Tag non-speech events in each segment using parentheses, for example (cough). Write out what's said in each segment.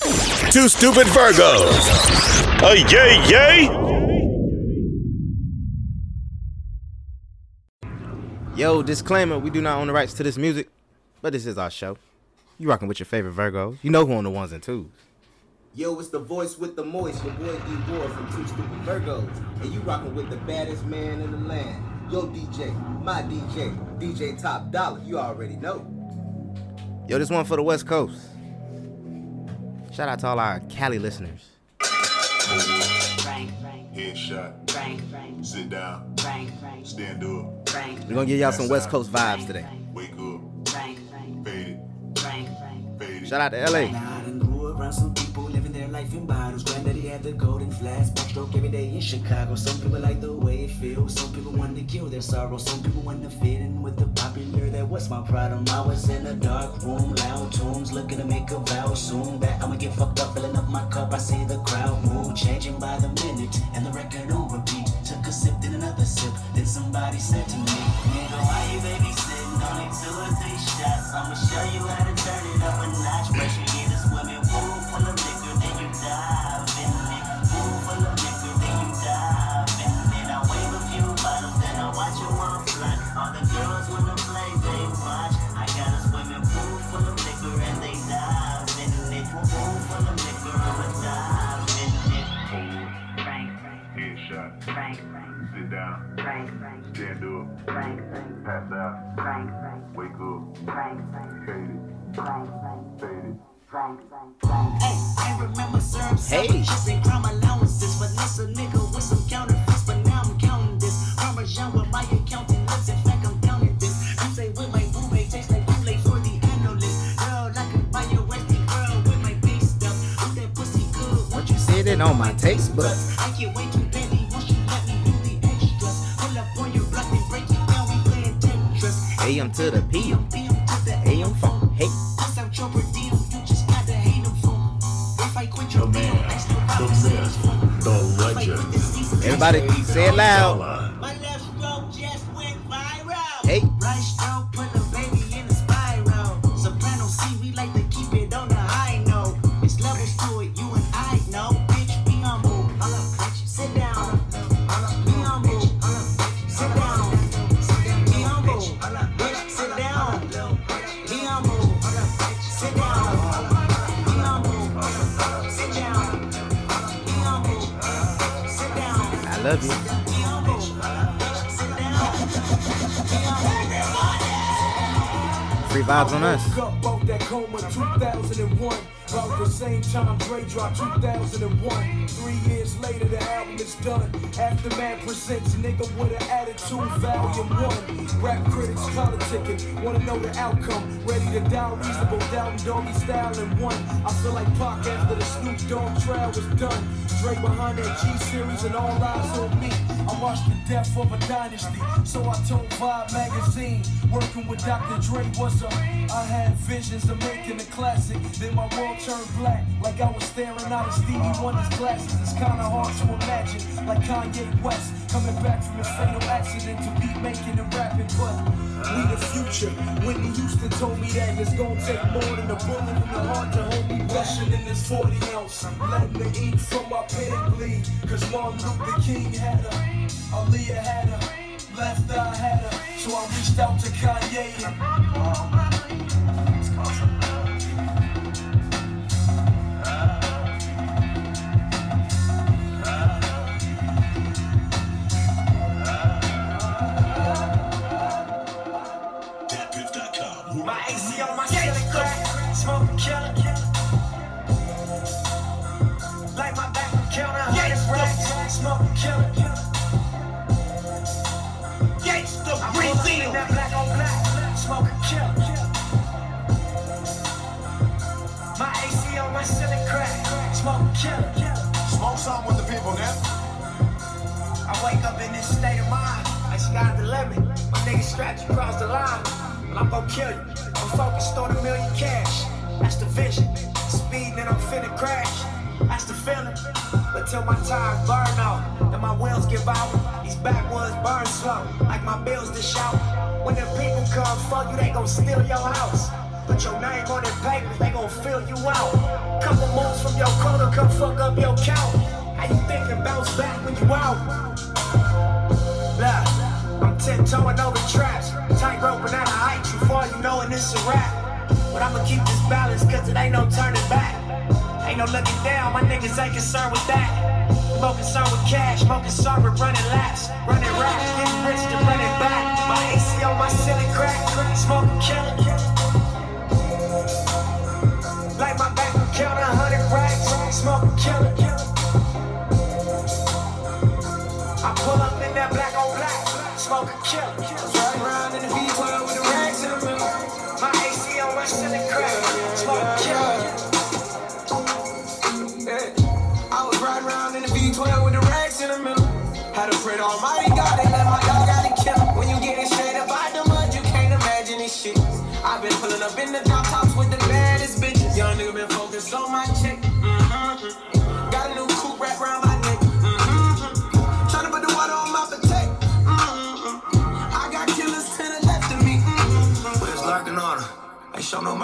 Two Stupid Virgos. A yay, yay. Yo, disclaimer: We do not own the rights to this music, but this is our show. You rocking with your favorite Virgos. You know who on the ones and twos. Yo, it's the voice with the moist, your boy D Ward from Two Stupid Virgos, and you rocking with the baddest man in the land. Yo, DJ, my DJ, DJ Top Dollar. You already know. Yo, this one for the West Coast. Shout out to all our Cali listeners. Headshot. Sit down. Stand up. We're gonna give y'all some West Coast vibes today. Wake up. Fade it. Fade it. Shout out to LA. Life in bottles. Granddaddy had the golden flask, backstroke every day in Chicago. Some people like the way it feels. Some people want to kill their sorrow. Some people want to fit in with the popular. That was my problem. I was in a dark room, loud tunes, looking to make a vow soon that I'ma get fucked up, filling up my cup. I see the crowd move, changing by the minute, and the record on repeat. Took a sip, then another sip. Then somebody said to me, Nigga, why you babysitting? Only two or three shots. I'ma show you how to turn it up a notch. First Pass out. Wake up. Fade it. Fade it. Hey, I remember syrup Hey. sandwiches and crime allowances. Vanessa nigga with some counterfeits, but now I'm counting this. Parmesan with my accountant lips. In fact, I'm counting this. You say with my roommate, tastes like Kool-Aid for the analyst. Girl, I can buy your Westie girl with my base stuff. Ooh, that pussy good. What you said it on my taste buds. I get way too AM to the PM. The AM funk. Hey. Bust out your per diem, you just gotta hate 'em for 'em. If I quit your The deal, man, I still the probably say myth, it's for 'em. the legend. Everybody say it loud. My left stroke just went viral. Hey. Right stroke love you. Free vibes on us. Woke up out that coma 2001. About the same time Dre dropped 2001. Three years later, the album is done. Aftermath presents nigga with an attitude, volume one. Rap critics color ticking, wanna know the outcome. Ready to die, reasonable doubt, and doggy style in one. I feel like Pac after the Snoop Dogg trial was done. Dre behind that G series and all eyes on me. I watched the death of a dynasty, so I told Vibe magazine. Working with Dr. Dre was a. I had visions of making a classic. Then my world turned black, like I was staring out of Stevie Wonder's glasses. It's kinda hard to imagine, like Kanye West coming back from his fatal accident to beat making and rapping. But we the future. Whitney Houston told me that it's gonna take more than a bullet in the heart to hold me rushing in this 40 ounce. Letting the ink from my bleed. Cause Martin Luther King had her, Aaliyah had her, left eye had her. So I reached out to Kanye and smoke killer. Smoke something with the people now. I wake up in this state of mind, like sky the limit. My nigga strapped you across the line, and I'm gonna kill you. I'm focused on a million cash, that's the vision. Speeding and I'm finna crash, that's the feeling. But till my tires burn out, and my wheels give out, these backwoods burn slow, like my bills to shout. When the people come fuck you, they gon' steal your house. Put your name on their papers, they gon' fill you out. Couple moves from your corner, come fuck up your count. How you think and bounce back when you out? Nah, I'm tiptoeing over traps. Tight rope and out of height, you fall, you know, and it's a rap. But I'ma keep this balance, cause it ain't no turning back. Ain't no looking down, my niggas ain't concerned with that. More concerned with cash, more concerned with running laps. Running rap, getting rich to run it back. My AC on my ceiling crack, smoking killing. Count a hundred racks, smoking killing. I pull up in that black on black, smoking killing. Riding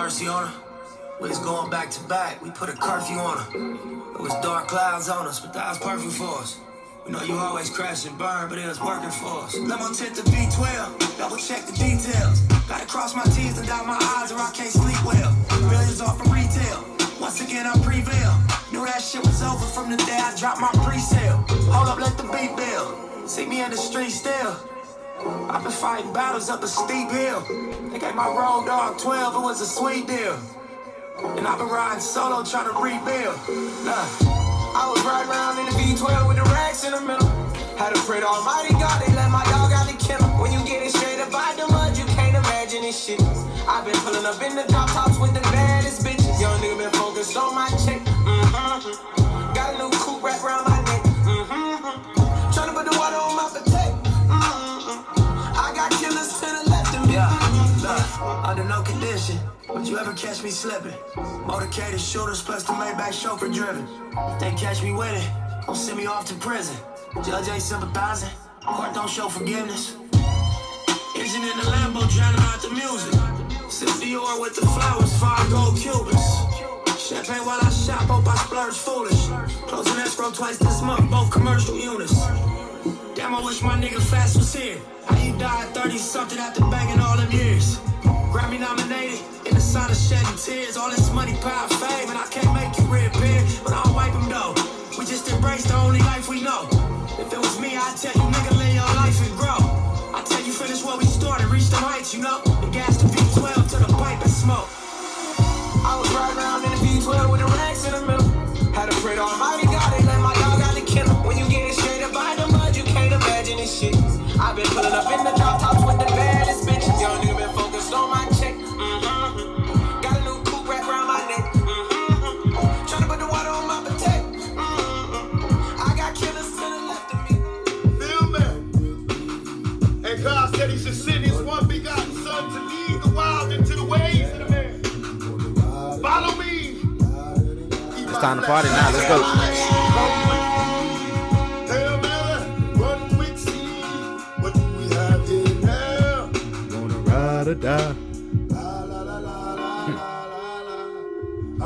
mercy on her. We was going back to back. We put a curfew on her. It was dark clouds on us, but that was perfect for us. We know you always crash and burn, but it was working for us. Let my tip the B12, double check the details. Gotta cross my T's and dot my I's or I can't sleep well. Millions off from retail. Once again, I prevail. Knew that shit was over from the day I dropped my pre-sale. Hold up, let the beat build. See me in the street still. I've been fighting battles up a steep hill. They gave my road dog 12, it was a sweet deal. And I've been riding solo trying to rebuild. Nah. I was riding around in the V12 with the racks in the middle. Had to pray to Almighty God, they let my dog out the kennel. When you get it straight up the mud, you can't imagine this shit. I've been pulling up in the drop tops with the baddest bitches. Young nigga been focused on my check. Mm-hmm. Got a new coupe wrapped around my neck. Mm-hmm. Tryna put the water on my potato. Yeah, under no condition. Would you ever catch me slipping? Motorcaded shooters plus the Maybach chauffeur driven. If they catch me with it, don't send me off to prison. Judge ain't sympathizing, court don't show forgiveness. Engine in the Lambo drowning out the music. Sip Dior with the flowers, five gold Cubans. Champagne while I shop, hope I splurge foolish. Closing escrow twice this month, both commercial units. Damn, I wish my nigga Fast was here. You died 30 something after banging all them years? Grammy nominated, in the sun of shedding tears. All this money, power, fame, and I can't make you reappear. But I'll wipe them though. We just embrace the only life we know. If it was me, I'd tell you, nigga, live your life and grow. I tell you, finish what we started, reach the heights, you know. And gas the V12 to the pipe and smoke. I was riding around in the V12 with the racks in the middle. Had to pray to Almighty time to party now. Let's go. La.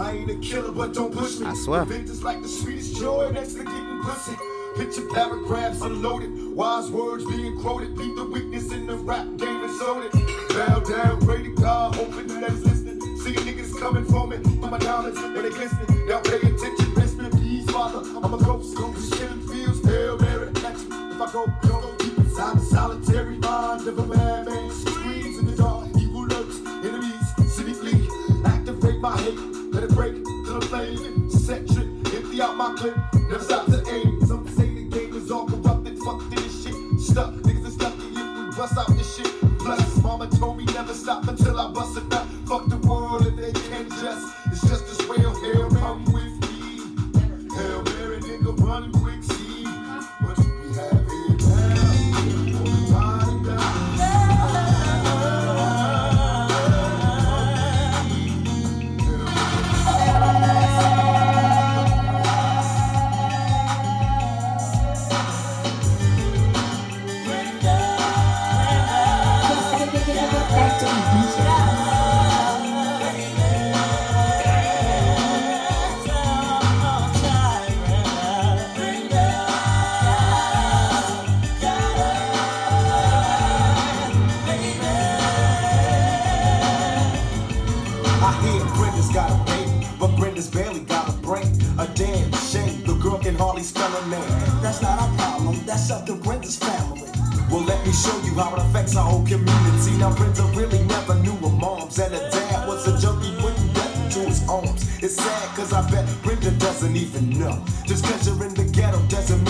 I ain't a killer, but don't push me. I swear. Is like the sweetest joy next to getting pussy. Picture paragraphs unloaded, wise words being quoted. Beat the weakness in the rap game and sold it. Bow down, pray to God, hoping that he's coming for me, my dollars when they glistening. Now pay attention, me, please, Father. I'm a ghost, ghost, killing fields, Hail Mary, catch me. If I go, go, deep inside the solitary mind of a madman. Screams in the dark, evil lurks, enemies, cynically activate my hate. Let it break till the flame, set trip, empty out my clip. Never stop to aim. Some say the game is all corrupted, fuck this shit. Stuck, niggas is lucky if we bust out this shit. Plus, mama told me never stop until I bust it out. Fuck the world the greatest family. Well, let me show you how it affects our whole community. Now, Brenda really never knew her mom's, and her dad was a junkie putting death into his arms. It's sad, cause I bet Brenda doesn't even know. Just cause you're in the ghetto doesn't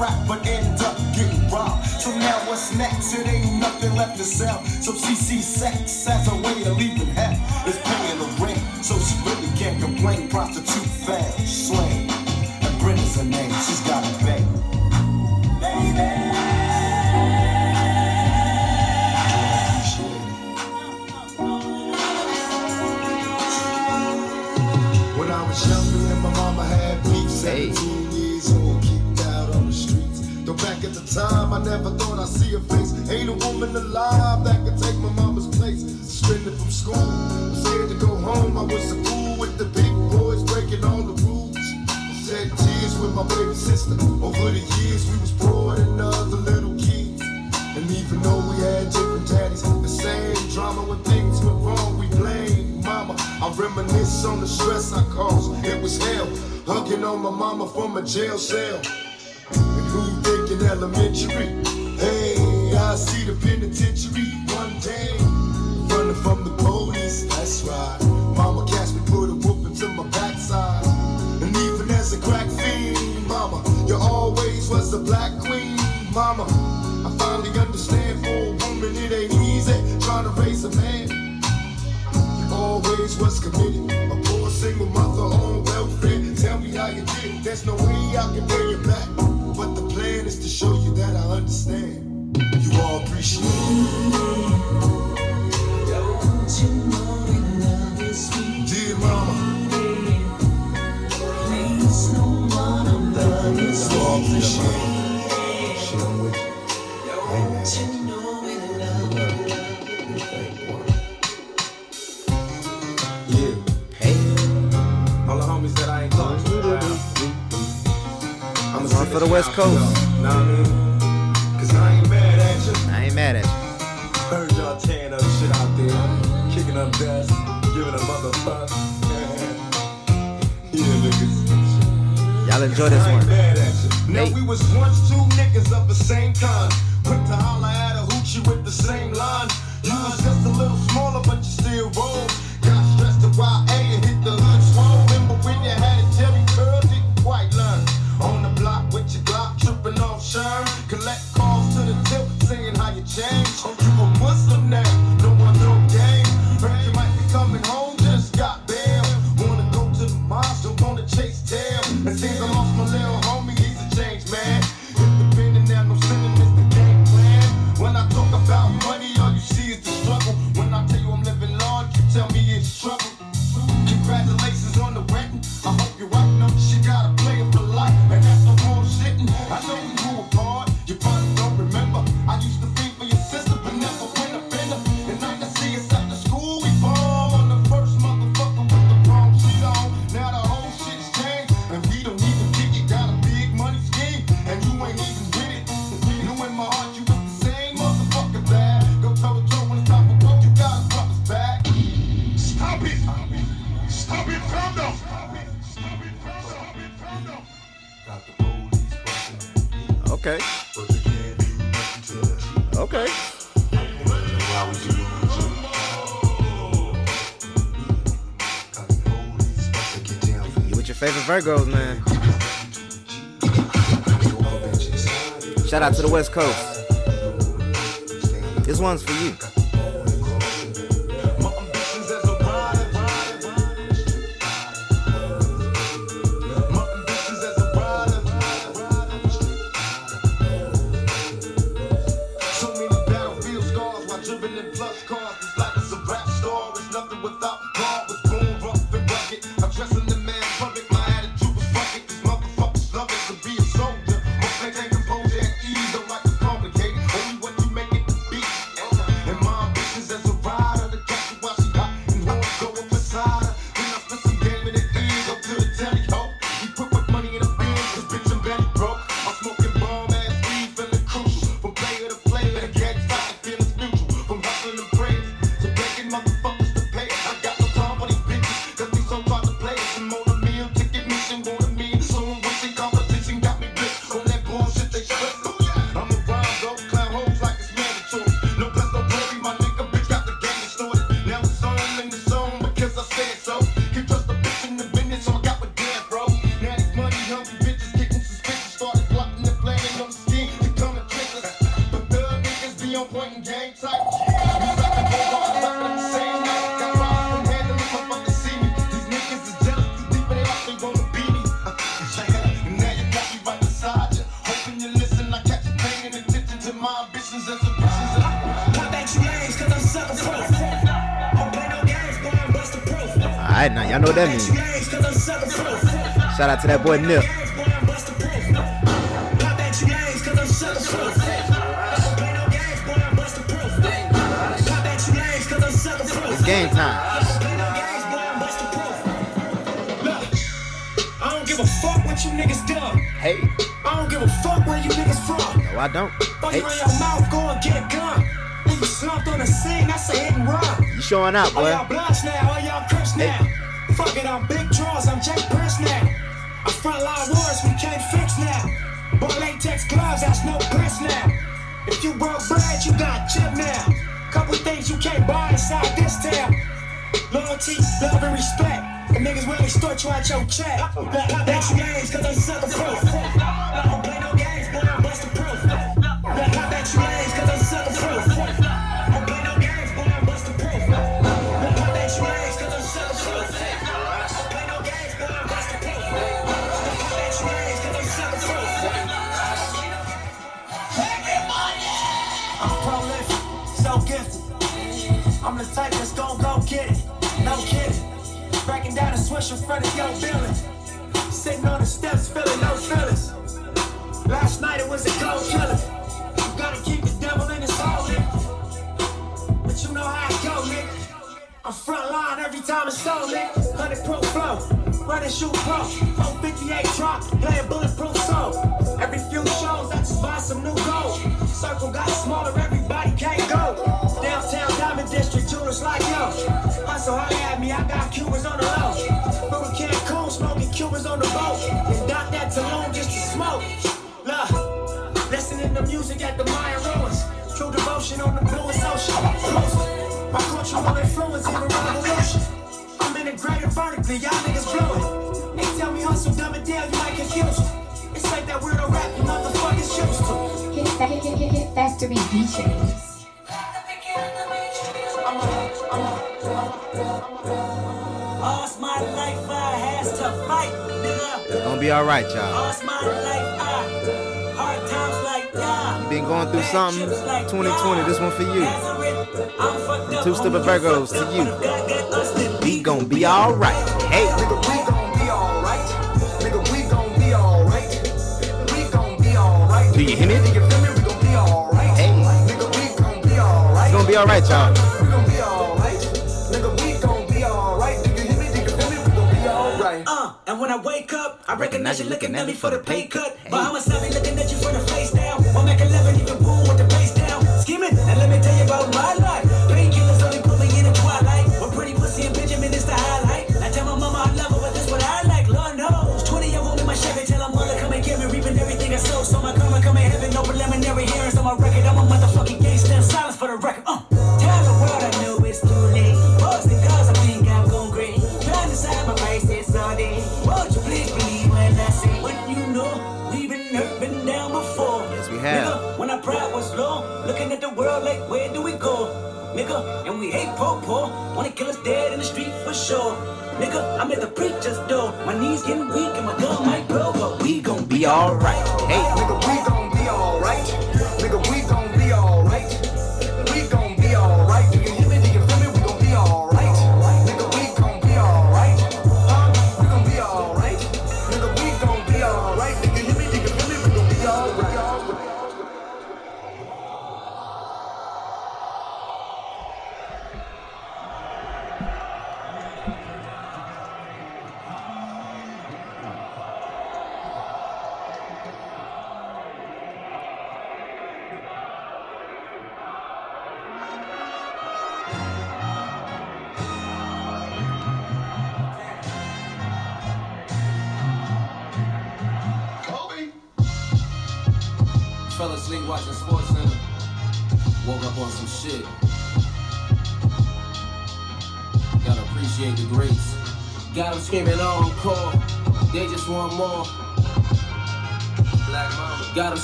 crap, but end up getting robbed. So now what's next? It ain't nothing left to sell. So CC sex as a way of leaving. For You with your favorite Virgos, man. Shout out to the West Coast. This one's for you. Time. out to that boy, I'm buster proof. Look, I don't give a fuck what you niggas done. Hey, I don't give a fuck where you niggas from. no, I don't. Throw Hey, you in your mouth, go and get a gun. When you slumped on the scene, that's a hit and run. you showing All boy. y'all bloods now, all y'all crips now. Got chip now. Couple things you can't buy inside this town. Loyalty, love, and respect. The niggas will extort you out your check. Front of. Sitting on the steps, feeling no feelings. Last night it was a cold killer. You gotta keep the devil in his hole, nigga. But you know how it go, nigga. I'm front line every time it's so lit. 100 pro flow, run and shoot pro. 458 drop, playing That Tulum just to smoke. Look, listening to music at the Mayan ruins. True devotion on the bluest ocean. My cultural influence in the revolution. I'm integrated vertically, y'all niggas. They tell me hustle, dumb it down, you might confuse me. It's like that weirdo rap you motherfuckers used to. Hit, hit, hit, hit factory DJs. All's my life I has to fight. It's gonna be alright, y'all. All's my life I hard times like yeah. You been going through something. 2020, this one for you. you. Two Stupid Virgos to you. We gon' be alright. Hey, Nigga, we gon' be alright. Nigga, we gon' be alright. We gon' be alright. Do you hear me? Nigga, feel me? We gon' be alright. Hey. Nigga, we gon' be alright. it's gonna be alright, y'all. We gon' be alright. Nigga, we gon' be alright. Do you hear me? Nigga, feel me? We gon' be alright. Uh, and when I wake up, I recognize you looking at me for the pay cut. Bahamas I'ma be looking at you for the face down. One Mac 11, even Nigga, I'm at the preacher's door. My knees getting weak and my gun might blow, but we gon' be alright. Hey. Nigga, we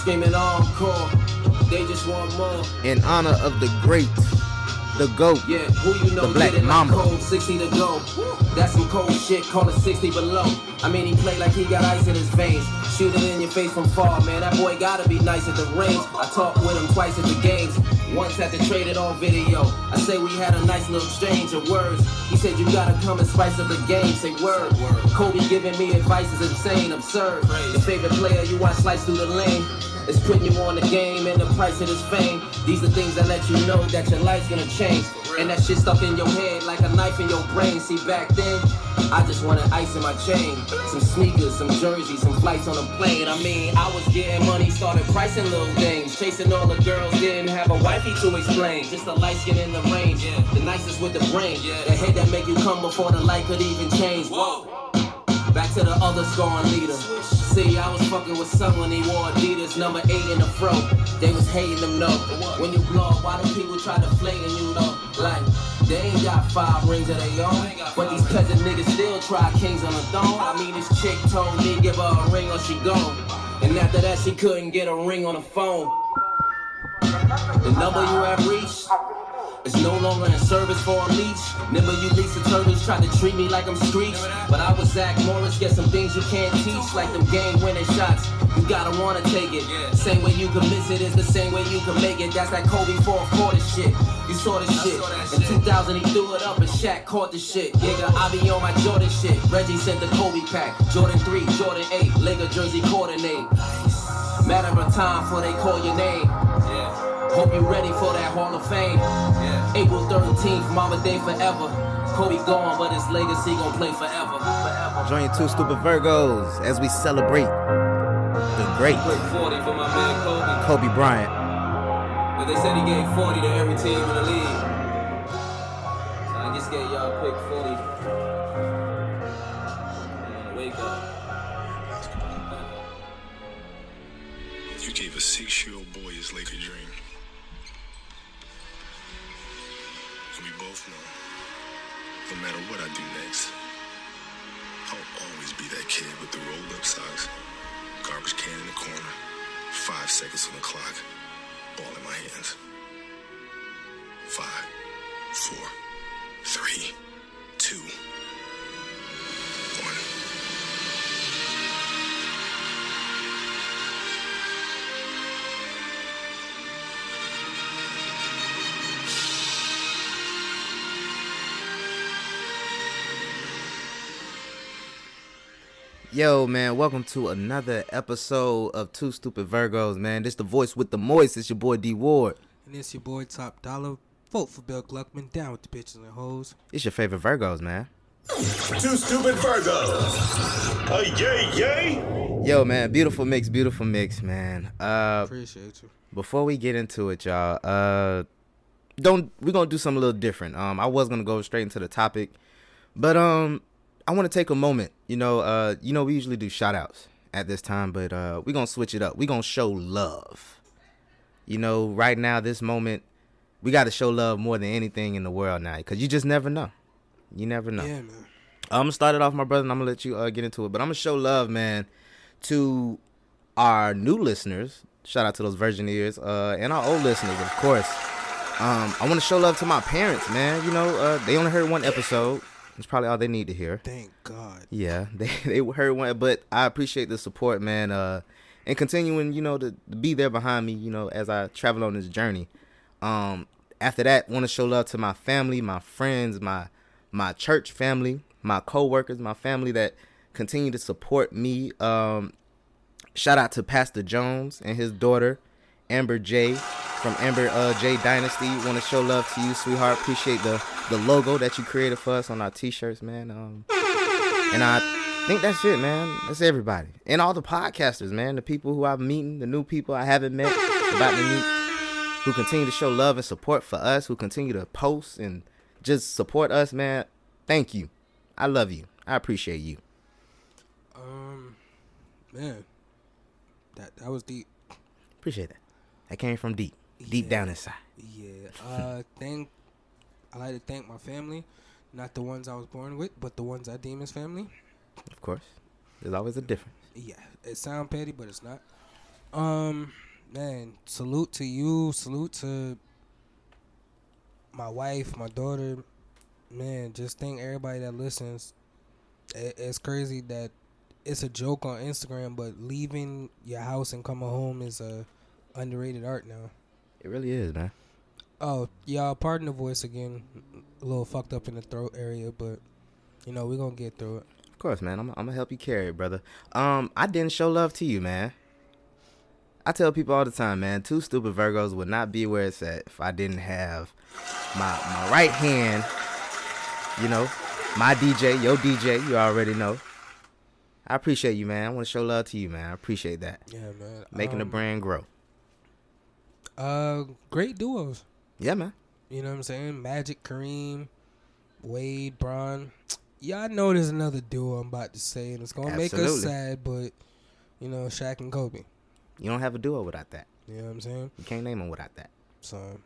screaming encore. They just want more. In honor of the great, the GOAT, Yeah, who you know the Black it like Mamba. cold, 60 to go. That's some cold shit, call it 60 below. I mean, he played like he got ice in his veins. Shoot it in your face from far, man. That boy gotta be nice at the range. I talked with him twice at the games. Once had to trade it on video. I say we had a nice little exchange of words. He said you gotta come and spice up the game. Say word. Kobe giving me advice is insane, absurd. Your favorite player you watch slice through the lane. It's putting you on the game and the price of this fame. These are things that let you know that your life's gonna change. And that shit stuck in your head like a knife in your brain. See, back then, I just wanted ice in my chain. Some sneakers, some jerseys, some flights on a plane. I mean, I was getting money, started pricing little things. Chasing all the girls, didn't have a wifey to explain. Just a light skin in the range. The nicest with the brain. Yeah. The head that make you come before the light could even change. Whoa. Back to the other scoring leader. See, I was fucking with someone, he wore Adidas, number eight in the fro. They was hating them though. When you blow up, why do people try to flake in you though? Like, they ain't got five rings of their own. But these peasant niggas still try kings on the throne. I mean, this chick told me give her a ring or she gone. And after that, she couldn't get a ring on the phone. The number you have reached is no longer in service for a leech. Remember you Lisa Turtles tried to treat me like I'm streets. But I was Zach Morris, get some things you can't teach, like them game winning shots. You gotta wanna take it. Same way you can miss it is the same way you can make it. That's that Kobe fourth quarter shit. You saw this shit. In 2000 he threw it up and Shaq caught the shit. Nigga, I be on my Jordan shit. Reggie sent the Kobe pack. Jordan 3, Jordan 8, Laker jersey coordinate. Matter of time before they call your name. Hope you ready for that Hall of Fame. April 13th, Mama Day forever. Kobe gone, but his legacy gon' play forever. forever. Join two stupid Virgos as we celebrate the great Quick 40 for my man Kobe. Kobe Bryant. But they said he gave 40 to every team in the league. So I just gave y'all a quick 40. Man, wake up. You gave a six-year-old boy his Laker dream. No matter what I do next, I'll always be that kid with the rolled-up socks, garbage can in the corner, five seconds on the clock, ball in my hands. Five, four, three, two, Yo, man, welcome to another episode of Two Stupid Virgos, man. This the voice with the moist. It's your boy D Ward. And it's your boy Top Dollar. Vote for Bill Gluckman. Down with the bitches and hoes. It's your favorite Virgos, man. Two stupid Virgos. A yay yay. Yo, man, beautiful mix, beautiful mix, man. Uh, Appreciate you. before we get into it, y'all, uh, don't we're gonna do something a little different. Um, I was gonna go straight into the topic, but um, I want to take a moment. You know, uh, you know, we usually do shout outs at this time, but uh, we're gonna switch it up. We're gonna show love. You know, right now, this moment, we got to show love more than anything in the world now, because you just never know. You never know. Yeah, man. I'm gonna start it off, my brother, and I'm gonna let you uh, get into it. But I'm gonna show love, man, to our new listeners. Shout out to those virgin ears, uh, and our old listeners, of course. Um, I want to show love to my parents, man. You know, uh, they only heard one episode, It's probably all they need to hear. Thank God. Yeah, (laughs) they they heard one, but I appreciate the support, man. Uh, and continuing, you know, to, to be there behind me, you know, as I travel on this journey. Um, after that, want to show love to my family, my friends, my my church family, my co-workers, my family that continue to support me. Um, shout out to Pastor Jones and his daughter, Amber J from Amber uh, J Dynasty. Want to show love to you, sweetheart. Appreciate the the logo that you created for us on our t-shirts, man. Um, and I think that's it, man. That's everybody and all the podcasters, man. The people who I'm meeting, the new people I haven't met, about to meet, who continue to show love and support for us, who continue to post and just support us, man. Thank you. I love you. I appreciate you. Um, man, that that was deep. Appreciate that. That came from deep, deep down inside. Yeah. Uh, (laughs) thank. I like to thank my family, not the ones I was born with, but the ones I deem as family. Of course, there's always a difference. Yeah, it sound petty, but it's not. Um, man, salute to you. Salute to my wife, my daughter. Man, just thank everybody that listens. It's crazy that it's a joke on Instagram, but leaving your house and coming home is a underrated art now. It really is, man. Oh, y'all, pardon the voice again. A little fucked up in the throat area, but you know we're gonna get through it. Of course, man. I'm, I'm gonna help you carry it, brother. Um, I didn't show love to you, man. I tell people all the time, man. Two stupid Virgos would not be where it's at if I didn't have my my right hand. You know, my DJ, your DJ. You already know. I appreciate you, man. I want to show love to you, man. I appreciate that. Yeah, man. Making the Um, brand grow. Uh, great duos. Yeah, man. You know what I'm saying? Magic, Kareem, Wade, Bron. (tsk) Yeah, I know there's another duo I'm about to say, and it's gonna make us sad, but you know, Shaq and Kobe. You don't have a duo without that. You know what I'm saying? You can't name them without that. So,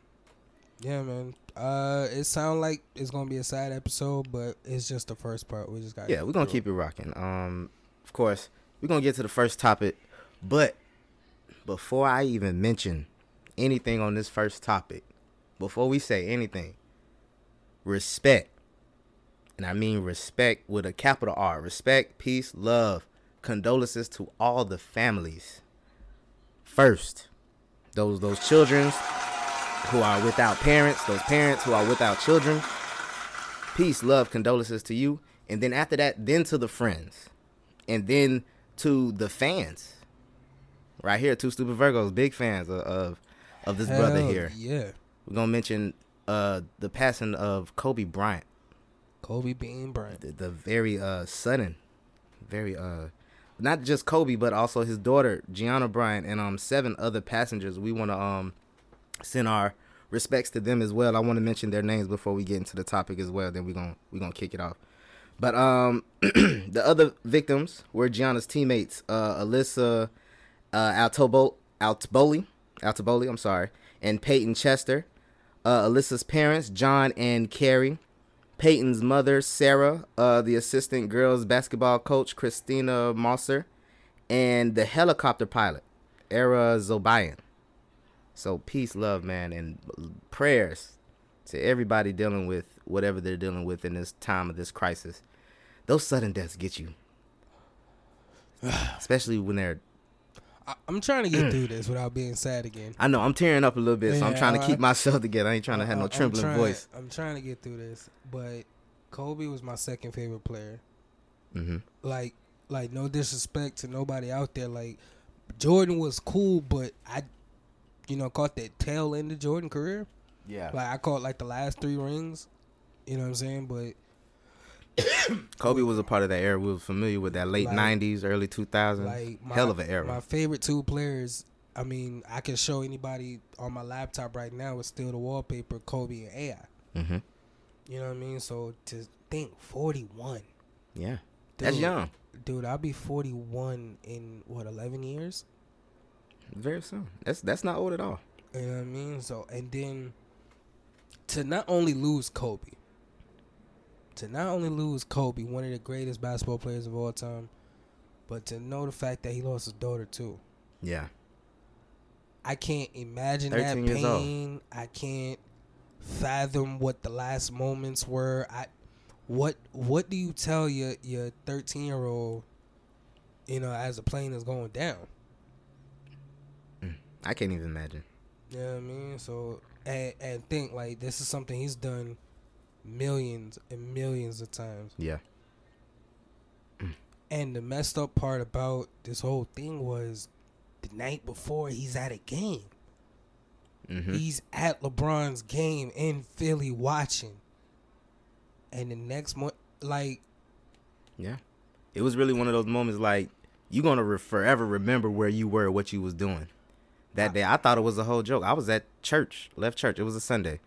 yeah, man. Uh, it sounds like it's gonna be a sad episode, but it's just the first part. We just got Yeah, we're gonna keep it rocking. Um, of course, we're gonna get to the first topic, but before I even mention anything on this first topic, before we say anything, respect, and I mean respect with a capital R. Respect, peace, love, condolences to all the families. First, those those children who are without parents, those parents who are without children. Peace, love, condolences to you. And then after that, then to the friends. And then to the fans. Right here, two stupid Virgos, big fans of of, of this brother here. yeah. We're gonna mention uh the passing of Kobe Bryant. Kobe Bean Bryant. The, the very uh sudden, very uh not just Kobe, but also his daughter, Gianna Bryant, and um seven other passengers. We wanna um send our respects to them as well. I want to mention their names before we get into the topic as well. Then we're gonna we're gonna kick it off. But um (clears throat) the other victims were Gianna's teammates, uh Alyssa uh Altobo Altoboli, Altoboli, I'm sorry, and Payton Chester. Uh Alyssa's parents, John and Keri. Payton's mother, Sarah, uh, the assistant girls basketball coach, Christina Mauser, and the helicopter pilot, Ara Zobayan. So peace, love, man, and prayers to everybody dealing with whatever they're dealing with in this time of this crisis. Those sudden deaths get you, (sighs) especially when they're. I'm trying to get mm. through this without being sad again. I know I'm tearing up a little bit, so I'm trying to I- keep myself together. I ain't trying to have no uh, uh, I'm trembling trying- voice. I'm trying to get through this, but Kobe was my second favorite player. Mm-hmm. Like, like no disrespect to nobody out there. Like, Jordan was cool, but I, you know, caught that tail end of Jordan career. Yeah. Like I caught like the last three rings. You know what I'm saying? But Kobe was a part of that era. We were familiar with that late Like- '90s, early 2000s. like my, Hell of an era. My favorite two players. I mean, I can show anybody on my laptop right now. It's still the wallpaper, Kobe and AI. mm-hmm. You know what I mean? So to think 41. Yeah, that's young. Dude, I'll be 41 in what 11 years. Very soon. That's that's not old at all. You know what I mean? So and then to not only lose Kobe, to not only lose Kobe, one of the greatest basketball players of all time, but to know the fact that he lost his daughter too. Yeah. I can't imagine that 13 years old. pain. I can't fathom what the last moments were. I what what do you tell your your 13 year old you know as the plane is going down mm, I can't even imagine. you know i mean so and and think like this is something he's done millions and millions of times Yeah. and the messed up part about this whole thing was the night before he's at a game hmm He's at LeBron's game in Philly watching. And the next month, like, Yeah. It was really one of those moments like you're gonna re- forever remember where you were, what you was doing. That day, I thought it was a whole joke. I was at church, left church. It was a Sunday.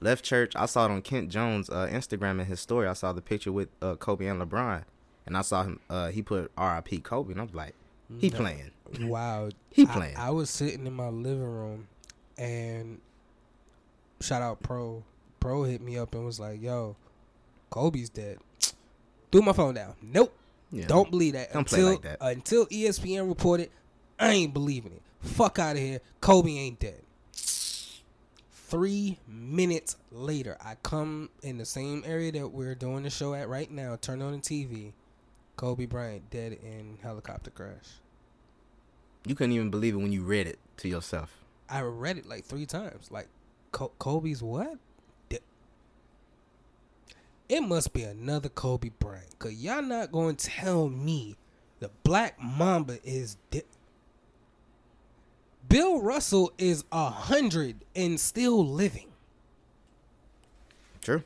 Left church. I saw it on Kent Jones' uh, Instagram and his story. I saw the picture with uh, Kobe and LeBron, and I saw him. Uh, he put R.I.P. Kobe, and I was like, he No. playing. wow. (laughs) He playing. I, was sitting in my living room and shout out Pro. Pro hit me up and was like, yo, Kobe's dead. (tsk) Threw my phone down. Nope. Yeah. Don't believe that. Don't play until, like that. Until ESPN reported, I ain't believing it. Fuck out of here. Kobe ain't dead. Three minutes later, I come in the same area that we're doing the show at right now. Turn on the TV. Kobe Bryant dead in helicopter crash. You couldn't even believe it when you read it to yourself. I read it like three times. Like Kobe's what? It must be another Kobe Bryant, cause y'all not going to tell me the Black Mamba is dead. Bill Russell is a hundred and still living. True.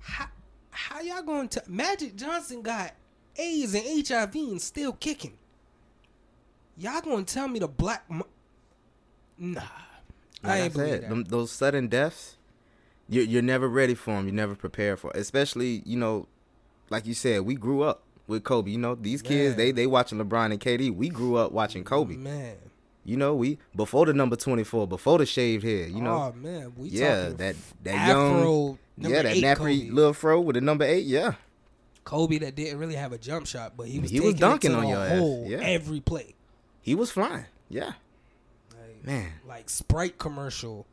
How, how y'all going to? Magic Johnson got AIDS and HIV and still kicking. Y'all gonna tell me the Black? Ma- nah, Like I I, ain't believe said, that. them, those sudden deaths, you're you're never ready for them. You're never prepared for. 'em. Especially, you know, like you said, we grew up with Kobe. You know, these kids Man. they they watching LeBron and KD. We grew up watching Kobe. Man. You know, we before the number twenty four, before the shaved head. You know, oh man, we yeah, that that Afro young, number yeah, that nappy little fro with the number eight. Yeah, Kobe that didn't really have a jump shot, but he was He was dunking on your ass, hole yeah. every play. he was flying. Yeah, man. Like Sprite commercial.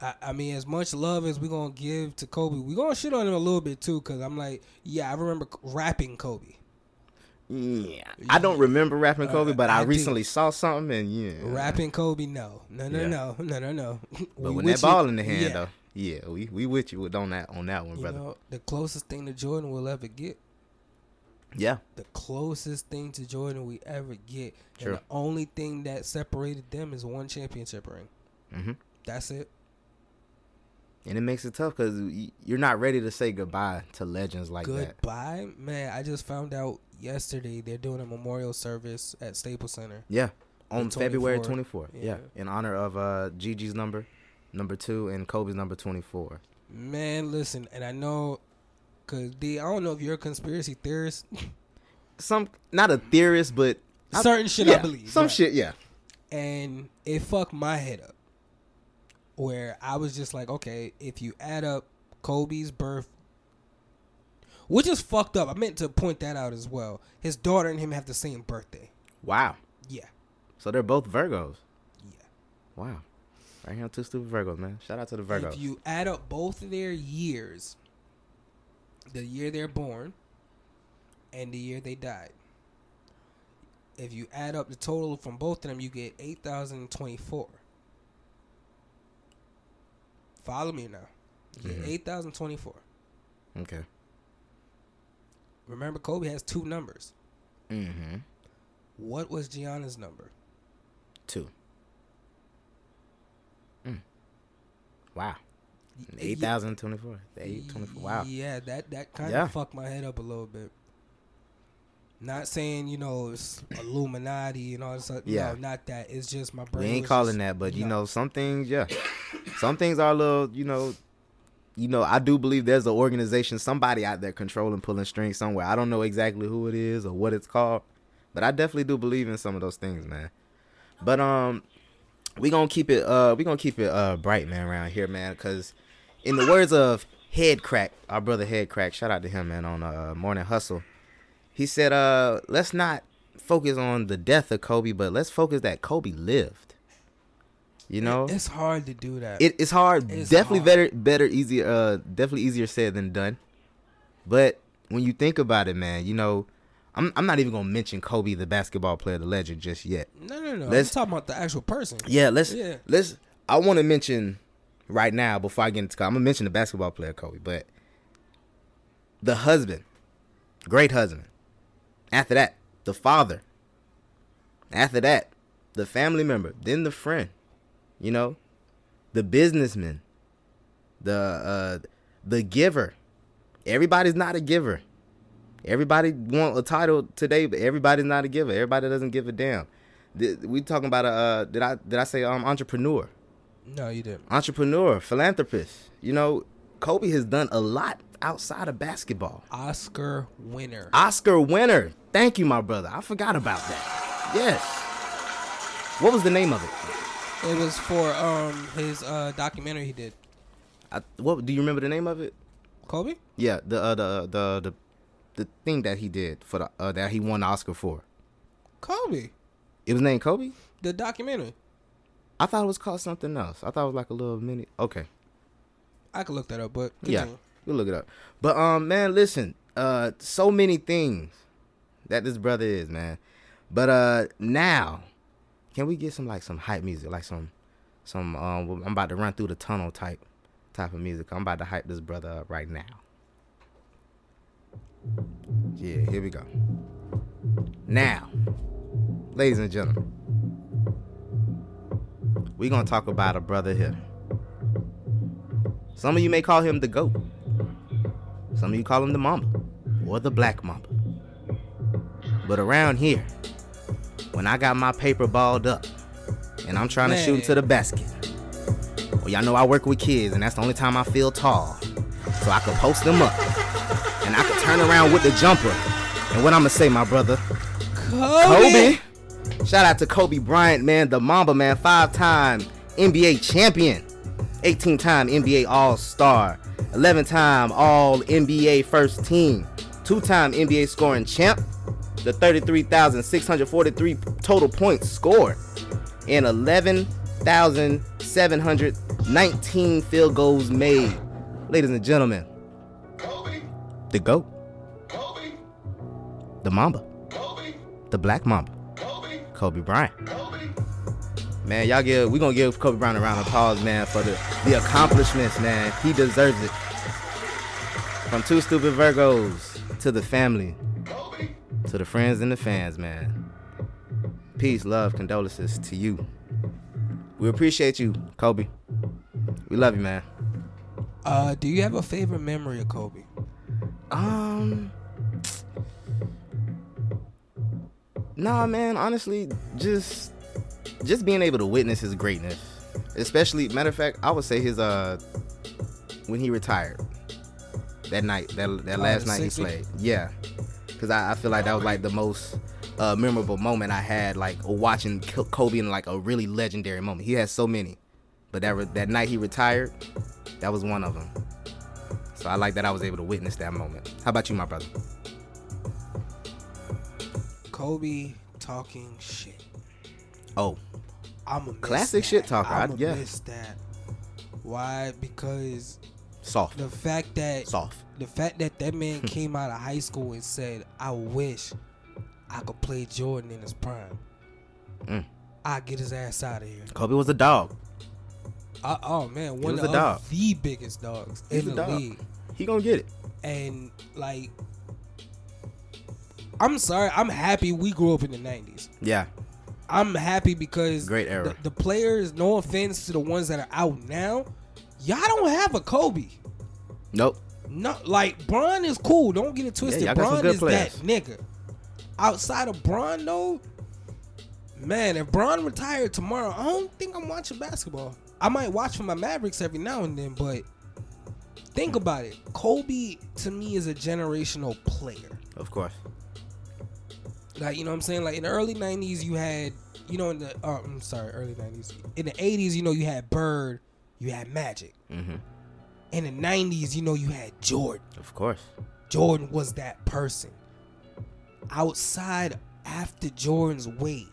I, I mean, as much love as we gonna give to Kobe, we gonna shit on him a little bit too, cause I'm like, yeah, I remember rapping Kobe. Yeah, I don't remember rapping Kobe, Uh, but I, I do. recently saw something, and yeah, Rapping Kobe, no, no, no, Yeah. no, no, no, no. But when with that ball you. in the hand, yeah. though, yeah, we we with you on that on that one, you brother. know, the closest thing to Jordan we'll ever get. Yeah. The closest thing to Jordan we ever get. True. And the only thing that separated them is one championship ring. hmm That's it. And it makes it tough because you're not ready to say goodbye to legends like that. Goodbye, man. I just found out yesterday they're doing a memorial service at Staples Center. Yeah, on February 24th. 24th. Yeah. in honor of uh Gigi's number, number two, and Kobe's number 24. Man, listen, and I know, cause D, I don't know if you're a conspiracy theorist. (laughs) Some, not a theorist, but I- Certain shit I believe. Some right. shit, yeah. and it fucked my head up. Where I was just like, okay, if you add up Kobe's birth, which is fucked up. I meant to point that out as well. His daughter and him have the same birthday. Wow. Yeah. So they're both Virgos. Yeah. Wow. Right here on Two Stupid Virgos, man. Shout out to the Virgos. If you add up both of their years, the year they're born and the year they died, if you add up the total from both of them, you get 8,024. Follow me now. You get Mhm. 8,024. okay. Remember, Kobe has two numbers. Mm-hmm. What was Gianna's number? Two. Mm. Wow. Eight thousand twenty-four. Eight twenty-four. Wow. Yeah, that that kind of Yeah. fucked my head up a little bit. Not saying you know it's Illuminati and all this. Stuff. Yeah. No, not that. It's just my brain. We ain't calling just- that, but you no. know, some things, yeah, some things are a little, you know, you know, I do believe there's an organization, somebody out there controlling, pulling strings somewhere. I don't know exactly who it is or what it's called, but I definitely do believe in some of those things, man. But um, we gonna keep it, uh, we gonna keep it uh bright, man, around here, man, because in the words of Headkrack, our brother Headkrack, shout out to him, man, on uh Morning Hustle. He said, uh, let's not focus on the death of Kobe, but let's focus that Kobe lived. You know, it's hard to do that. it, it's hard. It's definitely hard. better, better, easier. Uh, definitely easier said than done. But when you think about it, man, you know, I'm I'm not even gonna mention Kobe, the basketball player, the legend, just yet. No, no, no. Let's- I'm about the actual person. Yeah, let's Yeah. let's. I want to mention right now before I get into. I'm gonna mention the basketball player Kobe, but the husband, great husband. After that, the father. After that, the family member. Then the friend. You know, the businessman. The uh, the giver. Everybody's not a giver. Everybody want a title today, but everybody's not a giver. Everybody doesn't give a damn. We talking about a uh, did I did I say um entrepreneur? No, you didn't. Entrepreneur, philanthropist. You know, Kobe has done a lot outside of basketball. Oscar winner. Oscar winner. Thank you, my brother. I forgot about that. Yes. What was the name of it? It was for um his uh documentary he did. I, what do you remember the name of it? Kobe? Yeah, the uh, the the the the thing that he did for the uh, that he won the Oscar for. Kobe. It was named Kobe. The documentary. I thought it was called something else. I thought it was like a little mini. Okay. I could look that up, but Yeah, continue. we'll look it up. But um, man, listen, uh, so many things that this brother is, man. But uh, now, can we get some like some hype music, like some, some um, I'm about to run through the tunnel type, type of music. I'm about to hype this brother up right now. Yeah, here we go. Now, ladies and gentlemen, we're gonna talk about a brother here. Some of you may call him the GOAT. Some of you call him the Mamba or the Black Mamba. But around here, when I got my paper balled up and I'm trying to shoot into the basket, well, y'all know I work with kids and that's the only time I feel tall. So I could post them up and I could turn around with the jumper. And what I'm gonna say, my brother, Kobe. Shout out to Kobe Bryant, man, the Mamba, man, five time NBA champion, 18 time NBA All Star, 11 time All NBA first team, two time NBA scoring champ, the 33,643 total points scored, and 11,719 field goals made. Ladies and gentlemen, Kobe. the GOAT, Kobe. the Mamba, Kobe. the Black Mamba. Kobe Bryant. Man, y'all give we gonna give Kobe Bryant a round of applause, man, for the the accomplishments, man. He deserves it. From two stupid Virgos to the family, to the friends and the fans, man. Peace, love, condolences to you. We appreciate you, Kobe. We love you, man. Uh, do you have a favorite memory of Kobe? Um. Nah, man. Honestly, just just being able to witness his greatness, especially matter of fact, I would say his uh when he retired that night, that that Oh, last the night he 60? played. Yeah, because I, I feel like that was like the most uh, memorable moment I had, like watching Kobe in like a really legendary moment. He has so many, but that re- that night he retired, that was one of them. So I like that I was able to witness that moment. How about you, my brother? Kobe talking shit. Oh, I'm a Classic shit talker, I- I'm yeah. miss that. Why? Because soft. the fact that Soft. The fact that that man (laughs) came out of high school and said, "I wish I could play Jordan in his prime." Mm. I get his ass out of here. Kobe was a dog. Uh, oh man, one was of dog. the biggest dogs He's in the dog. league. He gonna get it. And like, I'm sorry, I'm happy we grew up in the '90s. Yeah. I'm happy because Great era. The, the players, no offense to the ones that are out now, y'all don't have a Kobe. Nope. No, like Bron is cool. Don't get it twisted. some Bron is players. that nigga. Outside of Bron though, man, if Bron retired tomorrow, I don't think I'm watching basketball. I might watch for my Mavericks every now and then, but think about it. Kobe to me is a generational player. Of course. Like you know what I'm saying? Like in the early '90s, you had you know in the uh, I'm sorry, early '90s. In the '80s, you know you had Bird, you had Magic. Mm-hmm. In the '90s, you know you had Jordan. Of course. Jordan was that person. Outside after Jordan's wave,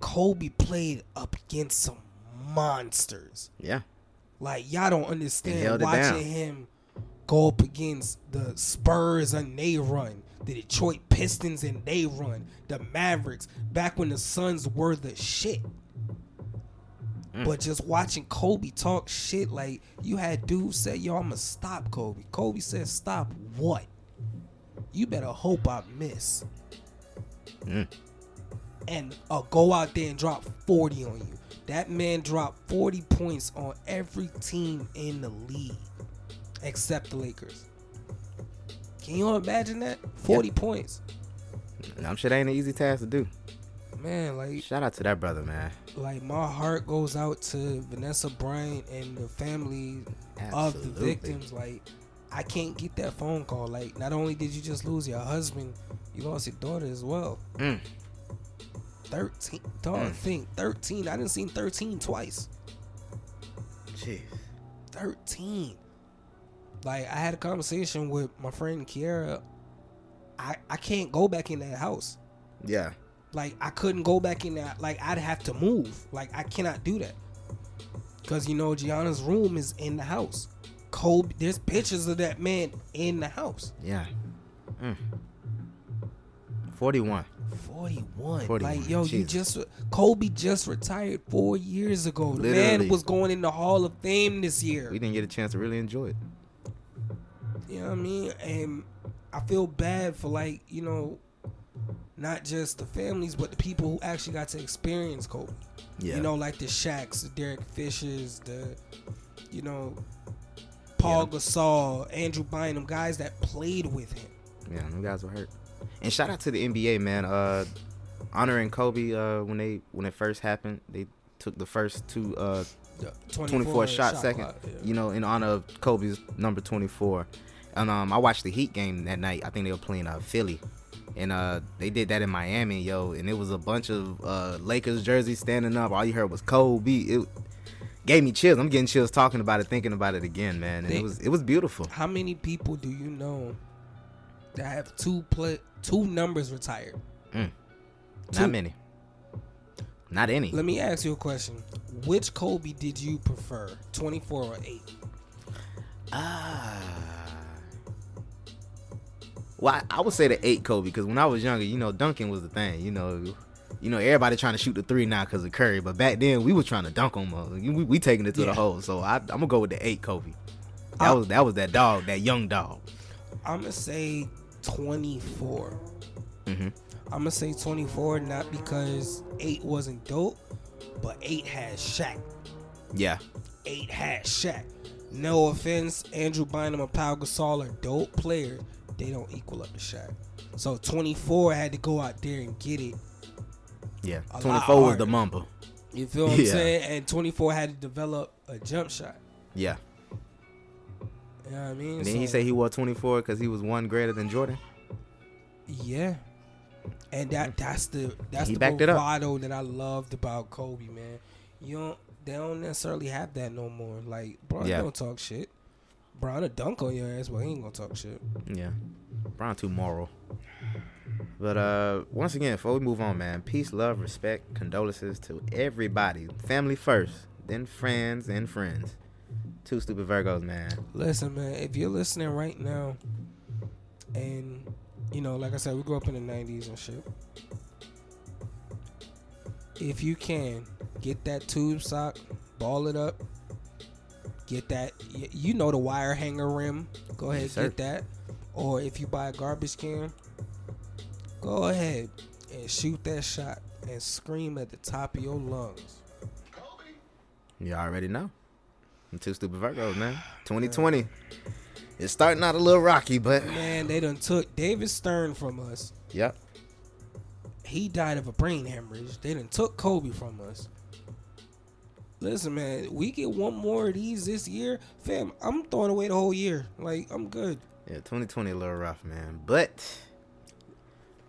Kobe played up against some monsters. Yeah. Like y'all don't understand watching him go up against the Spurs and they run, the Detroit Pistons and they run, the Mavericks back when the Suns were the shit. But just watching Kobe talk shit, like you had dudes say, "Yo, I'ma stop Kobe." Kobe said, "Stop what? You better hope I miss." And uh, go out there and drop forty on you. That man dropped forty points on every team in the league, except the Lakers. Can you imagine that? Forty points, I'm sure that ain't an easy task to do. Man. Like Shout out to that brother, man. like my heart goes out to Vanessa Bryant and the family of the victims. Like I can't get that phone call. Like not only did you just lose your husband, you lost your daughter as well. Mm. Thirteen, dog. Mm. Think thirteen. I didn't seen thirteen twice. Jeez. Thirteen. Like I had a conversation with my friend Kiara. I I can't go back in that house. Yeah. Like I couldn't go back in there. Like I'd have to move. Like I cannot do that. Cause you know Gianna's room is in the house. Kobe, there's pictures of that man in the house. Yeah. Mm. 41. 41. 41, Like yo, you just Kobe just retired four years ago. The Literally. man was going in the Hall of Fame this year. We didn't get a chance to really enjoy it. You know what I mean? And I feel bad for like, you know, not just the families, but the people who actually got to experience Kobe. Yeah. You know, like the Shaqs, the Derek Fishers, the, you know, Paul Gasol, Andrew Bynum, guys that played with him. Yeah, them guys were hurt. And shout out to the NBA, man. Uh, honoring Kobe uh, when they when it first happened. They took the first two uh, 24, 24 shot, shot second. clock, yeah. You know, in honor of Kobe's number 24. And um, I watched the Heat game that night. I think they were playing uh, Philly. And uh, they did that in Miami, yo. And it was a bunch of uh, Lakers jerseys standing up. All you heard was Kobe. It gave me chills. I'm getting chills talking about it, thinking about it again, man. And They- it was it was beautiful. How many people do you know that have two play, two numbers retired? Mm. Two. Not many. Not any. Let me ask you a question. Which Kobe did you prefer, 24 or 8? Ah. Well, I, I would say the eight Kobe because when I was younger, you know, dunking was the thing. You know, you know, everybody trying to shoot the three now because of Curry, but back then we was trying to dunk on them. We, we taking it to Yeah. the hole. So I, I'm gonna go with the eight Kobe. That I- was that was that dog, that young dog. I'm going to say 24. Mm-hmm. I'm going to say 24 not because 8 wasn't dope, but 8 has Shaq. Yeah, 8 has Shaq. No offense, Andrew Bynum and Pau Gasol are dope players. They don't equal up to Shaq. So 24 had to go out there and get it. yeah. 24 was the mamba. You feel what I'm Yeah. saying? And 24 had to develop a jump shot. Yeah. You know what I mean? And then he said he wore 24 because he was one greater than Jordan. Yeah. And that that's the that's He the backed it up. bravado that I loved about Kobe, man. You don't they don't necessarily have that no more. Like, bro, Yeah. don't talk shit. Bro, I'll dunk on your ass, but he ain't gonna talk shit. Yeah. Brown too moral. But uh once again, before we move on, man, peace, love, respect, condolences to everybody. Family first, then friends and friends. Two stupid Virgos, man. Listen, man, if you're listening right now, and you know, like I said, we grew up in the '90s and shit. If you can get that tube sock, ball it up, get that. You know the wire hanger rim. Go ahead, Yes, get that. Or if you buy a garbage can, go ahead and shoot that shot and scream at the top of your lungs. You already know. Them Two stupid Virgos, man. (sighs) 2020. It's starting out a little rocky, but Man, they done took David Stern from us. yep. he died of a brain hemorrhage. They done took Kobe from us. Listen, man, we get one more of these this year, fam. I'm throwing away the whole year. Like I'm good. Yeah, 2020 a little rough, man. But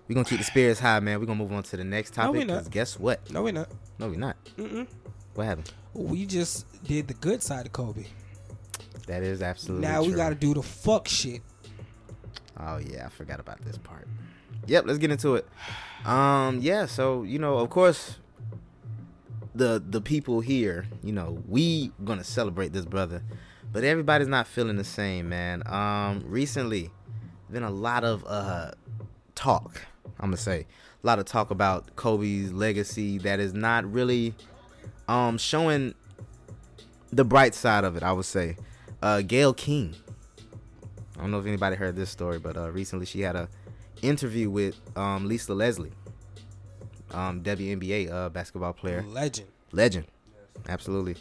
we're gonna keep the spirits high, man. We're gonna move on to the next topic. No, we not. guess what? No, we're not. No, we're not. Mm-mm. What happened? We just did the good side of Kobe. That is absolutely now we true. got to do the fuck shit. Oh yeah, I forgot about this part. Yep, let's get into it. Um, yeah, so you know, of course, the the people here, you know, we gonna celebrate this brother but everybody's not feeling the same, man. Um, recently, been a lot of uh talk. I'm gonna say a lot of talk about Kobe's legacy that is not really um showing the bright side of it. I would say, uh, Gayle King. I don't know if anybody heard this story, but uh, recently she had a interview with um, Lisa Leslie, um, WNBA uh, basketball player, Legend. legend, absolutely.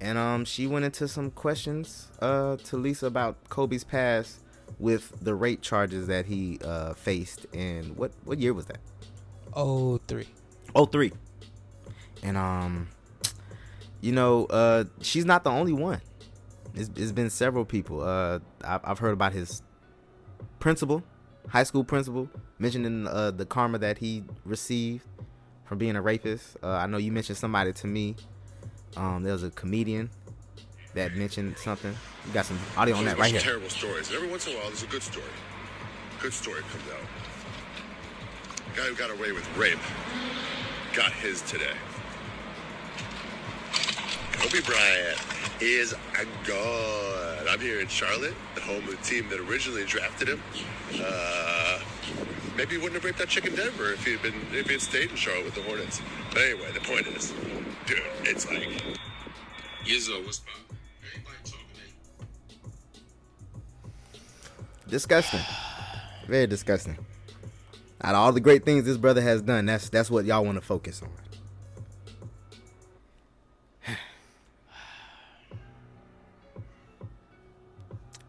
And um, she went into some questions uh, to Lisa about Kobe's past with the rape charges that he uh, faced. And what what year was that? Oh three. Oh three. And um, you know, uh, she's not the only one. It's, it's been several people. Uh, I've, I've heard about his principal, high school principal, mentioning uh, the karma that he received from being a rapist. Uh, I know you mentioned somebody to me. Um, there was a comedian that mentioned something. You got some audio on that right here. Terrible stories. And every once in a while, there's a good story. Good story comes out. Guy who got away with rape got his today. Kobe Bryant is a god. I'm here in Charlotte, the home of the team that originally drafted him. Uh, maybe he wouldn't have raped that chick in Denver if he had been if he had stayed in Charlotte with the Hornets. But anyway, the point is, dude, it's like Yizzo, what's up? Disgusting. Very disgusting. Out of all the great things this brother has done, that's that's what y'all want to focus on. (sighs)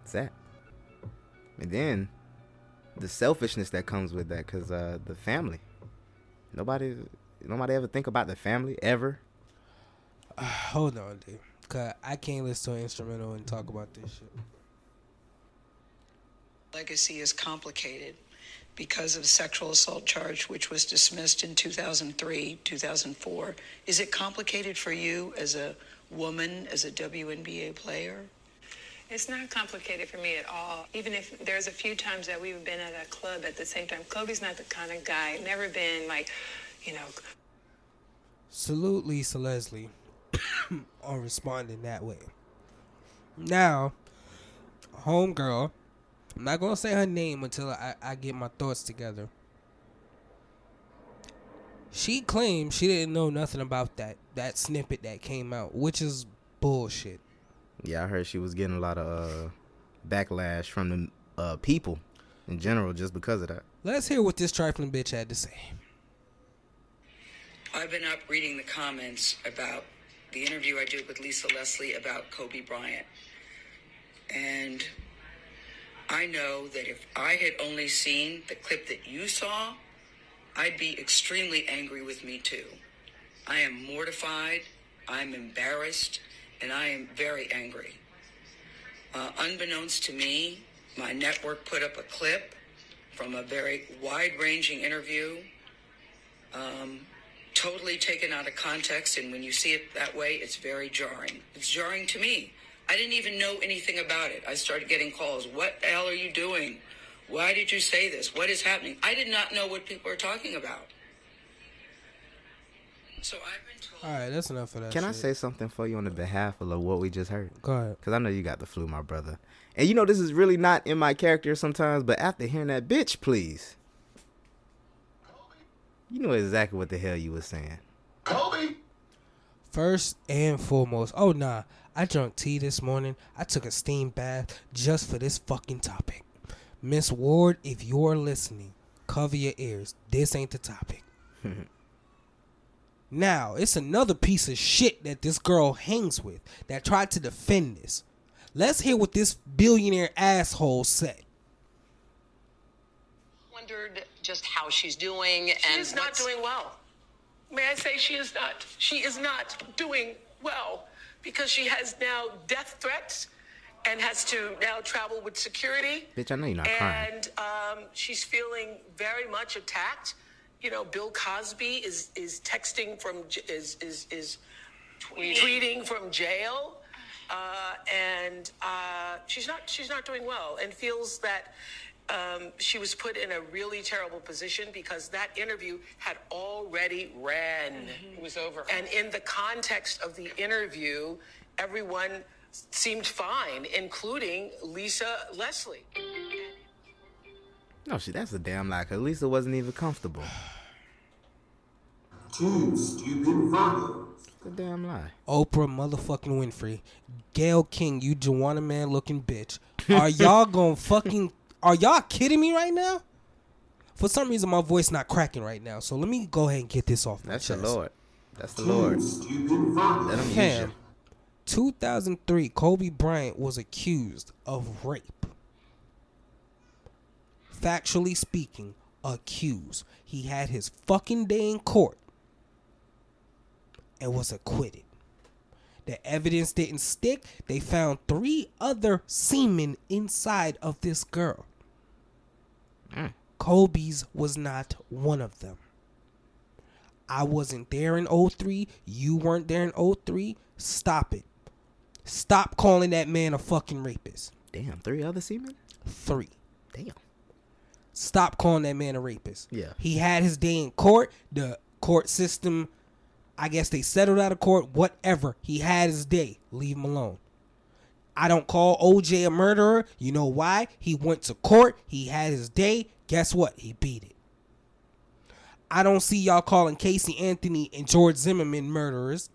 It's that. And then the selfishness that comes with that, cause uh, the family. Nobody, nobody ever think about the family ever. (sighs) Hold on, dude. Cause I can't listen to an instrumental and talk about this shit. Legacy is complicated because of sexual assault charge, which was dismissed in 2003, 2004. Is it complicated for you as a woman, as a WNBA player? It's not complicated for me at all. Even if there's a few times that we've been at a club at the same time, Kobe's not the kind of guy, never been like, you know, Salute Lisa Leslie (coughs) on responding that way. Now, homegirl, I'm not gonna say her name until I, I get my thoughts together. She claimed she didn't know nothing about that that snippet that came out, which is bullshit. Yeah, I heard she was getting a lot of uh, backlash from the uh, people in general just because of that. Let's hear what this trifling bitch had to say. I've been up reading the comments about the interview I did with Lisa Leslie about Kobe Bryant. And I know that if I had only seen the clip that you saw, I'd be extremely angry with me too. I am mortified, I'm embarrassed, and I am very angry. Uh, unbeknownst to me, my network put up a clip from a very wide ranging interview, um, totally taken out of context. And when you see it that way, it's very jarring. It's jarring to me. I didn't even know anything about it. I started getting calls. What the hell are you doing? Why did you say this? What is happening? I did not know what people are talking about. So I've been. All right, that's enough of that. Can I say something for you on the behalf of like, what we just heard? Go ahead. Because I know you got the flu, my brother. And you know this is really not in my character sometimes, but after hearing that bitch, please. You know exactly what the hell you was saying. Kobe. First and foremost, oh nah, I drank tea this morning. I took a steam bath just for this fucking topic. Miss Ward, if you're listening, cover your ears. This ain't the topic. (laughs) now, it's another piece of shit that this girl hangs with that tried to defend this. Let's hear what this billionaire asshole said. wondered just how she's doing and She is not doing well. May I say she is not? She is not doing well because she has now death threats and has to now travel with security. Bitch, I know you're not crying. and um, she's feeling very much attacked. You know, Bill Cosby is is texting from j- is is is tweeting, from jail, uh, and uh, she's not she's not doing well, and feels that. Um, she was put in a really terrible position because that interview had already ran. It was over. And in the context of the interview, everyone seemed fine, including Lisa Leslie. No, shit, that's a damn lie. Cause Lisa wasn't even comfortable. Two stupid Virgos. It's a damn lie. Oprah motherfucking Winfrey, Gayle King, you Joanna man looking bitch. Are y'all (laughs) gonna fucking? Are y'all kidding me right now? For some reason, my voice not cracking right now. So let me go ahead and get this off. my That's the chest. Lord. That's the Lord. Let him use Fam, you. 2003, Kobe Bryant was accused of rape. Factually speaking, accused. He had his fucking day in court and was acquitted. The evidence didn't stick. They found three other semen inside of this girl. Mm. Kobe's was not one of them. I wasn't there in 03. You weren't there in 03. Stop it. Stop calling that man a fucking rapist. Damn, three other semen? Three. Damn. Stop calling that man a rapist. Yeah. He had his day in court. The court system, I guess they settled out of court. Whatever. He had his day. Leave him alone. I don't call OJ a murderer. You know why? He went to court. He had his day. Guess what? He beat it. I don't see y'all calling Casey Anthony and George Zimmerman murderers.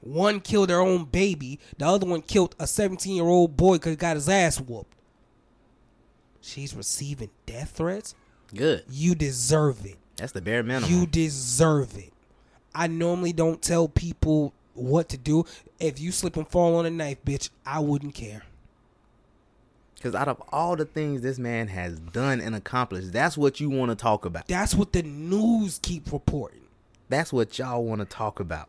One killed their own baby. The other one killed a 17 year old boy because he got his ass whooped. She's receiving death threats. Good. You deserve it. That's the bare minimum. You deserve it. I normally don't tell people what to do. If you slip and fall on a knife, bitch, I wouldn't care. Because out of all the things this man has done and accomplished, that's what you want to talk about. That's what the news keep reporting. That's what y'all want to talk about.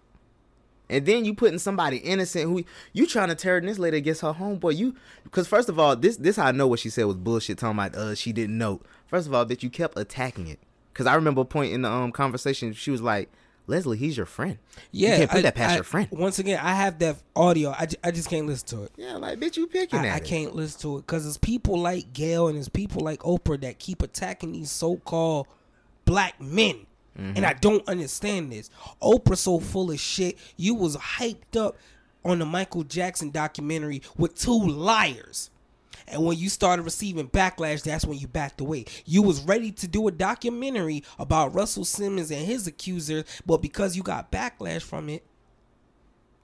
And then you putting somebody innocent who you trying to turn this lady against her homeboy. You because first of all, this this how I know what she said was bullshit. Talking about uh she didn't know. First of all, that you kept attacking it. Because I remember a point in the um conversation, she was like, "Leslie, he's your friend. Yeah, you can't put I- that past I- your friend." Once again, I have that audio. I, I just can't listen to it. Yeah, like bitch, you picking I, I can't listen to it because it's people like Gayle and it's people like Oprah that keep attacking these so-called black men, and I don't understand this. Oprah so full of shit. You was hyped up on the Michael Jackson documentary with two liars. And when you started receiving backlash, that's when you backed away. You was ready to do a documentary about Russell Simmons and his accusers, but because you got backlash from it,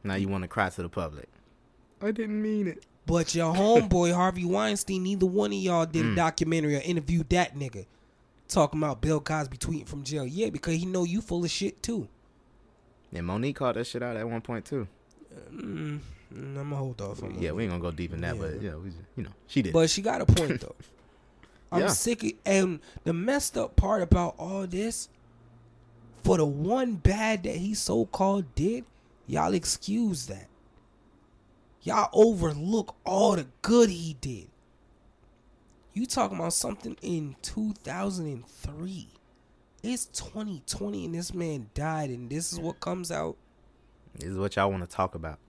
Now you want to cry to the public. I didn't mean it. But your homeboy Harvey Weinstein, neither one of y'all did a Mm. documentary or interviewed that nigga. Talking about Bill Cosby tweeting from jail. Yeah, because he know you full of shit too. And Mo'Nique called that shit out at one point too. Mm, I'm gonna hold off on Yeah, we ain't gonna go deep in that, but yeah, we just, you know, she did. But she got a point though. (laughs) I'm Yeah. sick of, and the messed up part about all this, for the one bad that he so called did, y'all excuse that. Y'all overlook all the good he did. You talking about something in 2003. It's 2020 and this man died and this is what comes out. This is what y'all want to talk about.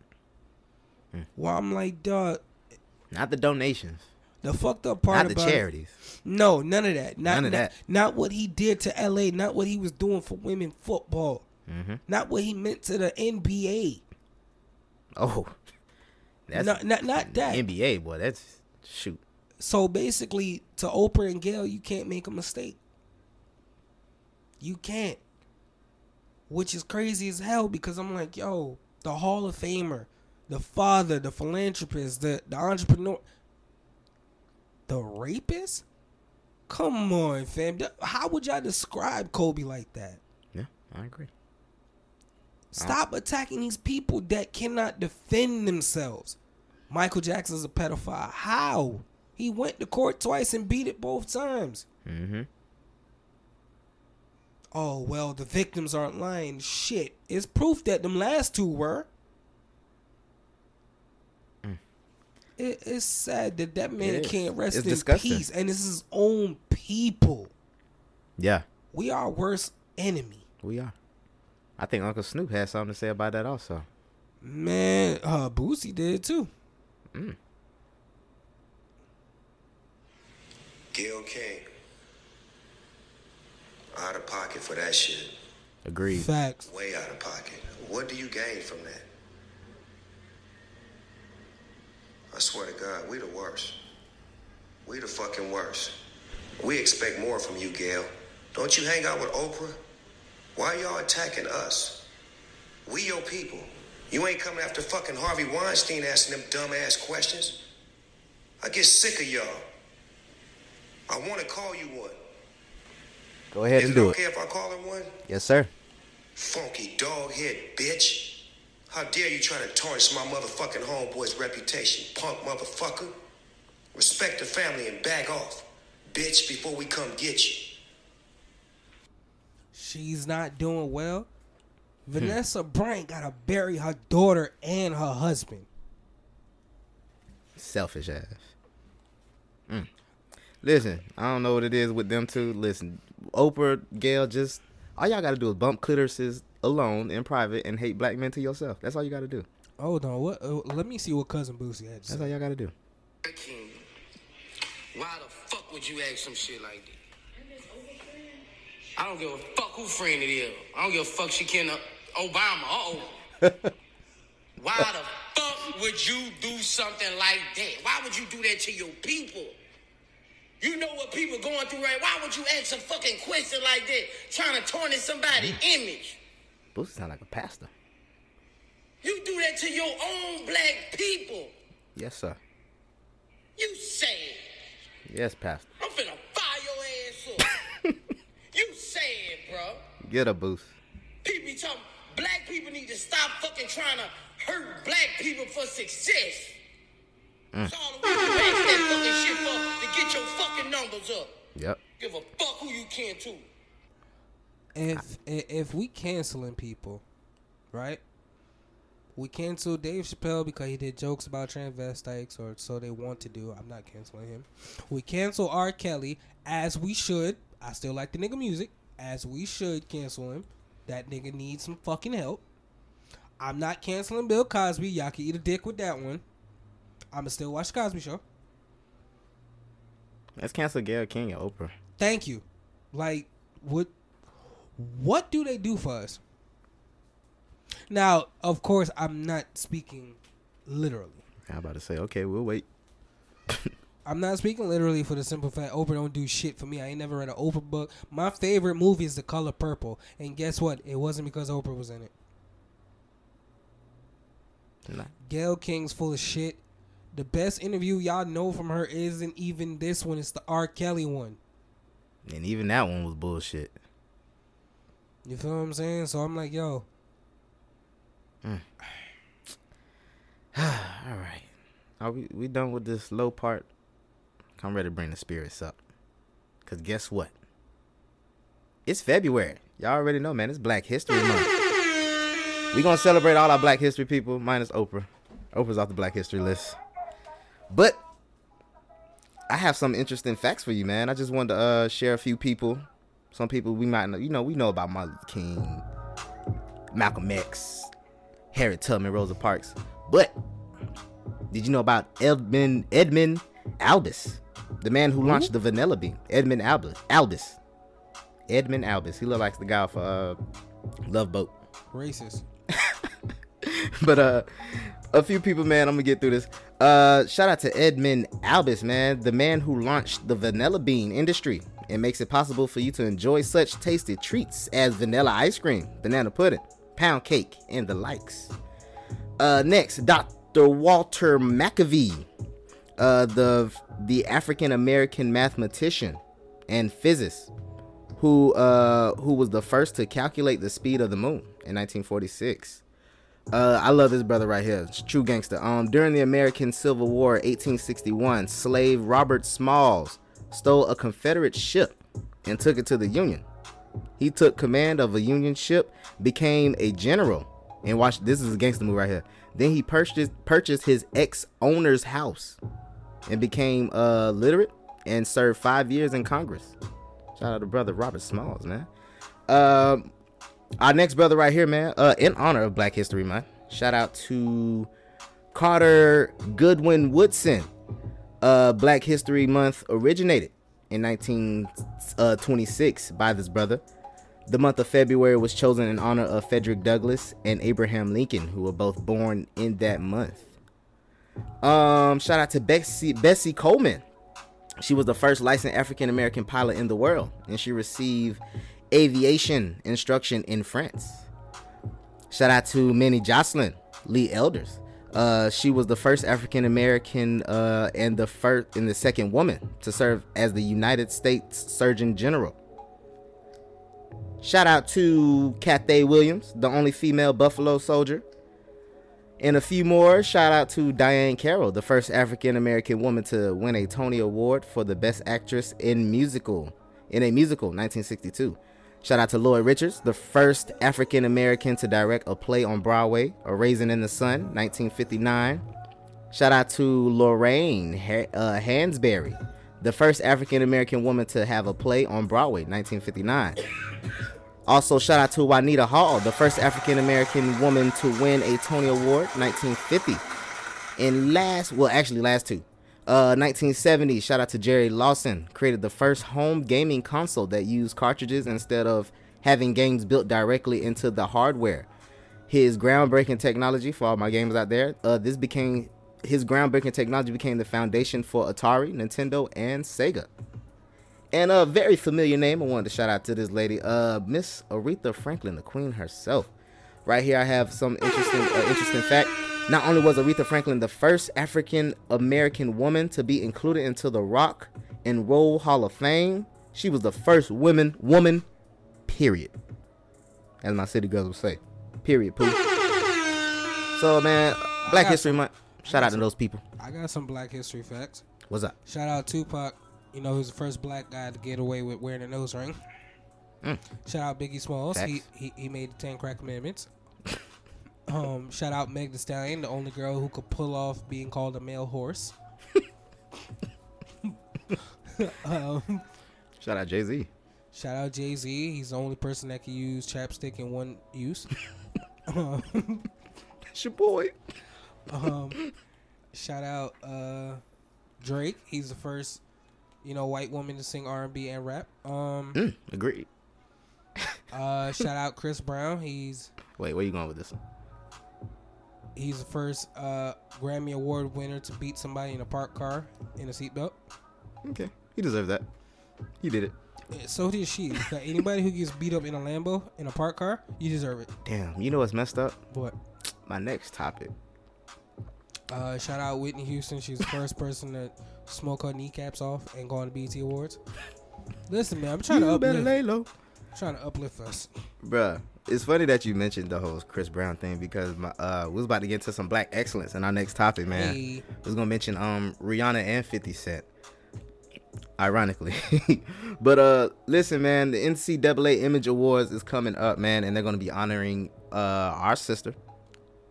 Well, I'm like, dog, Not the donations. The fucked up part Not the about it- charities. no, none of that. Not, None of not- that. Not what he did to LA. Not what he was doing for women football. Mm-hmm. Not what he meant to the NBA. Oh, (laughs) that's Not- not- not that. NBA boy. That's shoot. So basically, to Oprah and Gayle, you can't make a mistake. You can't. Which is crazy as hell because I'm like, yo, the Hall of Famer, the father, the philanthropist, the, the entrepreneur, the rapist? Come on, fam. How would y'all describe Kobe like that? Yeah, I agree. Stop attacking these people that cannot defend themselves. Michael Jackson's a pedophile. How? He went to court twice and beat it both times. Mm-hmm. Oh, well, the victims aren't lying. Shit. It's proof that them last two were. It, it's sad that that man can't rest It's in disgusting. peace. And it's his own people. Yeah, We are worst enemy. we are. I think Uncle Snoop had something to say about that also. Man, uh, Boosie did too. Mm. Gayle King. Out of pocket for that shit. Agreed. Facts. Way out of pocket. What do you gain from that? I swear to God, we the worst. We the fucking worst. We expect more from you, Gayle. Don't you hang out with Oprah? Why y'all attacking us? We your people. You ain't coming after fucking Harvey Weinstein asking them dumb ass questions. I get sick of y'all. I want to call you one. Go ahead Is and it do okay it. if I call her one? Yes, sir. Funky dog head bitch. How dare you try to tarnish my motherfucking homeboy's reputation, punk motherfucker? Respect the family and back off, bitch, before we come get you. She's not doing well. Vanessa Bryant gotta bury her daughter and her husband. Selfish ass. Mm. Listen, I don't know what it is with them two. Listen, Oprah, Gayle, just all y'all gotta do is bump clitorises alone in private and hate black men to yourself. That's all you gotta do. Hold on, what? Uh, let me see what cousin Boosie had to That's say. all y'all gotta do. King, why the fuck would you ask some shit like that? I don't give a fuck who friend it is. I don't give a fuck she can uh, Obama. Uh oh. (laughs) why the fuck would you do something like that? Why would you do that to your people? You know what people going through right? Why would you ask a fucking question like that, trying to tarnish somebody's mm-hmm. image? Boosie sound like a pastor. You do that to your own black people. Yes, sir. You say it. Yes, pastor. I'm finna fire your ass up. (laughs) you say it, bro. Get a boost. People be talking, black people need to stop fucking trying to hurt black people for success. Mm. That's all the reason you ask that fucking shit for, to get your fucking numbers up. Yep. Give a fuck who you can too. if if we canceling people, right? We cancel Dave Chappelle because he did jokes about transvestites, or so they want to do. I'm not canceling him. We cancel R. Kelly as we should. I still like the nigga music, as we should cancel him. That nigga needs some fucking help. I'm not canceling Bill Cosby. Y'all can eat a dick with that one. I'ma still watch the Cosby Show. Let's cancel Gayle King and Oprah. Thank you. Like, what? What do they do for us? Now, of course, I'm not speaking literally. I'm about to say, okay, we'll wait. (laughs) I'm not speaking literally for the simple fact Oprah don't do shit for me. I ain't never read an Oprah book. My favorite movie is The Color Purple, and guess what? It wasn't because Oprah was in it. Nah. Gayle King's full of shit. The best interview y'all know from her isn't even this one. It's the R. Kelly one. And even that one was bullshit. You feel what I'm saying? So I'm like, yo, Mm. (sighs) All right. Are we we done with this low part? I'm ready to bring the spirits up. Cause guess what? It's February. Y'all already know, man. It's Black History Month. We gonna celebrate all our Black History people, minus Oprah. Oprah's off the Black History list. But I have some interesting facts for you, man. I just wanted to uh, share a few people. Some people we might know. You know, we know about Martin Luther King, Malcolm X, Harriet Tubman, Rosa Parks. But did you know about Edmund Edmund Albus, the man who launched the Vanilla Bean? Edmund Albus. Albus. Edmund Albus. He looked like the guy for uh, Love Boat. racist. (laughs) but uh a few people man i'm gonna get through this uh shout out to edmund albus man. The man who launched the vanilla bean industry. And makes it possible for you to enjoy such tasty treats as vanilla ice cream banana pudding pound cake and the likes. Uh next dr walter mcafee uh the the african american mathematician and physicist who uh who was the first to calculate the speed of the moon in 1946 uh, I love this brother right here. It's true gangster. Um, during the American Civil War, 1861, slave Robert Smalls stole a Confederate ship and took it to the Union. He took command of a Union ship, became a general, and watch. This is a gangster move right here. Then he purchased purchased his ex owner's house, and became uh literate and served five years in Congress. Shout out to brother Robert Smalls, man. Um, our next brother right here, man, uh, in honor of Black History Month, shout out to Carter Goodwin Woodson. Uh, Black History Month originated in 1926 by this brother. The month of February was chosen in honor of Frederick Douglass and Abraham Lincoln, who were both born in that month. Um, shout out to Bessie Bessie Coleman. She was the first licensed African American pilot in the world, and she received aviation instruction in France. Shout out to Minnie Joycelyn Lee Elders. Uh, she was the first African American uh, and the first and the second woman to serve as the United States Surgeon General. Shout out to Cathay Williams, the only female Buffalo soldier. And a few more. Shout out to Diahann Carroll, the first African American woman to win a Tony Award for the Best Actress in musical in a musical, 1962. Shout out to Lloyd Richards, the first African American to direct a play on Broadway, A Raisin in the Sun, 1959. Shout out to Lorraine uh, Hansberry, the first African American woman to have a play on Broadway, 1959. Also, shout out to Juanita Hall, the first African American woman to win a Tony Award, 1950. And last, well, actually, last two. Uh, 1970, shout out to Jerry Lawson, created the first home gaming console that used cartridges instead of having games built directly into the hardware. His groundbreaking technology, for all my gamers out there, uh, this became his groundbreaking technology became the foundation for Atari, Nintendo, and Sega. And a very familiar name, I wanted to shout out to this lady, uh, Miss Aretha Franklin, the Queen herself. Right here, I have some interesting, uh, interesting fact. Not only was Aretha Franklin the first African American woman to be included into the Rock and Roll Hall of Fame, she was the first woman, woman, period. As my city girls would say, period. Pooh. So man, Black History some- Month. Shout out to those people. I got some Black History facts. What's up? Shout out Tupac. You know, who's the first black guy to get away with wearing a nose ring. Mm. Shout out Biggie Smalls. He, he he made the Ten Crack Commandments. Um, shout out Meg The Stallion, the only girl who could pull off being called a male horse. (laughs) um, Shout out Jay Z. shout out Jay Z. He's the only person that can use chapstick in one use. (laughs) um, It's your boy. um, shout out uh, Drake. He's the first, you know, white woman to sing R and B and rap. Um, Mm, agreed. uh, shout out Chris Brown. He's Wait, where you going with this? one? He's the first uh, Grammy Award winner to beat somebody in a parked car in a seatbelt. Okay, he deserved that. He did it. Yeah, So did she. Like, Anybody who gets beat up in a Lambo in a parked car, you deserve it. Damn, you know what's messed up? What? My next topic. Uh, shout out Whitney Houston. She's the first person to smoke her kneecaps off and go on the BET Awards. Listen, man, I'm trying to You better lay low. Trying to uplift us. Bruh, it's funny that you mentioned the whole Chris Brown thing because my uh we was about to get into some black excellence in our next topic, man. Hey. We was gonna mention um Rihanna and 50 Cent. Ironically. (laughs) but uh listen man, the NAACP Image Awards is coming up, man, and they're gonna be honoring uh our sister,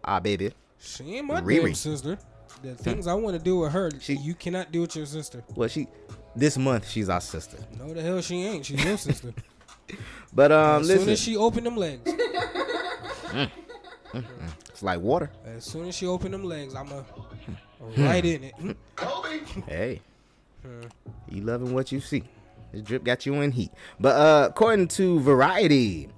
our baby. She ain't my Riri. damn sister. The things I want to do with her, you cannot do with your sister. Well she this month she's our sister. No, the hell she ain't. She's your sister. (laughs) But um as listen. soon as she open them legs, Mm, mm, mm. It's like water. as soon as she open them legs, I'm a Hmm. right in it. Hey, Hmm. you loving what you see. This drip got you in heat. But uh, according to Variety,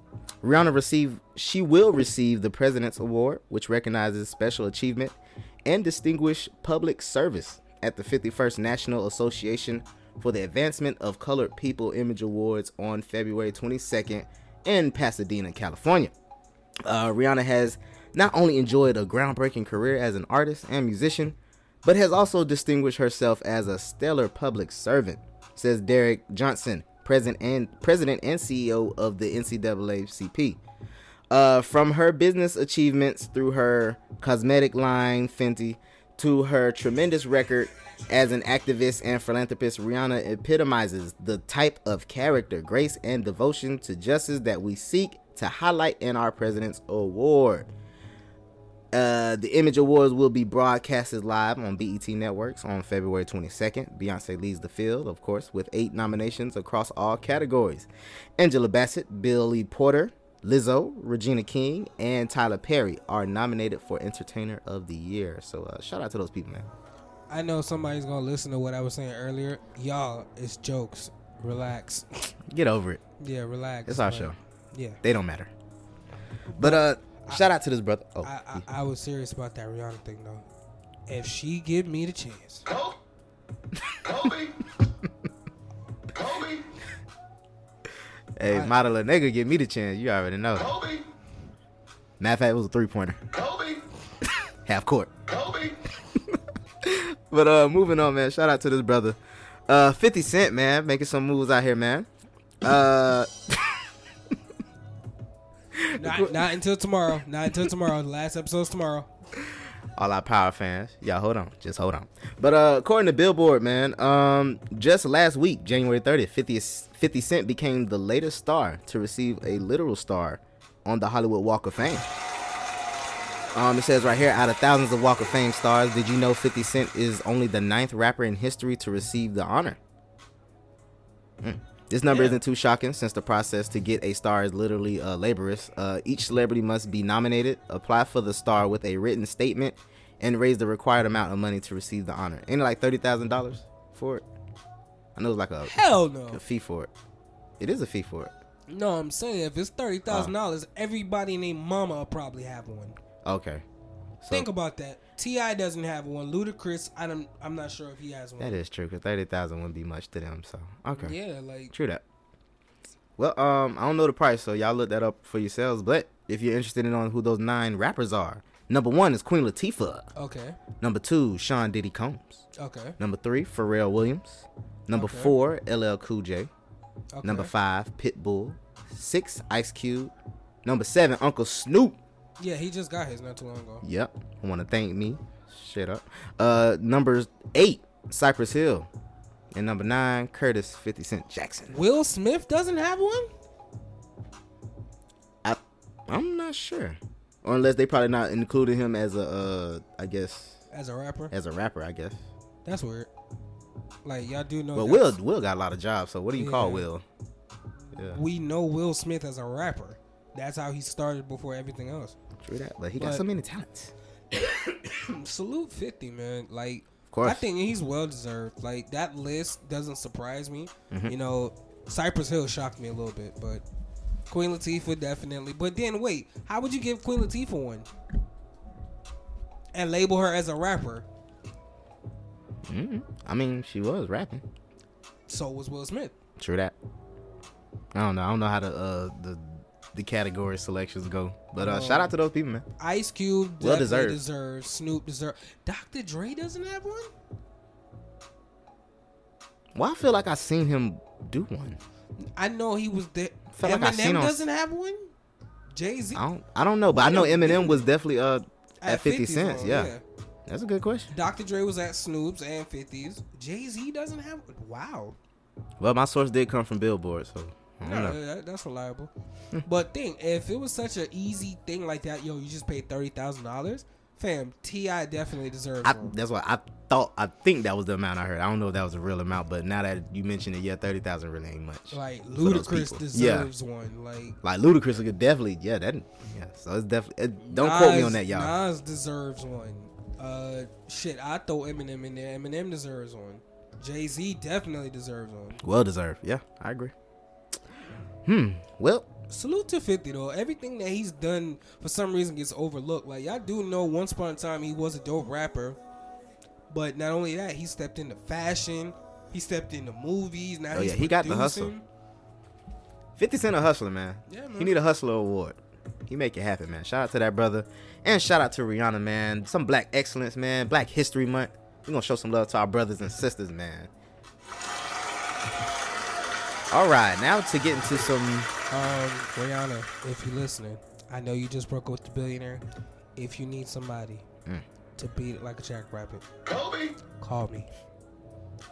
Rihanna received she will receive the President's Award, which recognizes special achievement and distinguished public service at the 51st National Association for the Advancement of Colored People Image Awards on February 22nd in Pasadena, California. Uh, Rihanna has not only enjoyed a groundbreaking career as an artist and musician, but has also distinguished herself as a stellar public servant, says Derrick Johnson, president and president and CEO of the NAACP. Uh, from her business achievements through her cosmetic line Fenty to her tremendous record as an activist and philanthropist, Rihanna epitomizes the type of character, grace, and devotion to justice that we seek to highlight in our President's Award. Uh, the Image Awards will be broadcasted live on BET Networks on February 22nd. Beyonce leads the field, of course, with eight nominations across all categories. Angela Bassett, Billy Porter, Lizzo, Regina King, and Tyler Perry are nominated for Entertainer of the Year. So, uh, shout out to those people, man. I know somebody's gonna listen to what I was saying earlier. Y'all, it's jokes. Relax. Get over it. Yeah, relax. It's our show. Yeah. They don't matter. But uh, shout out to this brother. Oh, I, I, I was serious about that Rihanna thing though. if she give me the chance. Kobe. (laughs) Kobe. Kobe. Hey, model a nigga, give me the chance. You already know. Kobe. Matter of fact, it was a three pointer. Kobe. (laughs) Half court. Kobe. (laughs) But uh, moving on, man. Shout out to this brother, uh, Fifty Cent, man, making some moves out here, man. Uh, (laughs) Not, not until tomorrow. Not until tomorrow. The last episode's tomorrow. All our power fans, y'all hold on, just hold on. But uh, according to Billboard, man, um, just last week, January 30th, 50, 50 Cent became the latest star to receive a literal star on the Hollywood Walk of Fame. Um, it says right here, out of thousands of Walk of Fame stars, did you know 50 Cent is only the ninth rapper in history to receive the honor? Mm. This number isn't too shocking since the process to get a star is literally uh, laborious. Uh, each celebrity must be nominated, apply for the star with a written statement, and raise the required amount of money to receive the honor. Ain't it like thirty thousand dollars for it? I know it's like a Hell no. a fee for it. It is a fee for it. No, I'm saying if it's thirty thousand dollars, everybody named Mama will probably have one. Okay, so Think about that. T.I. doesn't have one. Ludacris, I don't. I'm not sure if he has one. that is true because thirty thousand wouldn't be much to them. So okay, Yeah, like True that. Well, um, I don't know the price, so y'all look that up for yourselves. But if you're interested in on who those nine rappers are, number one is Queen Latifah. Okay. Number two, Sean Diddy Combs. Okay. Number three, Pharrell Williams. Number Okay. four, LL Cool J. Okay. Number five, Pitbull. Six, Ice Cube. Number seven, Uncle Snoop. Yeah, he just got his not too long ago. Yep. I want to thank me. Shut up. Uh, number eight, Cypress Hill. And number nine, Curtis 50 Cent Jackson. Will Smith doesn't have one. I, I'm not sure. Or unless they probably not included him as a, uh, I guess, As a rapper, as a rapper, I guess. that's weird. Like y'all do know. But Will, Will got a lot of jobs. So what do you call Will? Yeah. we know Will Smith as a rapper. That's how he started before everything else. True that. But he got But- so many talents. (coughs) Salute 50, man. Like, of course. I think he's well deserved. Like, that list doesn't surprise me. Mhm. You know, Cypress Hill shocked me a little bit, but Queen Latifah definitely. But then, wait, how would you give Queen Latifah one? And label her as a rapper? mm I mean, she was rapping. So was Will Smith. True that. I don't know. I don't know how the uh the the category selections go. But uh Um, shout out to those people, man. Ice Cube Well deserved. deserves. Snoop deserves. Dr. Dre doesn't have one? Well, I feel like I seen him do one. I know he was there. Felt like I seen Eminem on- doesn't have one? Jay Z? I don't I don't know, but I know Eminem was definitely uh at, At 50 cents. Yeah. yeah. That's a good question. Dr. Dre was at Snoop's and 50s. Jay Z doesn't have. Wow. Well, my source did come from Billboard, so Yeah, know. that- that's reliable. but think, if it was such an easy thing like that, yo, you just paid thirty thousand dollars, fam. T.I. definitely deserves I, one. that's why I thought I think that was the amount I heard. I don't know if that was a real amount, but now that you mentioned it, yeah, thirty thousand really ain't much. Like Ludacris deserves one. Like Like Ludacris could definitely, yeah, that, yeah. So it's definitely. It, don't quote me on that, y'all. Nas deserves one. Uh, shit, I throw Eminem in there. Eminem deserves one. Jay Z definitely deserves one. Well deserved. Yeah, I agree. Hmm. Well, Salute to 50 though. Everything that he's done for some reason gets overlooked. Like y'all do know once upon a time he was a dope rapper. But not only that, he stepped into fashion. He stepped into movies. Now Oh, he's yeah, he got the hustle. 50 Cent a hustler, man. Yeah, man. He need a hustler award. He make it happen, man. Shout out to that brother. And shout out to Rihanna, man. Some black excellence, man. Black History Month. We're gonna show some love to our brothers and sisters, man. All right, now to get into some Um, Rihanna, if you're listening, I know you just broke up with the billionaire. If you need somebody Mm. to beat it like a jackrabbit, Kobe. call me. She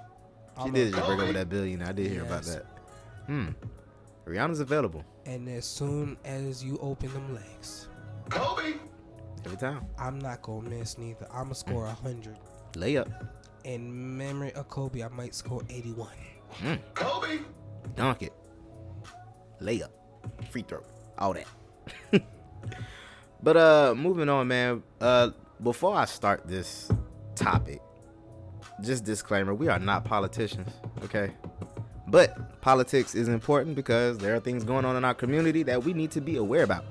I'm did just break up with that billionaire. I did hear about that. Hmm. Rihanna's available And as soon as you open them legs, Kobe. every time. I'm not gonna miss neither. I'ma score a hundred. Layup. In memory of Kobe, I might score 81. Mm. Kobe. Dunk it. Layup. Free throw. All that. (laughs) but uh moving on, man. Uh before I start this topic, just disclaimer, we are not politicians, okay? But politics is important because there are things going on in our community that we need to be aware about.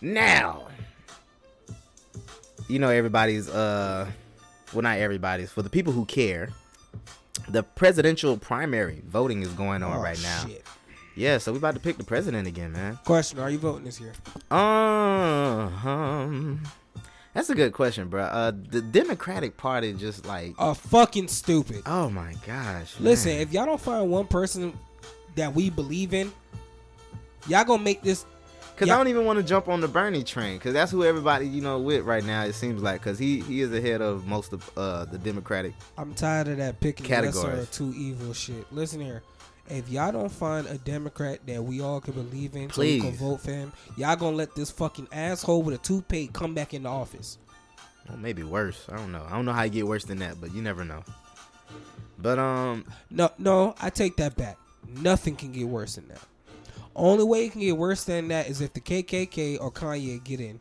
Now, you know everybody's uh well, not everybody's for the people who care. The presidential primary voting is going on Oh, right now. shit. Yeah, so we about to pick the president again, man. Question: Are you voting this year? Uh, um, that's a good question, bro. Uh, the Democratic Party just like Uh, fucking stupid. Oh my gosh. Listen, man. if y'all don't find one person that we believe in, y'all gonna make this. Cause y'all- I don't even want to jump on the Bernie train, cause that's who everybody you know with right now. It seems like, cause he he is ahead of most of uh the Democratic. I'm tired of that picking lesser Categories. of two evil shit. Listen here. If y'all don't find a Democrat that we all can believe in, so we can Please. vote for him, y'all gonna let this fucking asshole with a toothpaste come back in the office. Well, maybe worse. I don't know. I don't know how you get worse than that, but you never know. But um, No, no, I take that back. Nothing can get worse than that. Only way it can get worse than that is if the KKK or Kanye get in.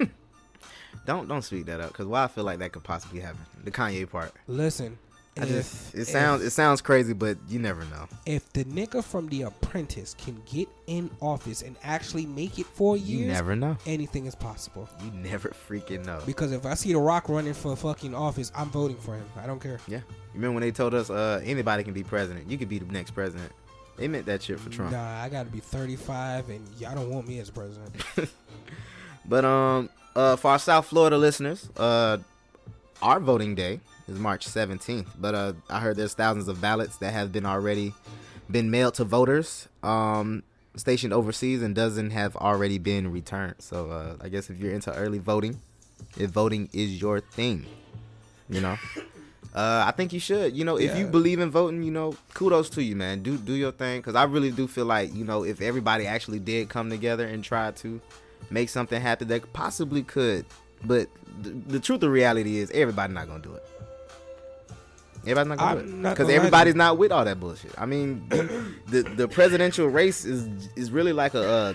(laughs) don't don't speak that up, cause why I feel like that could possibly happen. The Kanye part. Listen, I if- just it if- sounds it sounds crazy, but you never know. If the nigga from The Apprentice can get in office and actually make it four years, You never know. Anything is possible. You never freaking know. Because if I see The Rock running for fucking office, I'm voting for him. I don't care. Yeah. You remember when they told us uh anybody can be president? You could be the next president. They meant that shit for Trump. Nah, I gotta be 35, and y'all don't want me as president. (laughs) But um, uh, for our South Florida listeners, uh, our voting day is March 17th. But uh, I heard there's thousands of ballots that have been already been mailed to voters um stationed overseas and doesn't have already been returned. So uh, I guess if you're into early voting, if voting is your thing, you know. (laughs) Uh, I think you should. You know, if you believe in voting, you know, kudos to you, man. Do do your thing, because I really do feel like you know, if everybody actually did come together and try to make something happen, they possibly could. But the, the truth of reality is, everybody's not gonna do it. Everybody's not gonna I'm do it because gonna lie to everybody's not with all that bullshit. I mean, the the presidential race is is really like a uh,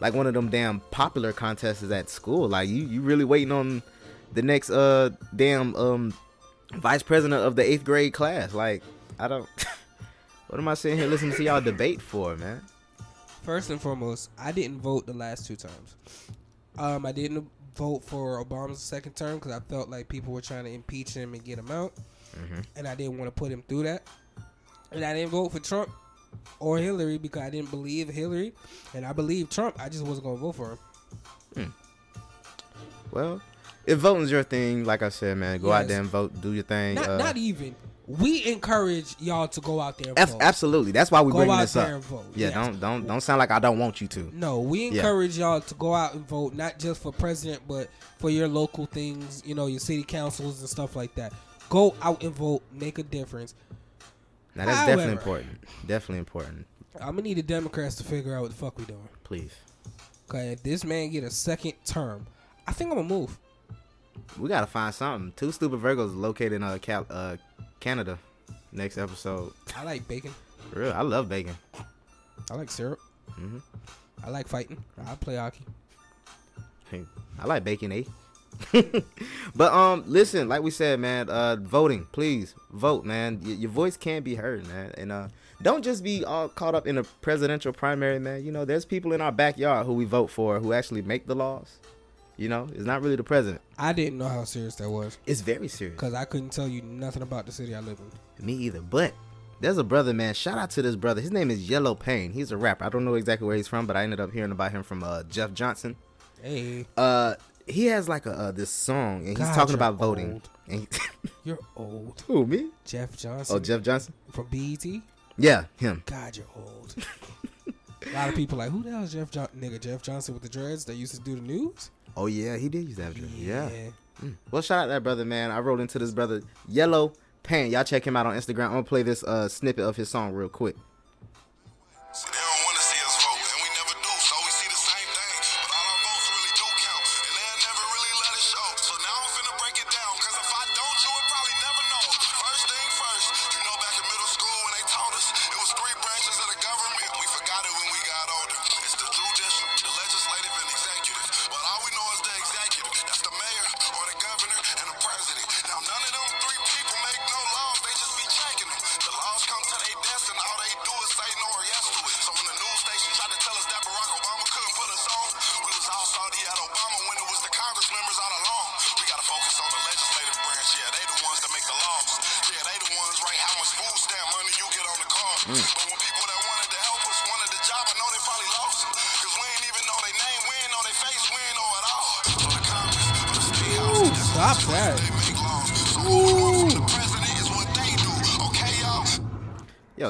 like one of them damn popular contests at school. Like you you really waiting on the next uh damn um vice president of the eighth grade class. Like I don't. (laughs) what am I sitting here listening to y'all debate for, man? First and foremost, I didn't vote the last two times. Um, I didn't vote for Obama's second term because I felt like people were trying to impeach him and get him out, Mhm. and I didn't want to put him through that. And I didn't vote for Trump or Hillary because I didn't believe Hillary, and I believe Trump. I just wasn't gonna vote for him. Well, if voting's your thing, like I said, man, go out there and vote, do your thing. Not, uh, not even. We encourage y'all to go out there vote. absolutely. That's why we Go bringing out this there up. and vote. Yeah, Yes. don't don't don't sound like I don't want you to. No, we Yeah. encourage y'all to go out and vote, not just for president, but for your local things, you know, your city councils and stuff like that. Go out and vote, make a difference. Now that's definitely important. Definitely important. I'm gonna need the Democrats to figure out what the fuck we doing. Please. Okay, if this man get a second term, I think I'm gonna move. We gotta find something. Two stupid Virgos located in uh, Cal- uh Canada. Next episode. I like bacon. For real, I love bacon. I like syrup. hmm I like fighting. I play hockey. Hey, I like bacon, eh? (laughs) but um, listen, like we said, man, uh, voting, please vote, man. Y- your voice can be heard, man, and uh, don't just be all caught up in a presidential primary, man. You know, there's people in our backyard who we vote for who actually make the laws. You know, it's not really the president. I didn't know how serious that was It's very serious. because I couldn't tell you nothing about the city I live in. Me either. But there's a brother, man. Shout out to this brother. His name is Yellopain. He's a rapper. I don't know exactly where he's from, but I ended up hearing about him from uh, Jeff Johnson. Hey, Uh, he has like a uh, this song, and he's talking about voting. old. And (laughs) you're old. who me? Jeff Johnson. Oh, Jeff Johnson. from BET. Yeah, him. God, you're old. (laughs) a lot of people like, who the hell is Jeff Johnson? Nigga, Jeff Johnson with the dreads that used to do the news. Oh yeah, he did use that. drink. Yeah. Yeah. Mm. Well, shout out that brother, man. I rolled into this brother, Yellow Pain. Y'all check him out on Instagram. I'm gonna play this uh snippet of his song real quick. Now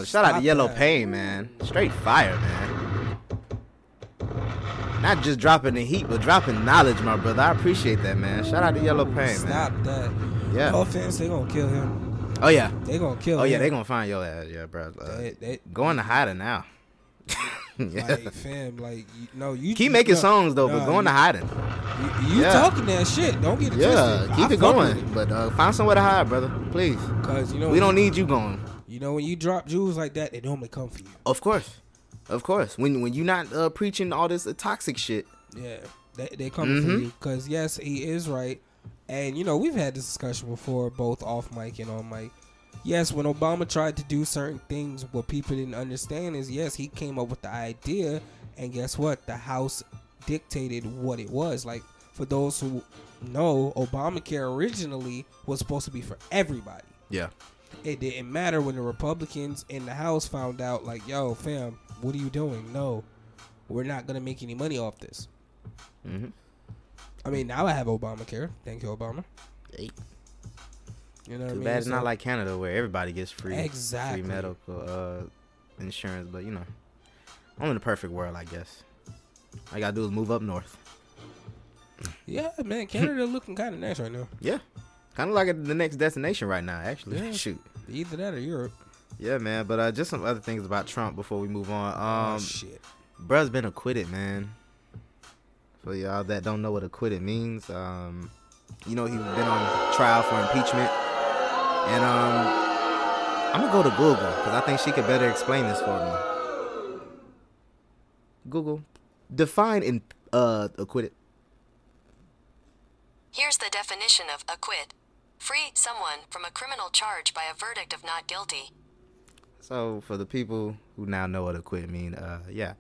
shout out to Yellow that. Pain, man. Straight fire, man. Not just dropping the heat, but dropping knowledge, my brother. I appreciate that, man. Shout out to Yellopain, Stop man. Stop that. Yeah. No offense, they gonna kill him. Oh yeah. They gonna kill him. Oh yeah, they gonna find your ass, yeah, bro. Uh, They- they- going to hiding now. (laughs) yeah. Like fam, like you, no, you Keep making no, songs though, but nah, going to you- hiding. You, you Yeah. talking that shit? Don't get it Yeah, twisted. keep I it going, but uh, find somewhere to hide, brother. Please. Cause you know we don't need you going. You know when you drop jewels like that, they normally come for you. Of course, of course. When when you not uh, preaching all this uh, toxic shit. Yeah, they they coming for Mhm. you. Cause yes, he is right, and you know we've had this discussion before, both off mic and on mic. Yes, when Obama tried to do certain things, what people didn't understand is yes, he came up with the idea, and guess what? The House dictated what it was. Like for those who know, Obamacare originally was supposed to be for everybody. Yeah. It didn't matter when the Republicans in the House found out, like, yo, fam, what are you doing? No, we're not gonna make any money off this. Mhm. I mean, now I have Obamacare. Thank you, Obama. Hey. You know what I Too mean? bad it's not like Canada where everybody gets free Exactly. free medical uh, insurance, but you know, I'm in the perfect world, I guess. All I gotta do is move up north. Yeah, man, Canada looking kind of nice right now. Yeah, kind of like the next destination right now, actually. Yeah. Shoot. Either that or Europe. Yeah, man. But uh, just some other things about Trump before we move on. Um, oh shit. Bruh's been acquitted, man. For y'all that don't know what acquitted means, um, you know he's been on trial for impeachment, and um, I'm gonna go to Google because I think she could better explain this for me. Google, define in uh acquitted. Here's the definition of acquit free someone from a criminal charge by a verdict of not guilty. So for the people who now know what acquit mean, uh, yeah.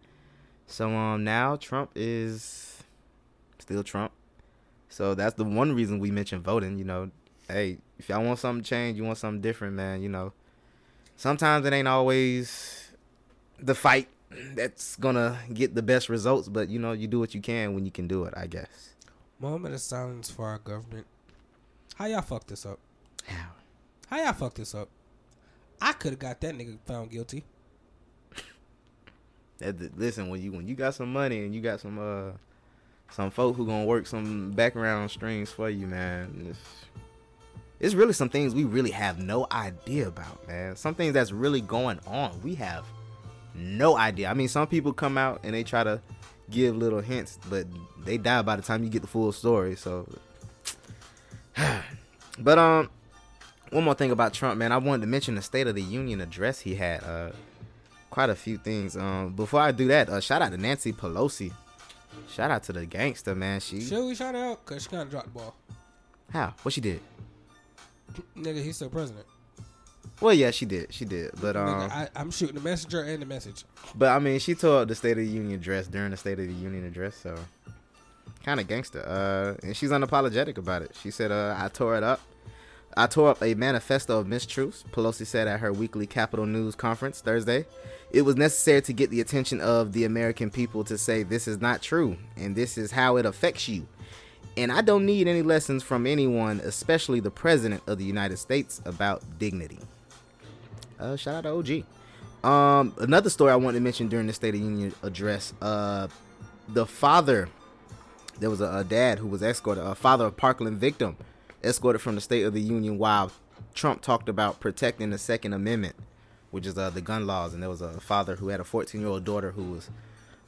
So um, now Trump is still Trump. So that's the one reason we mentioned voting. You know, hey, if y'all want something change, you want something different, man. You know, sometimes it ain't always the fight that's gonna get the best results, but you know, you do what you can when you can do it. I guess. Moment of silence for our government. How y'all fuck this up? How? How y'all fuck this up? I could have got that nigga found guilty. (laughs) That, listen, when you when you got some money and you got some uh some folk who gonna work some background strings for you, man. It's, it's really some things we really have no idea about, man. Some things that's really going on, we have no idea. I mean, some people come out and they try to give little hints, but they die by the time you get the full story. So, (sighs) but um, one more thing about Trump, man. I wanted to mention the State of the Union address he had. Uh, quite a few things. Um, before I do that, uh, shout out to Nancy Pelosi. Shout out to the gangster, man. She Should we shout out? Cause she kind of dropped the ball. how? What she did? Nigga, he's still president. Well, yeah, she did. She did. But um, Nigga, I, I'm shooting the messenger and the message. But I mean, she tore up the State of the Union address during the State of the Union address, so kind of gangster. Uh, and she's unapologetic about it. She said, uh, "I tore it up. I tore up a manifesto of mistruths." Pelosi said at her weekly Capitol News conference Thursday, "It was necessary to get the attention of the American people to say this is not true and this is how it affects you." And I don't need any lessons from anyone, especially the President of the United States, about dignity. Uh, shout out to OG. Um, another story I wanted to mention during the State of Union address. Uh, the father, there was a, a dad who was escorted, a father of Parkland victim, escorted from the State of the Union while Trump talked about protecting the Second Amendment, which is uh, the gun laws. And there was a father who had a 14 year old daughter who was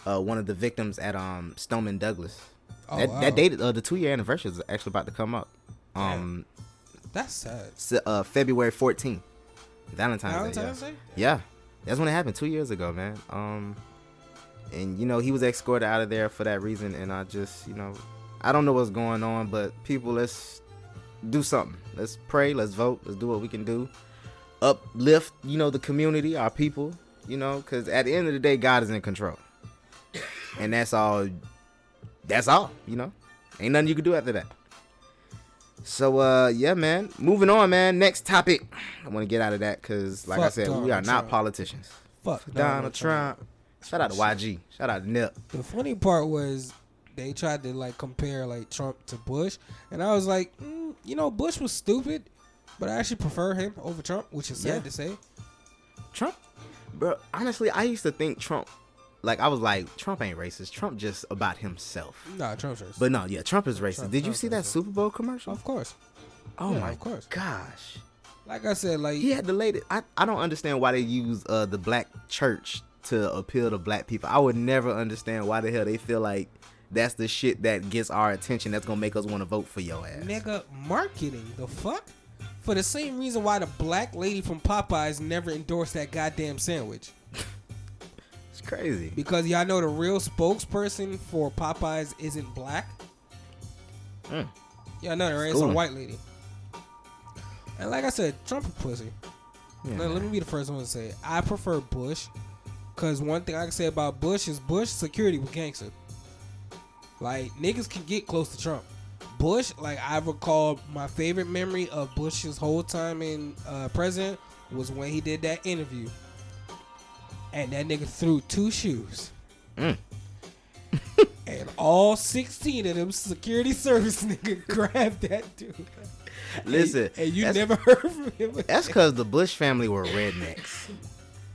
uh, one of the victims at um, Stoneman Douglas. Oh, that, wow. that date, uh, the two year anniversary is actually about to come up. Um, That's sad. Uh, February 14th, Valentine's, Valentine's Day. Day? Yeah. yeah, that's when it happened two years ago, man. Um, and you know he was escorted out of there for that reason, and I just, you know, I don't know what's going on, but people, let's do something. Let's pray. Let's vote. Let's do what we can do. Uplift, you know, the community, our people, you know, because at the end of the day, God is in control, and that's all. That's all, you know. Ain't nothing you can do after that. So uh yeah, man. Moving on, man. Next topic. I want to get out of that because, like I Fuck said, we Donald are not Trump. politicians. Fuck Donald, Donald Trump. Trump. Shout out to YG. Shout out to Nip. The funny part was they tried to like compare like Trump to Bush, and I was like, mm, you know, Bush was stupid, but I actually prefer him over Trump, which is sad Yeah. to say. Trump, bro. Honestly, I used to think Trump, like I was like, Trump ain't racist. Trump just about himself. Nah, Trump's racist. But no, yeah, Trump is racist. Trump- Did you Trump's see that Super Bowl commercial? Of course. Oh Yeah, my of course. gosh. Like I said, like He had the latest. I, I don't understand why they use uh, the black church to appeal to black people. I would never understand why the hell they feel like that's the shit that gets our attention. That's gonna make us want to vote for your ass. nigga marketing the fuck for the same reason why the black lady from Popeyes never endorsed that goddamn sandwich. (laughs) It's crazy. Because y'all know the real spokesperson for Popeyes isn't black. Mm. Yeah, no, right? It's a white lady. And like I said, Trump a pussy. Yeah, Let, let me be the first one to say it. I prefer Bush. Cause one thing I can say about Bush is Bush security was gangster. Like niggas can get close to Trump. Bush, like I recall, my favorite memory of Bush's whole time in uh, president was when he did that interview, and that nigga threw two shoes, Mm. (laughs) and all sixteen of them security (laughs) service nigga (laughs) grabbed that dude. Listen, and, and you never heard from him. That's because the Bush family were rednecks.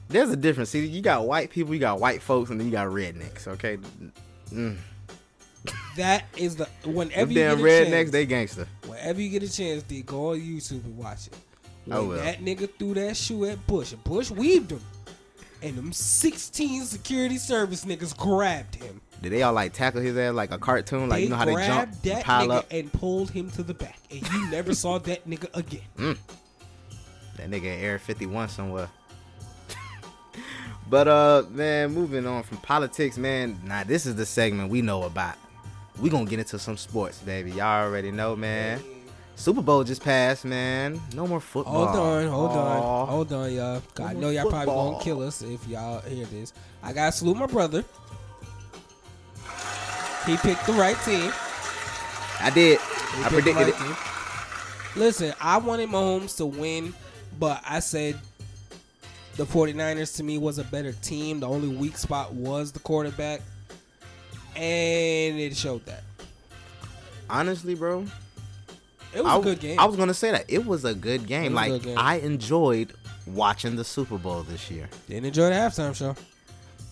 There's a difference. See, you got white people, you got white folks, and then you got rednecks. Okay. Mm. That is the whenever you damn get a rednecks, chance, they gangster. Whenever you get a chance, D, go on YouTube and watch it. When I will. that nigga threw that shoe at Bush, and Bush weaved him, and them 16 security service niggas grabbed him. Did they all like tackle his ass like a cartoon? Like they you know how they jump, that pile nigga up. and pulled him to the back, and you never saw that nigga again. Mm. That nigga Air 51 somewhere. But uh man, moving on from politics, man. Nah, this is the segment we know about. We gonna get into some sports, baby. Y'all already know, man. Super Bowl just passed, man. No more football. Hold on, hold Aw. on, hold on, y'all. I know y'all probably football. gonna kill us if y'all hear this. I gotta salute my brother. He picked the right team. I did. He I predicted right it. team. Listen, I wanted Mahomes to win, but I said the 49ers to me was a better team. The only weak spot was the quarterback. And it showed that. Honestly, bro. It was a a good game. I was gonna say that. It was a good game. like good game. I enjoyed watching the Super Bowl this year. Didn't enjoy the halftime show.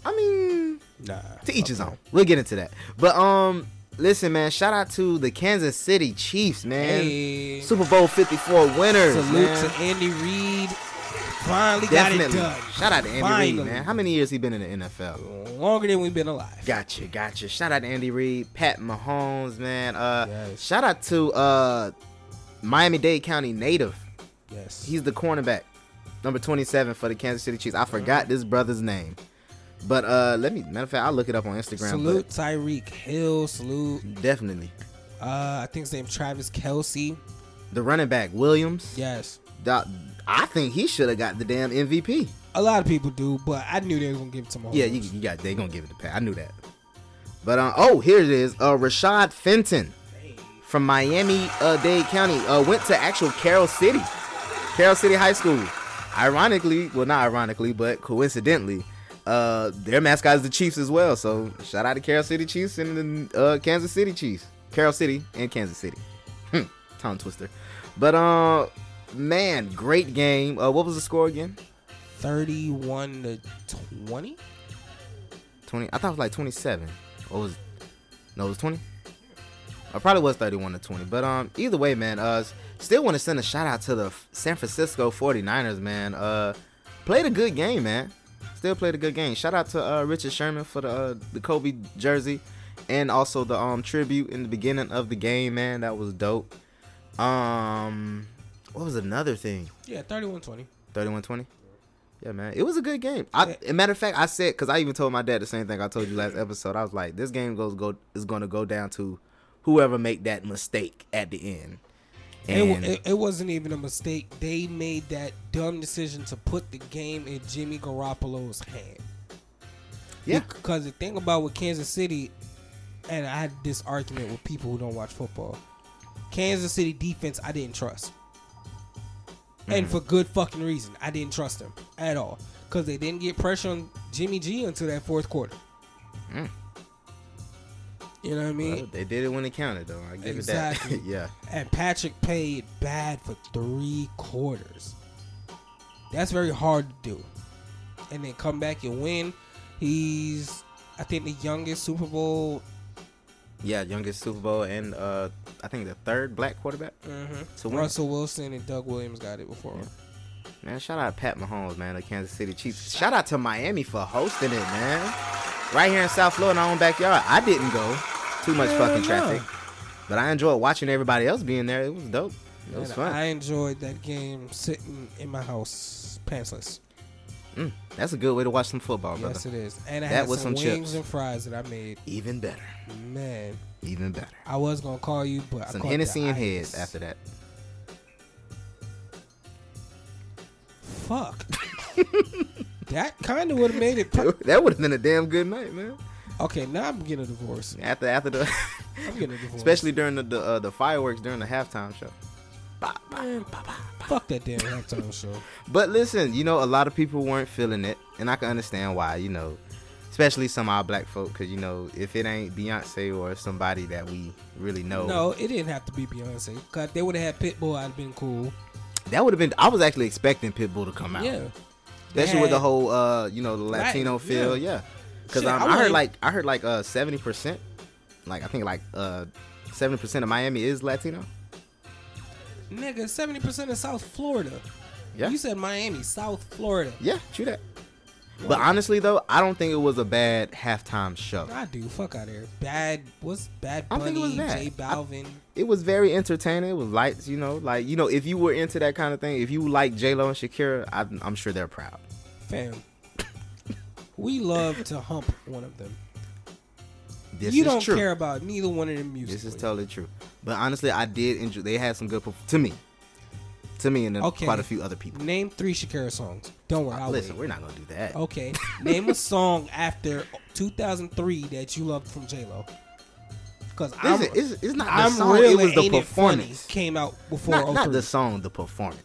I mean, nah. To each his own. We'll get into that. But um, listen, man. Shout out to the Kansas City Chiefs, man. Hey. Super Bowl Fifty Four winners. Salute man. to Andy Reid. Finally Definitely. got it done. Shout out to Andy Finally. Reid, man. How many years he been in the NFL? Longer than we've been alive. Gotcha, gotcha. Shout out to Andy Reid, Pat Mahomes, man. Uh, shout out to uh, Miami Dade County native. Yes. He's the cornerback, number twenty-seven for the Kansas City Chiefs. I forgot this brother's name, but uh, let me. Matter of fact, I'll look it up on Instagram. Salute Tyreek Hill. Salute. definitely. Uh, I think his name Travis Kelce. The running back Williams. Yes. That- I think he should have got the damn MVP. A lot of people do, but I knew they were gonna give it to Mahomes. Yeah, you, you got they gonna give it to Pat. I knew that. But uh, oh, here it is. Uh, Rashad Fenton from Miami uh, Dade County uh, went to actual Carroll City, Carroll City High School. Ironically, well, not ironically, but coincidentally, uh, their mascot is the Chiefs as well. So shout out to Carroll City Chiefs and the uh, Kansas City Chiefs, Carroll City and Kansas City. Hmm, tongue twister. But uh, man, great game. Uh, what was the score again? Thirty-one to twenty. 20 I thought it was like 27 or was no it was 20 I probably was 31 to 20 but um either way man uh still want to send a shout out to the San Francisco 49ers man. Uh played a good game man. Still played a good game. Shout out to uh Richard Sherman for the uh, the Kobe jersey and also the um tribute in the beginning of the game man. That was dope. Um what was another thing Yeah, 31-20. 31-20 yeah, man. It was a good game. I, a matter of fact, I said because I even told my dad the same thing I told you last episode. I was like, this game goes go is going to go down to whoever make that mistake at the end. It, it, it wasn't even a mistake. They made that dumb decision to put the game in Jimmy Garoppolo's hand. Yeah. Because the thing about with Kansas City, and I had this argument with people who don't watch football. Kansas City defense, I didn't trust. And Mhm. for good fucking reason. I didn't trust them at all. Because they didn't get pressure on Jimmy G until that fourth quarter. Mm. You know what I mean? Well, they did it when it counted, though. I give Exactly. it that. (laughs) yeah. And Patrick played bad for three quarters. That's very hard to do. And then come back and win. He's, I think, the youngest Super Bowl. Yeah, youngest Super Bowl and uh, I think the third black quarterback Mhm. to. Russell Wilson and Doug Williams got it before. him. Man, shout out Pat Mahomes, man, the Kansas City Chiefs. Shout out to Miami for hosting it, man. Right here in South Florida, in our own backyard. I didn't go. Too much Hell fucking no. traffic. But I enjoyed watching everybody else being there. It was dope. It was And fun. I enjoyed that game sitting in my house, pantsless. Mm, that's a good way to watch some football, brother. Yes, it is. And I that had with some, some wings chips. and fries that I made. Even better. Man, Even better. I was gonna call you, but Some I Hennessy and heads after that. Fuck. (laughs) that kind of would have made it. Per- (laughs) that would have been a damn good night, man. okay, now I'm getting a divorce. After after the, I'm getting a (laughs) divorce. especially during the the, uh, the fireworks during the halftime show. Fuck that damn halftime show. But listen, you know, a lot of people weren't feeling it, and I can understand why. You know, especially some of our black folk, because you know, if it ain't Beyonce or somebody that we really know, No, it didn't have to be Beyonce. Cause they would have had Pitbull. I'd have been cool. that would have been. I was actually expecting Pitbull to come out. Yeah. especially with the whole, uh, you know, the Latin, Latino feel. yeah. Yeah, because Shit, um, I I, heard like I heard like uh seventy percent, like I think like uh seventy percent of Miami is Latino. Nigga, seventy percent of South Florida. Yeah. You said Miami, South Florida. Yeah, true that. But honestly, though, I don't think it was a bad halftime show. I do. Fuck out of here. Bad. What's bad? I think it was bad. J Balvin. It was very entertaining. It was lights, you know, like you know, if you were into that kind of thing, if you like J Lo and Shakira, I'm, I'm sure they're proud. Fam. (laughs) we love to hump one of them. This you don't true. care about neither one of them musically. This is totally true. But honestly, I did enjoy. They had some good to me, to me, and then Okay. quite a few other people. Name three Shakira songs. Don't worry. I'll Listen, wait. we're not gonna do that. Okay. (laughs) Name a song after 2003 that you loved from J Lo. Because I'm, Listen, it's, it's not the I'm song. it was the It performance. came out before Not, not the oh song, the performance.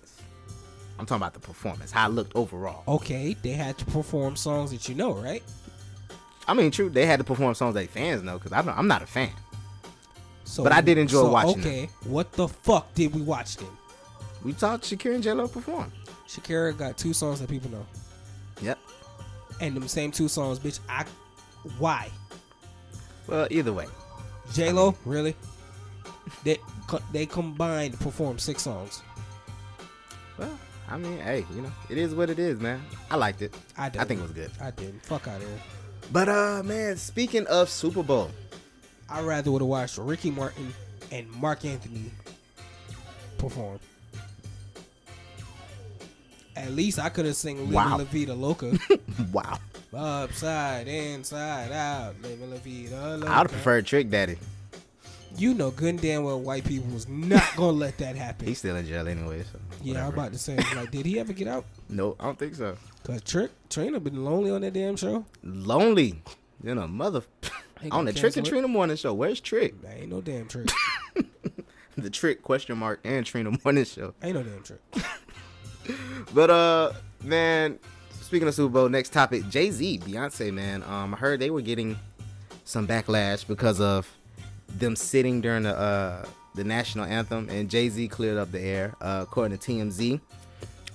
I'm talking about the performance. How it looked overall. Okay, they had to perform songs that you know, right? I mean, true. They had to perform songs that fans know because I'm not a fan. So, But I did enjoy so, watching Okay, what the fuck did we watch then? We talked Shakira and J Lo perform. Shakira got two songs that people know, Yep. and them same two songs, bitch. I why? Well, either way. J Lo really? They they combined to perform six songs. Well, I mean, hey, you know, it is what it is, man. I liked it. I did. I think it was good. I didn't. Fuck out of here. But uh, man, speaking of Super Bowl, I rather would have watched Ricky Martin and Marc Anthony perform. At least I could have sing "Living Wow. La Vida Loca." (laughs) wow, Upside, inside, out, living la vida loca. I'd have preferred Trick Daddy. You know good and damn well white people was not (laughs) gonna let that happen. He's still in jail anyway. So yeah, I'm about to say, like, did he ever get out? (laughs) No, I don't think so. Cause Trick Trina been lonely on that damn show. Lonely, you know, mother on the Trick and it. Trina morning show. Where's Trick? There ain't no damn Trick. (laughs) the Trick question mark and Trina morning show. ain't no damn Trick. (laughs) But uh, man, speaking of Super Bowl, next topic: Jay Z, Beyonce, man. Um, I heard they were getting some backlash because of them sitting during the uh the national anthem, and Jay Z cleared up the air, uh, according to TMZ.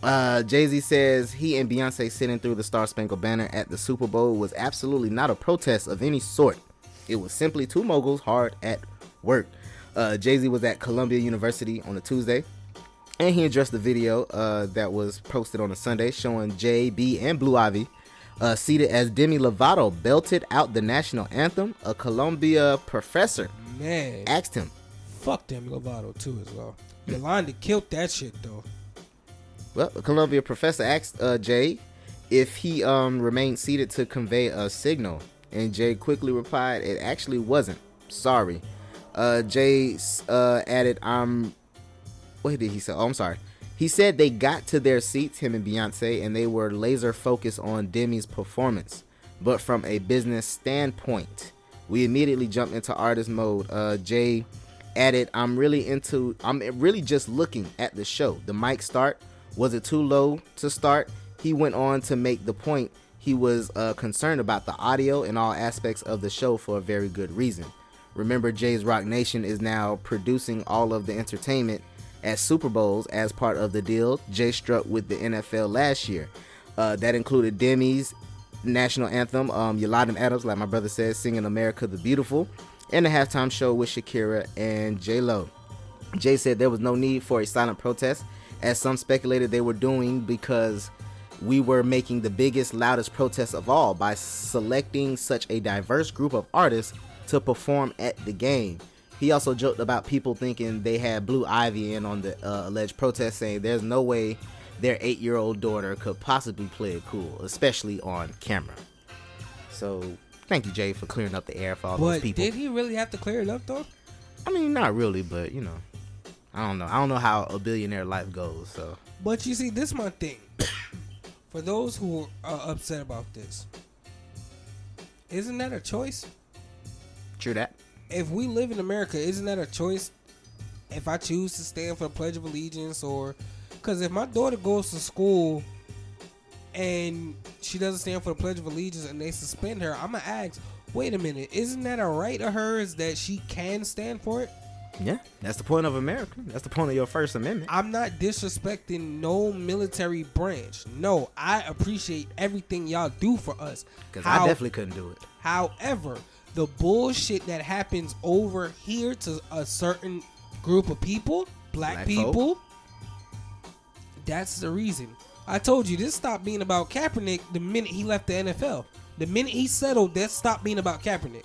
Uh, Jay Z says he and Beyonce sitting through the Star Spangled Banner at the Super Bowl was absolutely not a protest of any sort. It was simply two moguls hard at work. Uh, Jay Z was at Columbia University on a Tuesday, and he addressed the video uh, that was posted on a Sunday showing Jay, B, and Blue Ivy uh, seated as Demi Lovato belted out the national anthem. A Columbia professor Man, asked him, fuck Demi Lovato too as well. Yolanda killed that shit though. Well, Columbia professor asked uh, Jay if he um, remained seated to convey a signal, and Jay quickly replied, "It actually wasn't. Sorry." Uh, Jay uh, added, "I'm." What did he say? Oh, I'm sorry. He said they got to their seats, him and Beyonce, and they were laser focused on Demi's performance. But from a business standpoint, we immediately jumped into artist mode. Uh, Jay added, "I'm really into. I'm really just looking at the show. The mic start was it too low to start?" He went on to make the point he was uh, concerned about the audio and all aspects of the show for a very good reason. Remember, Jay's Roc Nation is now producing all of the entertainment at Super Bowls as part of the deal Jay struck with the NFL last year. Uh, that included Demi's national anthem, um, Yolanda Adams, like my brother says, singing America the Beautiful, and the halftime show with Shakira and J Lo. Jay said there was no need for a silent protest, as some speculated they were doing because we were making the biggest, loudest protest of all by selecting such a diverse group of artists to perform at the game. He also joked about people thinking they had Blue Ivy in on the uh, alleged protest, saying there's no way their eight year old daughter could possibly play it cool, especially on camera. So, thank you, Jay, for clearing up the air for all those people. did he really have to clear it up though? I mean, not really, but you know, I don't know. I don't know how a billionaire life goes. So, But you see, this is my thing. (coughs) For those who are upset about this, isn't that a choice? true that. If we live in America, isn't that a choice? If I choose to stand for the Pledge of Allegiance, or because if my daughter goes to school and she doesn't stand for the Pledge of Allegiance and they suspend her, I'm gonna ask, wait a minute, isn't that a right of hers that she can stand for it? Yeah, that's the point of America. That's the point of your First Amendment. I'm not disrespecting no military branch. No, I appreciate everything y'all do for us. Because I How- definitely couldn't do it. However, the bullshit that happens over here to a certain group of people, black, Black people, that's the reason. I told you this stopped being about Kaepernick the minute he left the NFL. The minute he settled, that stopped being about Kaepernick.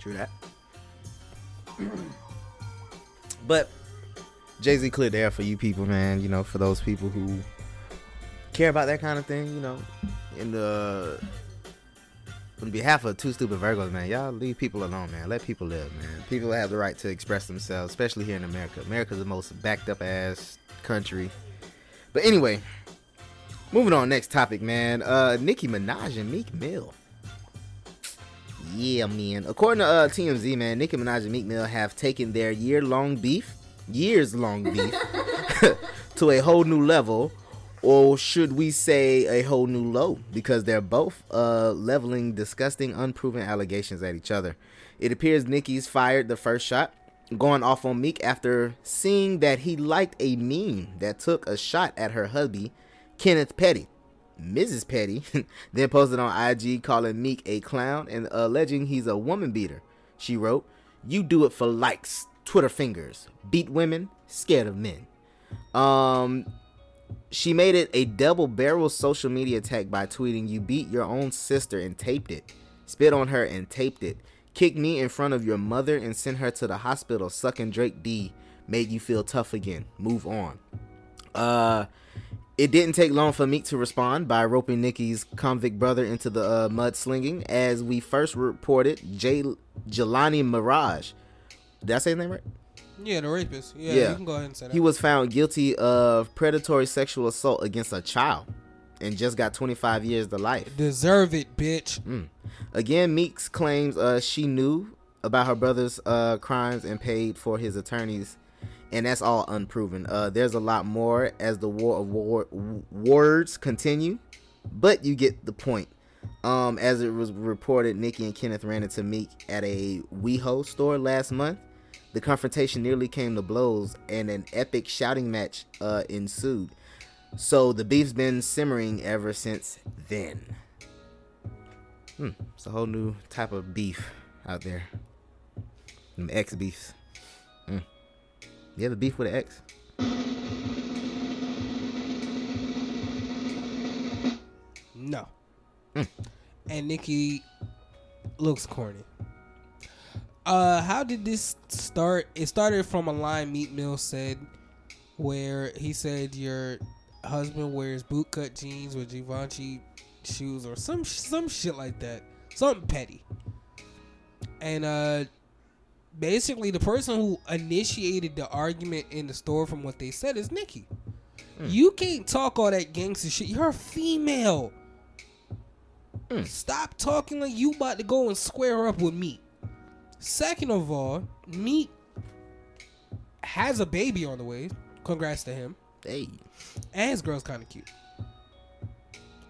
True that. (clears throat) but Jay Z cleared the air for you people, man. You know, for those people who care about that kind of thing. You know, in the on behalf of two stupid Virgos, man, y'all leave people alone, man. Let people live, man. People have the right to express themselves, especially here in America. America's the most backed up ass country. But anyway, moving on. Next topic, man. Uh, Nicki Minaj and Meek Mill. Yeah, man. According to uh, TMZ, man, Nicki Minaj and Meek Mill have taken their year-long beef, years-long (laughs) beef, (laughs) to a whole new level, or should we say a whole new low? Because they're both uh, leveling disgusting, unproven allegations at each other. It appears Nicki's fired the first shot, going off on Meek after seeing that he liked a meme that took a shot at her hubby, Kenneth Petty. Mrs. Petty (laughs) then posted on IG calling Meek a clown and alleging he's a woman beater. She wrote, You do it for likes, Twitter fingers, beat women, scared of men. Um, she made it a double barrel social media attack by tweeting, You beat your own sister and taped it, spit on her and taped it, kicked me in front of your mother and sent her to the hospital, sucking Drake D, made you feel tough again. Move on. Uh, it didn't take long for Meek to respond by roping Nikki's convict brother into the uh, mudslinging. As we first reported, Jay Jelani Maraj. Did I say his name right? Yeah, the rapist. Yeah, you can go ahead and say that. He was found guilty of predatory sexual assault against a child and just got 25 years to life. Deserve it, bitch. Mm. Again, Meeks claims uh, she knew about her brother's uh, crimes and paid for his attorneys, and that's all unproven. Uh, there's a lot more as the war of war- words continue, but you get the point. Um, as it was reported, Nikki and Kenneth ran into Meek at a WeHo store last month. The confrontation nearly came to blows, and an epic shouting match uh, ensued. So the beef's been simmering ever since then. Hmm, it's a whole new type of beef out there. Them ex beefs. You ever beef with an ex? No. Mm. And Nikki looks corny. Uh, how did this start? It started from a line Meek Mill said, where he said your husband wears bootcut jeans with Givenchy shoes or some some shit like that, something petty. And uh, basically, the person who initiated the argument in the store, from what they said, is Nikki. You can't talk all that gangster shit. You're a female. Stop talking like you about to go and square up with me. Second of all, Meek has a baby on the way. Congrats to him. Hey. And his girl's kind of cute.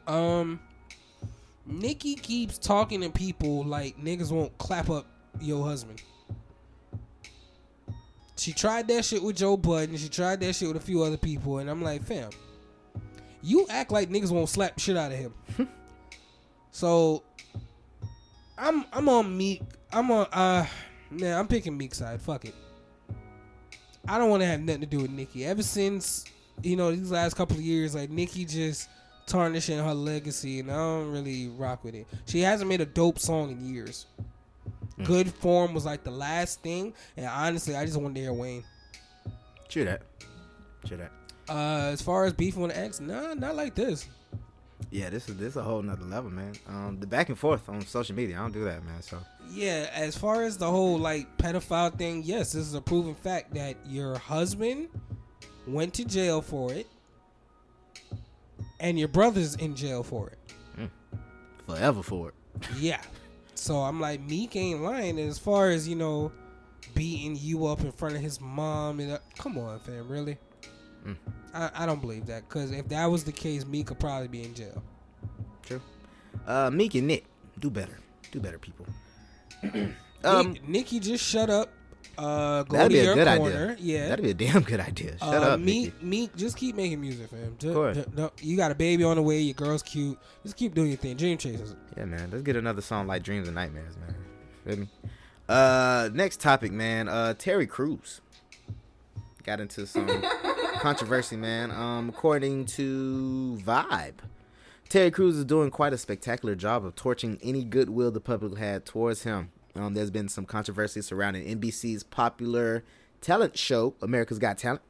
Um, Nikki keeps talking to people like niggas won't clap up your husband. She tried that shit with Joe Budden. She tried that shit with a few other people, and I'm like, fam, you act like niggas won't slap shit out of him. (laughs) so I'm I'm on Meek. I'm on uh man, I'm picking Meek side. Fuck it. I don't want to have nothing to do with Nikki. Ever since you know these last couple of years, like Nikki just tarnishing her legacy, and I don't really rock with it. She hasn't made a dope song in years. Mm. Good form was like the last thing, and honestly, I just wanted to hear Wayne. True that. True that. Uh, as far as beef on the X, nah, not like this. Yeah, this is this is a whole nother level, man. Um, the back and forth on social media, I don't do that, man. So Yeah, as far as the whole like pedophile thing, yes, this is a proven fact that your husband went to jail for it, and your brother's in jail for it. forever for it. Yeah. (laughs) So I'm like, Meek ain't lying. And as far as you know, beating you up in front of his mom, and uh, come on, fam, really? Mm. I, I don't believe that because if that was the case, Meek could probably be in jail. True. Uh, Meek and Nick, do better. Do better, people. (clears throat) Um, Nikki, just shut up. Uh, go That'd to be a your good corner. idea. Yeah, That'd be a damn good idea. Shut uh, up, Meek, Meek, just keep making music, fam. Ju- course. ju- no, you got a baby on the way. Your girl's cute. Just keep doing your thing. Dream chasers. Yeah, man. Let's get another song like Dreams and Nightmares, man. Feel me? Uh, next topic, man. Uh, Terry Crews got into some (laughs) controversy, man. Um, according to Vibe, Terry Crews is doing quite a spectacular job of torching any goodwill the public had towards him. Um, there's been some controversy surrounding NBC's popular talent show, America's Got Talent,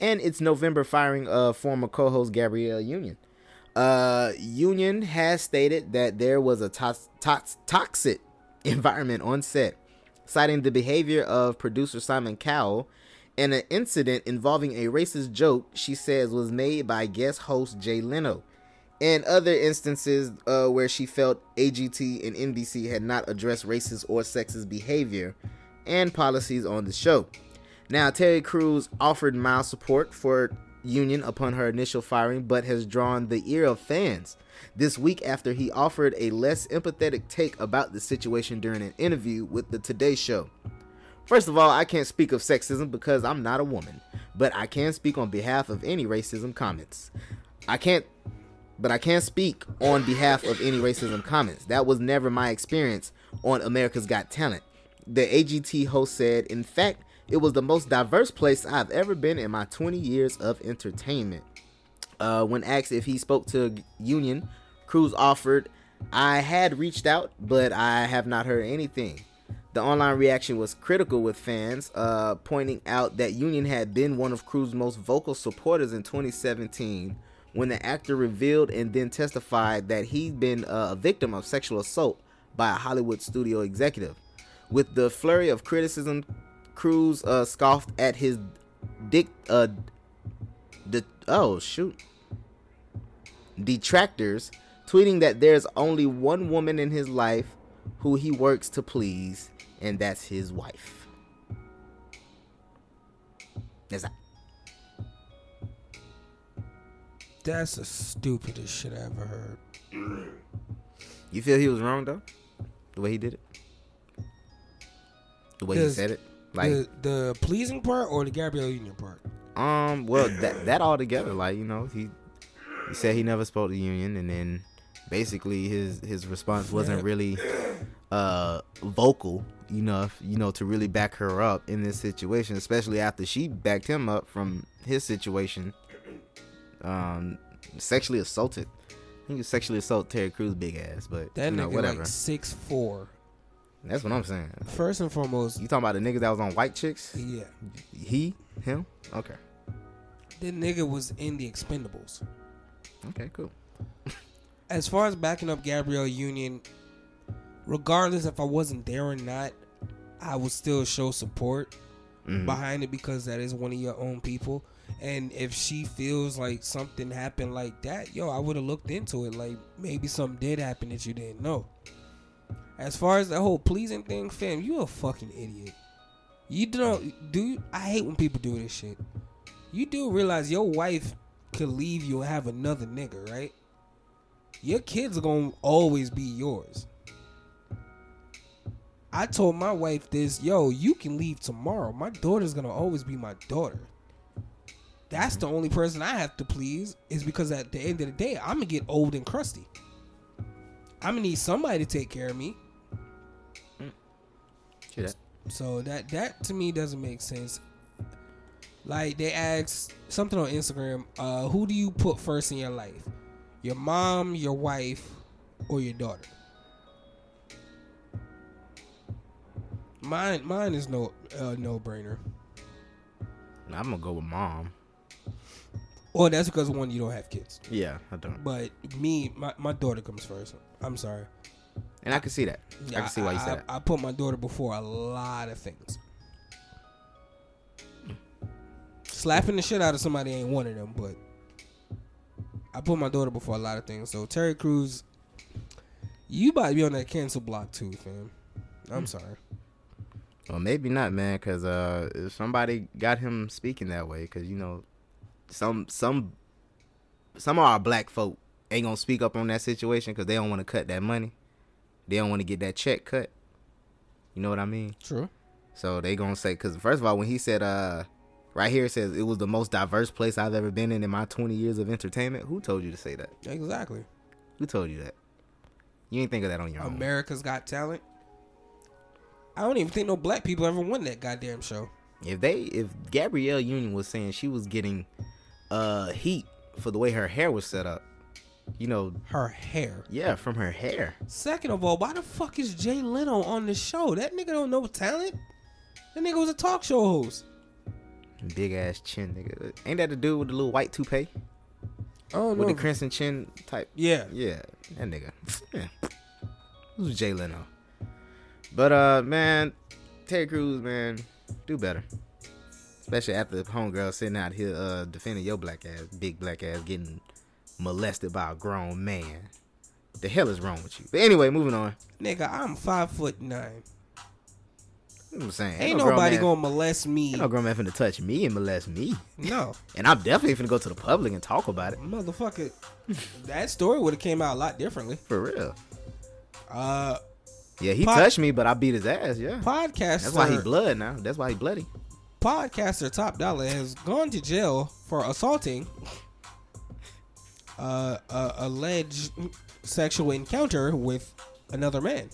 and its November firing of former co-host Gabrielle Union. Uh, Union has stated that there was a tox- tox- toxic (laughs) environment on set, citing the behavior of producer Simon Cowell and an incident involving a racist joke she says was made by guest host Jay Leno, and other instances uh, where she felt AGT and NBC had not addressed racist or sexist behavior and policies on the show. Now, Terry Crews offered mild support for Union upon her initial firing, but has drawn the ear of fans this week after he offered a less empathetic take about the situation during an interview with the Today Show. First of all, I can't speak of sexism because I'm not a woman, but I can speak on behalf of any racism comments. I can't, but I can't speak on behalf of any racism comments. That was never my experience on America's Got Talent. The AGT host said, in fact, it was the most diverse place I've ever been in my 20 years of entertainment. Uh, when asked if he spoke to Union, Crews offered, I had reached out, but I have not heard anything. The online reaction was critical with fans, uh, pointing out that Union had been one of Crews's most vocal supporters in 2017 when the actor revealed and then testified that he'd been uh, a victim of sexual assault by a Hollywood studio executive. With the flurry of criticism, Crews uh, scoffed at his dick. Uh, oh shoot, detractors, tweeting that there's only one woman in his life who he works to please, and that's his wife. That's That's the stupidest shit I ever heard. You feel he was wrong though, the way he did it, the way he said it, like the, the pleasing part or the Gabrielle Union part? Um, well, that that all together, like you know, he he said he never spoke to Union, and then basically his his response wasn't really uh vocal enough, you know, to really back her up in this situation, especially after she backed him up from his situation. Um, sexually assaulted. I think he sexually assaulted Terry Crews' big ass, but That you know, nigga whatever. like six four. That's what I'm saying. First and foremost, You talking about the nigga that was on White Chicks? Yeah. He, him. Okay. The nigga was in the Expendables. Okay. Cool. (laughs) As far as backing up Gabrielle Union, regardless if I wasn't there or not, I would still show support Mhm. behind it because that is one of your own people. And if she feels like something happened like that, yo, I would have looked into it. Like maybe something did happen that you didn't know. As far as the whole pleasing thing, fam, you a fucking idiot. You don't do. I hate when people do this shit. You do realize your wife could leave you and have another nigga, right? Your kids are gonna always be yours. I told my wife this, yo, you can leave tomorrow. My daughter's gonna always be my daughter. That's the only person I have to please, is because at the end of the day, I'm gonna get old and crusty. I'm gonna need somebody to take care of me. That? So that that to me doesn't make sense. Like they asked something on Instagram, uh, who do you put first in your life? Your mom, your wife, or your daughter? Mine mine is no uh, no brainer. I'm gonna go with mom. Well, that's because one, you don't have kids. Yeah, I don't. But me, my, my daughter comes first. I'm sorry. And I can see that. I can see why you I, said that. I put my daughter before a lot of things. Slapping the shit out of somebody ain't one of them, but I put my daughter before a lot of things. So Terry Crews, you about to be on that cancel block too, fam. I'm sorry. Well, maybe not, man, because uh, if somebody got him speaking that way, because you know, some some some of our black folk ain't gonna speak up on that situation because they don't want to cut that money. They don't want to get that check cut. You know what I mean? True. So they gonna say because first of all, when he said uh, right here it says it was the most diverse place I've ever been in in my 20 years of entertainment. Who told you to say that? Exactly. Who told you that? You ain't think of that on your own. America's Got Talent. I don't even think no black people ever won that goddamn show. If they if Gabrielle Union was saying she was getting uh heat for the way her hair was set up, you know her hair. Yeah, from her hair. Second of all, why the fuck is Jay Leno on the show? That nigga don't know talent. That nigga was a talk show host. Big ass chin, nigga. Ain't that the dude with the little white toupee? Oh With the crimson chin type. Yeah. Yeah, that nigga. Yeah. Who's Jay Leno? But uh, man, Terry Crews, man, do better. Especially after the homegirl sitting out here uh defending your black ass, big black ass, getting molested by a grown man. What The hell is wrong with you? But anyway, moving on. Nigga, I'm five foot nine. I'm saying, Ain't no nobody man- gonna molest me. Ain't no grown man finna touch me and molest me. No. (laughs) And I'm definitely finna go to the public and talk about it. Motherfucker, (laughs) that story would have came out a lot differently. For real. Uh, Yeah, he Pod- touched me, but I beat his ass. Yeah. podcast. That's why he blood now. That's why he bloody. Podcaster Top Dollar has gone to jail for assaulting uh, a alleged sexual encounter with another man.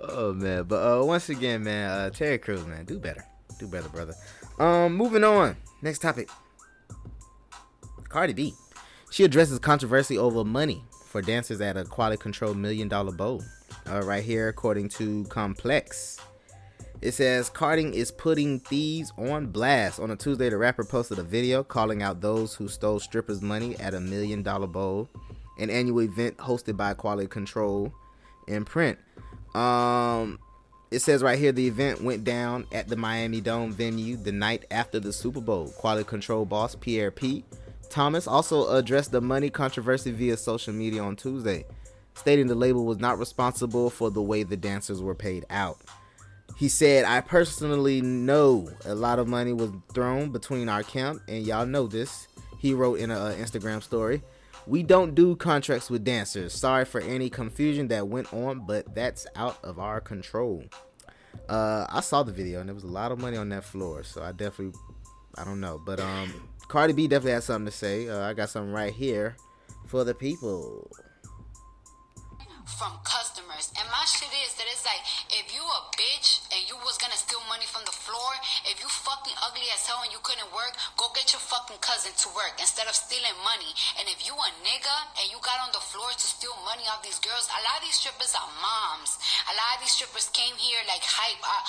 Oh man, but uh, once again, man, uh, Terry Crews, man, do better, do better, brother. Um, moving on. Next topic. Cardi B, she addresses controversy over money for dancers at a quality control million dollar bowl. Uh, right here, according to Complex, it says Carding is putting thieves on blast. On a Tuesday, the rapper posted a video calling out those who stole strippers' money at a million dollar bowl, an annual event hosted by Quality Control in print. Um, it says right here the event went down at the Miami Dome venue the night after the Super Bowl. Quality Control boss Pierre P. Thomas also addressed the money controversy via social media on Tuesday, stating the label was not responsible for the way the dancers were paid out. He said, I personally know a lot of money was thrown between our camp, and y'all know this. He wrote in an Instagram story. We don't do contracts with dancers. Sorry for any confusion that went on, but that's out of our control. Uh, I saw the video and there was a lot of money on that floor, so I definitely, I don't know, but um, Cardi B definitely has something to say. Uh, I got something right here for the people. From customers. And my shit is that it's like if you a bitch and you was gonna steal money from the floor, if you fucking ugly as hell and you couldn't work, go get your fucking cousin to work instead of stealing money. And if you a nigga and you got on the floor to steal money off these girls, a lot of these strippers are moms. A lot of these strippers came here like hype, uh,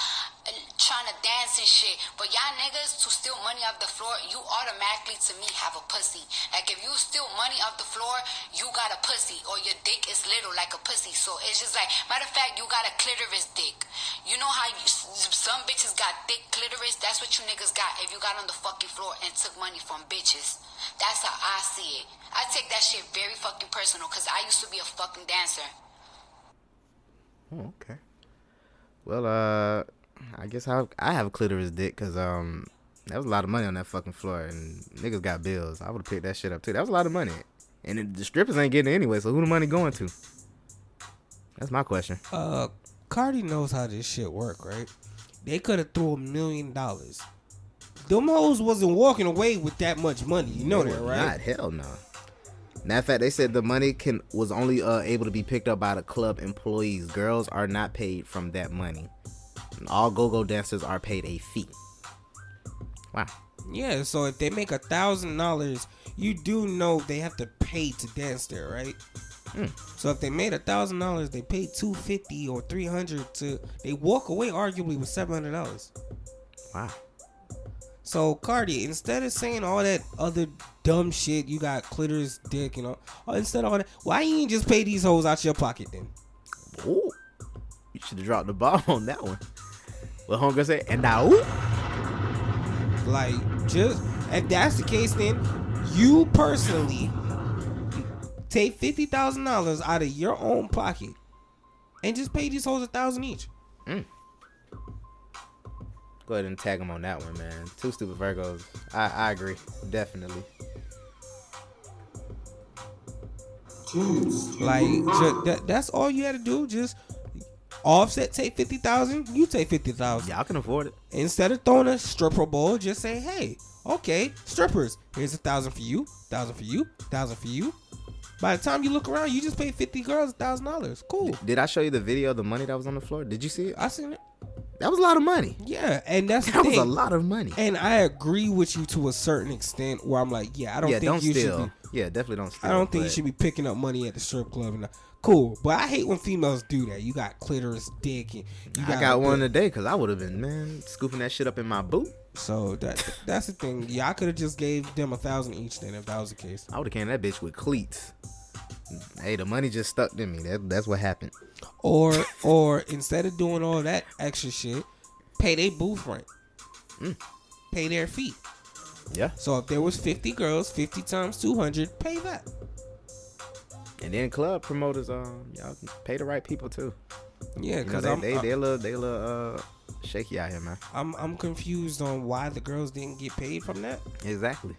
trying to dance and shit. But y'all niggas to steal money off the floor, you automatically to me have a pussy. Like if you steal money off the floor, you got a pussy or your dick is little like a pussy. So it's just like matter of fact, you got a clitoris dick. You know how you, some bitches got thick clitoris? That's what you niggas got if you got on the fucking floor and took money from bitches. That's how I see it. I take that shit very fucking personal because I used to be a fucking dancer. Oh, okay. Well, uh, I guess I I have a clitoris dick because um, that was a lot of money on that fucking floor, and niggas got bills. I would have picked that shit up too. That was a lot of money, and the strippers ain't getting it anyway. So who the money going to? That's my question. Uh, Cardi knows how this shit work, right? They could have threw a million dollars. Them hoes wasn't walking away with that much money. You know They that, right? Not hell no. Matter of fact, they said the money can was only uh, able to be picked up by the club employees. Girls are not paid from that money. All go-go dancers are paid a fee. Wow. Yeah, so if they make a thousand dollars, you do know they have to pay to dance there, right? Hmm. So if they made a thousand dollars, they paid two fifty or three hundred to. They walk away arguably with seven hundred dollars. Wow. So Cardi, instead of saying all that other dumb shit, you got clitoris, dick, you know, instead of all that, why you ain't just pay these hoes out your pocket then? Ooh. You should have dropped the ball on that one. What Hunger said, and now. Like, just if that's the case, then you personally take fifty thousand dollars out of your own pocket and just pay these hoes a thousand each. Mm. Go ahead and tag them on that one, man. Two stupid Virgos. I, I agree. Definitely. Like, ju- that, that's all you had to do. Just offset take fifty thousand. You take fifty thousand. Y'all can afford it. Instead of throwing a stripper bowl, just say, hey, okay, strippers, here's a thousand for you, thousand for you, thousand for you. By the time you look around, you just paid fifty girls a thousand dollars. Cool. Did I show you the video of the money that was on the floor? Did you see it? I seen it. That was a lot of money. Yeah, and that's the That was a lot of money. And I agree with you to a certain extent. Where I'm like, yeah, I don't yeah, think don't you steal. should be. Yeah, definitely don't steal. I don't think you should be picking up money at the strip club. And cool, but I hate when females do that. You got clitoris, dick, and you I got one today because I would have been man scooping that shit up in my boot. So that that's the thing. Yeah, I could have just gave them a thousand each then if that was the case. I would have came that bitch with cleats. Hey, the money just stuck to me. That, that's what happened. Or (laughs) or instead of doing all that extra shit, pay their booth rent. Mm. Pay their fee. Yeah. So if there was fifty girls, fifty times two hundred, pay that. And then club promoters, um, y'all pay the right people too. Yeah, You know, because they they they little they little uh shaky out here, man. I'm I'm confused on why the girls didn't get paid from that. Exactly.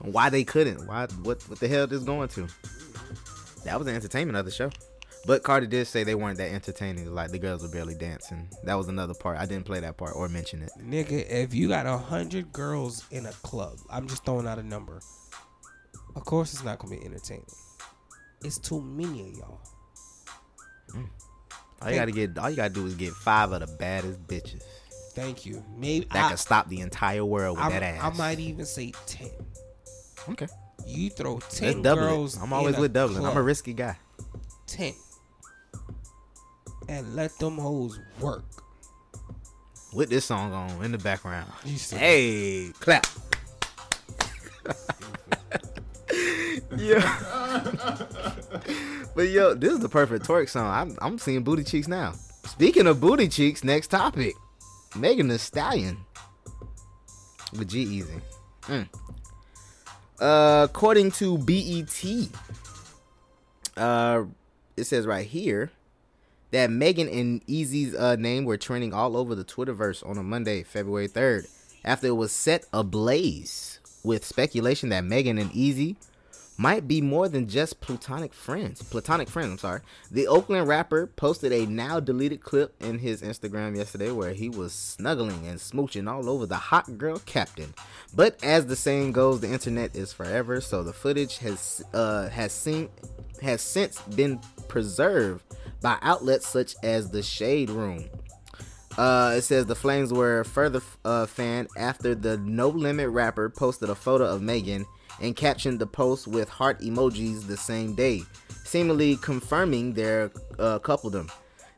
Why they couldn't? Why? What? What the hell this going to? That was the entertainment of the show. But Cardi did say they weren't that entertaining. Like the girls were barely dancing. That was another part. I didn't play that part or mention it. Nigga, if you got a hundred girls in a club, I'm just throwing out a number. Of course, it's not gonna be entertaining. It's too many of y'all. Mm. All you gotta get, all you gotta do is get five of the baddest bitches Thank you. Maybe that I, can stop the entire world with I, that ass. I might even say ten. Okay. You throw ten girls. it. I'm always with doubling. I'm a risky guy. ten. And let them hoes work. With this song on in the background. You. Hey, clap. (laughs) yeah. (laughs) but yo, this is the perfect twerk song. I'm, I'm seeing booty cheeks now. Speaking of booty cheeks, next topic. Megan Thee Stallion. With G-Eazy. Mm. Uh, according to BET, uh, it says right here that Megan and Eazy's uh, name were trending all over the Twitterverse on a Monday, February 3rd, after it was set ablaze with speculation that Megan and Easy might be more than just platonic friends. Platonic friends, I'm sorry. The Oakland rapper posted a now deleted clip in his Instagram yesterday where he was snuggling and smooching all over the hot girl captain. But as the saying goes, the internet is forever, so the footage has uh, has seen has since been preserved by outlets such as the Shade Room. Uh, it says the flames were further uh, fanned after the No Limit rapper posted a photo of Megan and captioned the post with heart emojis the same day, seemingly confirming their uh, coupledom.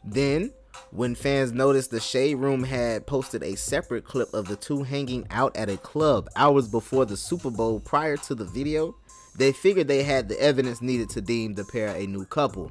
Then, when fans noticed the Shade Room had posted a separate clip of the two hanging out at a club hours before the Super Bowl prior to the video, they figured they had the evidence needed to deem the pair a new couple.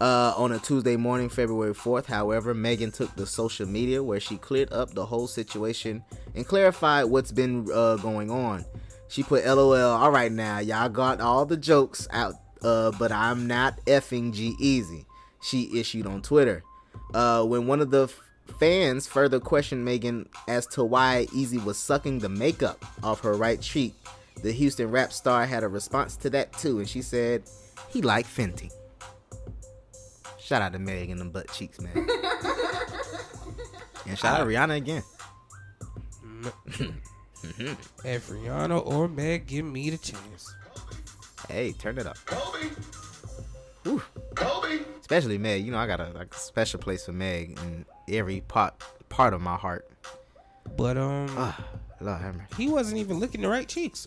Uh, on a Tuesday morning, February 4th, however, Megan took to social media where she cleared up the whole situation and clarified what's been uh, going on. She put LOL, alright now, y'all got all the jokes out, uh, but I'm not effing G-Eazy. She issued on Twitter. Uh, when one of the f- fans further questioned Megan as to why Eazy was sucking the makeup off her right cheek, the Houston rap star had a response to that too, and she said, he liked Fenty. Shout out to Megan and butt cheeks, man. (laughs) and shout out to Rihanna again. (laughs) If Rihanna or Meg give me the chance. Hey, turn it up. Whew. Especially Meg. You know, I got a, like, special place for Meg in every part part of my heart. But um, Ah, Lord have he wasn't even licking the right cheeks.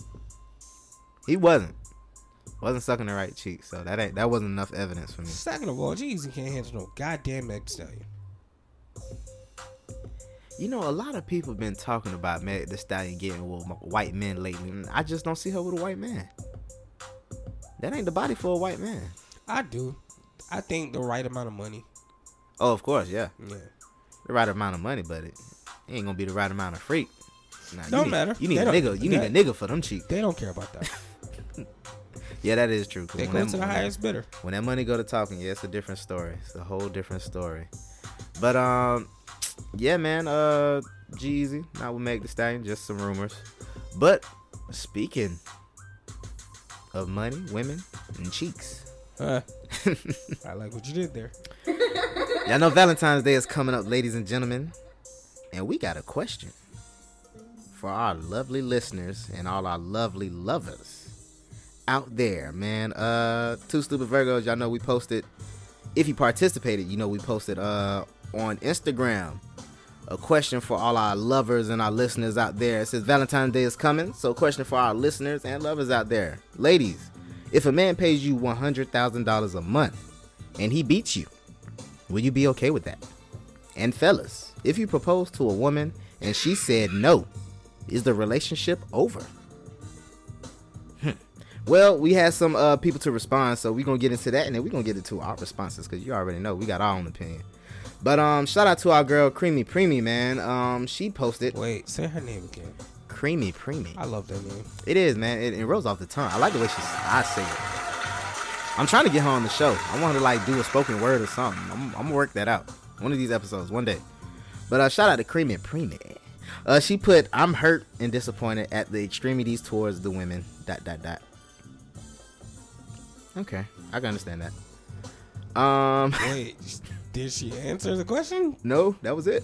He wasn't. Wasn't sucking the right cheek, so that ain't that wasn't enough evidence for me. Second of all, jeez, he can't handle no goddamn Meg Thee Stallion. You know, a lot of people been talking about Meg Thee Stallion getting with white men lately, and I just don't see her with a white man. That ain't the body for a white man. I do. I think the right amount of money. Oh, of course, yeah. Yeah. The right amount of money, but it ain't gonna be the right amount of freak. Nah, you Don't need- matter. You need They a nigga. You need a nigga for them cheeks. They don't care about that. (laughs) (laughs) Yeah, that is true. They go that- to the highest bidder. When that money go to talking, yeah, it's a different story. It's a whole different story. But um, yeah, man. Uh, Jeezy, not with Meg Thee Stallion, just some rumors. But speaking of money, women, and cheeks, Uh, (laughs) I like what you did there. (laughs) y'all know Valentine's Day is coming up, ladies and gentlemen, and we got a question for our lovely listeners and all our lovely lovers out there, man. Uh, two stupid Virgos. Y'all know we posted. If you participated, you know we posted uh on Instagram a question for all our lovers and our listeners out there. It says Valentine's Day is coming, so question for our listeners and lovers out there, ladies. If a man pays you one hundred thousand dollars a month and he beats you, will you be okay with that? And fellas, if you propose to a woman and she said no, is the relationship over? Hmm. Well, we had some uh, people to respond, so we're gonna get into that, and then we're gonna get into our responses because you already know we got our own opinion. But um, shout out to our girl Creamy Preemy, man. Um, she posted. Wait, say her name again. Creamy Preemy. I love that name. It is, man. It, it rolls off the tongue. I like the way she I say it. I'm trying to get her on the show. I want her to like do a spoken word or something. I'm, I'm gonna work that out. One of these episodes, one day. But uh, shout out to Creamy Preemy. Uh, she put, "I'm hurt and disappointed at the extremities towards the women." Dot dot dot. Okay, I can understand that. Um, (laughs) Wait, did she answer the question? no, that was it.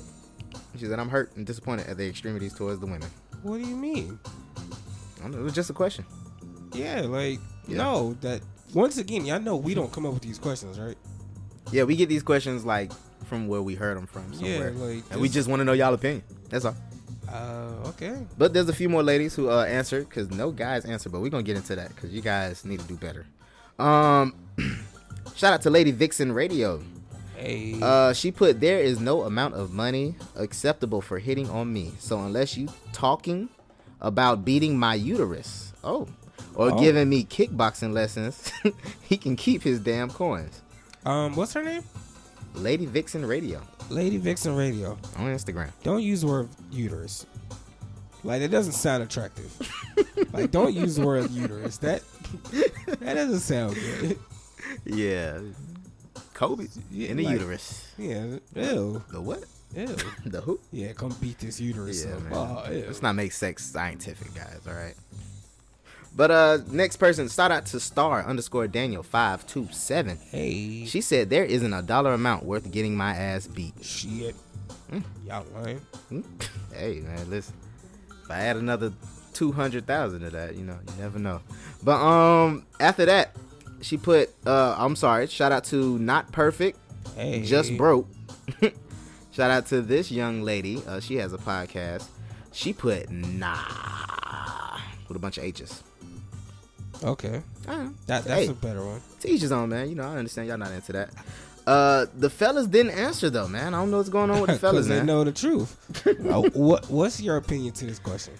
She said, "I'm hurt and disappointed at the extremities towards the women." What do you mean? I don't know, it was just a question. Yeah, like Yeah. no. That once again, y'all know we don't come up with these questions, right? Yeah, we get these questions like from where we heard them from Yeah, somewhere, like, and we just want to know y'all opinion. That's all. Uh, okay. But there's a few more ladies who uh, answered because no guys answered, but we're gonna get into that because you guys need to do better. Um, (clears throat) shout out to Lady Vixen Radio. Hey. Uh, she put there is no amount of money acceptable for hitting on me. So unless you talking about beating my uterus, oh, or Oh. giving me kickboxing lessons, (laughs) he can keep his damn coins. Um, what's her name? Lady Vixen Radio Lady Vixen Radio. on Instagram. Don't use the word uterus. Like it doesn't sound attractive. (laughs) like don't use the word uterus. That that doesn't sound good. (laughs) Yeah, Kobe in the like- uterus. Yeah. Ew. The what? Ew. (laughs) The who? Yeah, come beat this uterus Yeah, up. man. Oh. Let's not make sex scientific, guys. All right. But uh, next person, shout out to star underscore Daniel five two seven. Hey. She said there isn't a dollar amount worth getting my ass beat. Shit. Y'all lying. (laughs) Hey man, listen. If I add another two hundred thousand to that, you know, you never know. But um, after that, she put uh, I'm sorry. Shout out to not perfect, Hey. just broke. (laughs) Shout out to this young lady. Uh, she has a podcast. She put nah with a bunch of H's. Okay. Uh, That that's hey. a better one. To each his own, man. You know, I understand y'all not into that. Uh, the fellas didn't answer though, man. I don't know what's going on with the (laughs) fellas, they man. know the truth. Oh, (laughs) what What's your opinion to this question?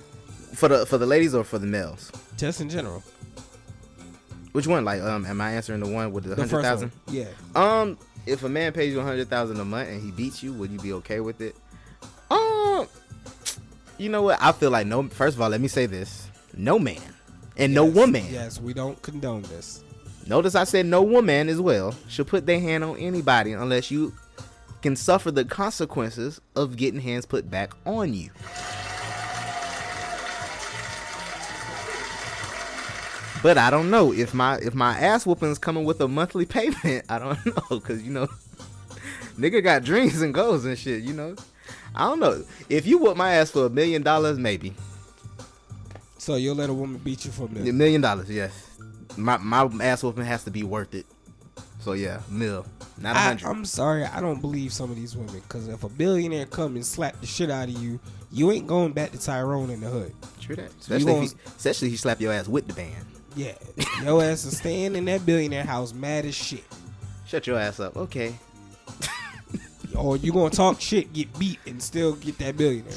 For the for the ladies or for the males? Just in general. Which one? Like, um, am I answering the one with the The hundred first. Yeah. Um, if a man pays you a hundred thousand a month and he beats you, would you be okay with it? Um, you know what? I feel like no. First of all, let me say this: no man and no woman. Yes, we don't condone this. Notice I said no woman as well should put their hand on anybody unless you can suffer the consequences of getting hands put back on you. But I don't know if my if my ass whooping is coming with a monthly payment. I don't (laughs) know because you know, nigga got dreams and goals and shit. You know, I don't know if you whoop my ass for a million dollars, maybe So you'll let a woman beat you for a a million? million dollars. Yes, my my ass whooping has to be worth it. So yeah, mil, not a hundred. I'm sorry, I don't believe some of these women. Because if a billionaire come and slap the shit out of you, you ain't going back to Tyrone in the hood. True that. Especially, gonna, if he, especially if he slap your ass with the band. Yeah, your ass is staying in that billionaire house mad as shit. Shut your ass up. Okay. (laughs) Or you gonna talk shit, get beat, and still get that billionaire.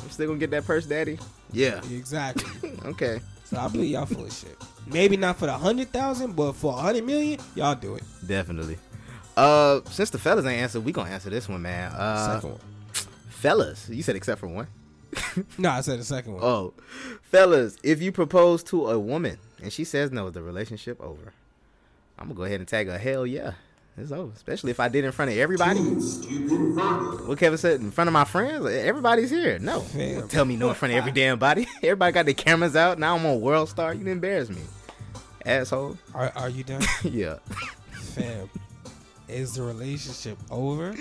I'm still gonna get that purse, daddy. Yeah. Exactly. (laughs) okay. So I believe y'all full of shit. Maybe not for the hundred thousand, but for a hundred million, y'all do it. Definitely. Uh, since the fellas ain't answered, we gonna answer this one, man. Uh, Second one. Fellas, you said except for one. (laughs) No, I said the second one. Oh, fellas, if you propose to a woman and she says no, is the relationship over? I'm gonna go ahead and tag her. Hell yeah, it's over. Especially if I did it in front of everybody. What Kevin said in front of my friends, eh, everybody's here. No, Fam. tell me no in front of every damn body. (laughs) Everybody got their cameras out. Now I'm on World Star. You didn't embarrass me, asshole. Are, are you done? (laughs) yeah. Fam, is the relationship over?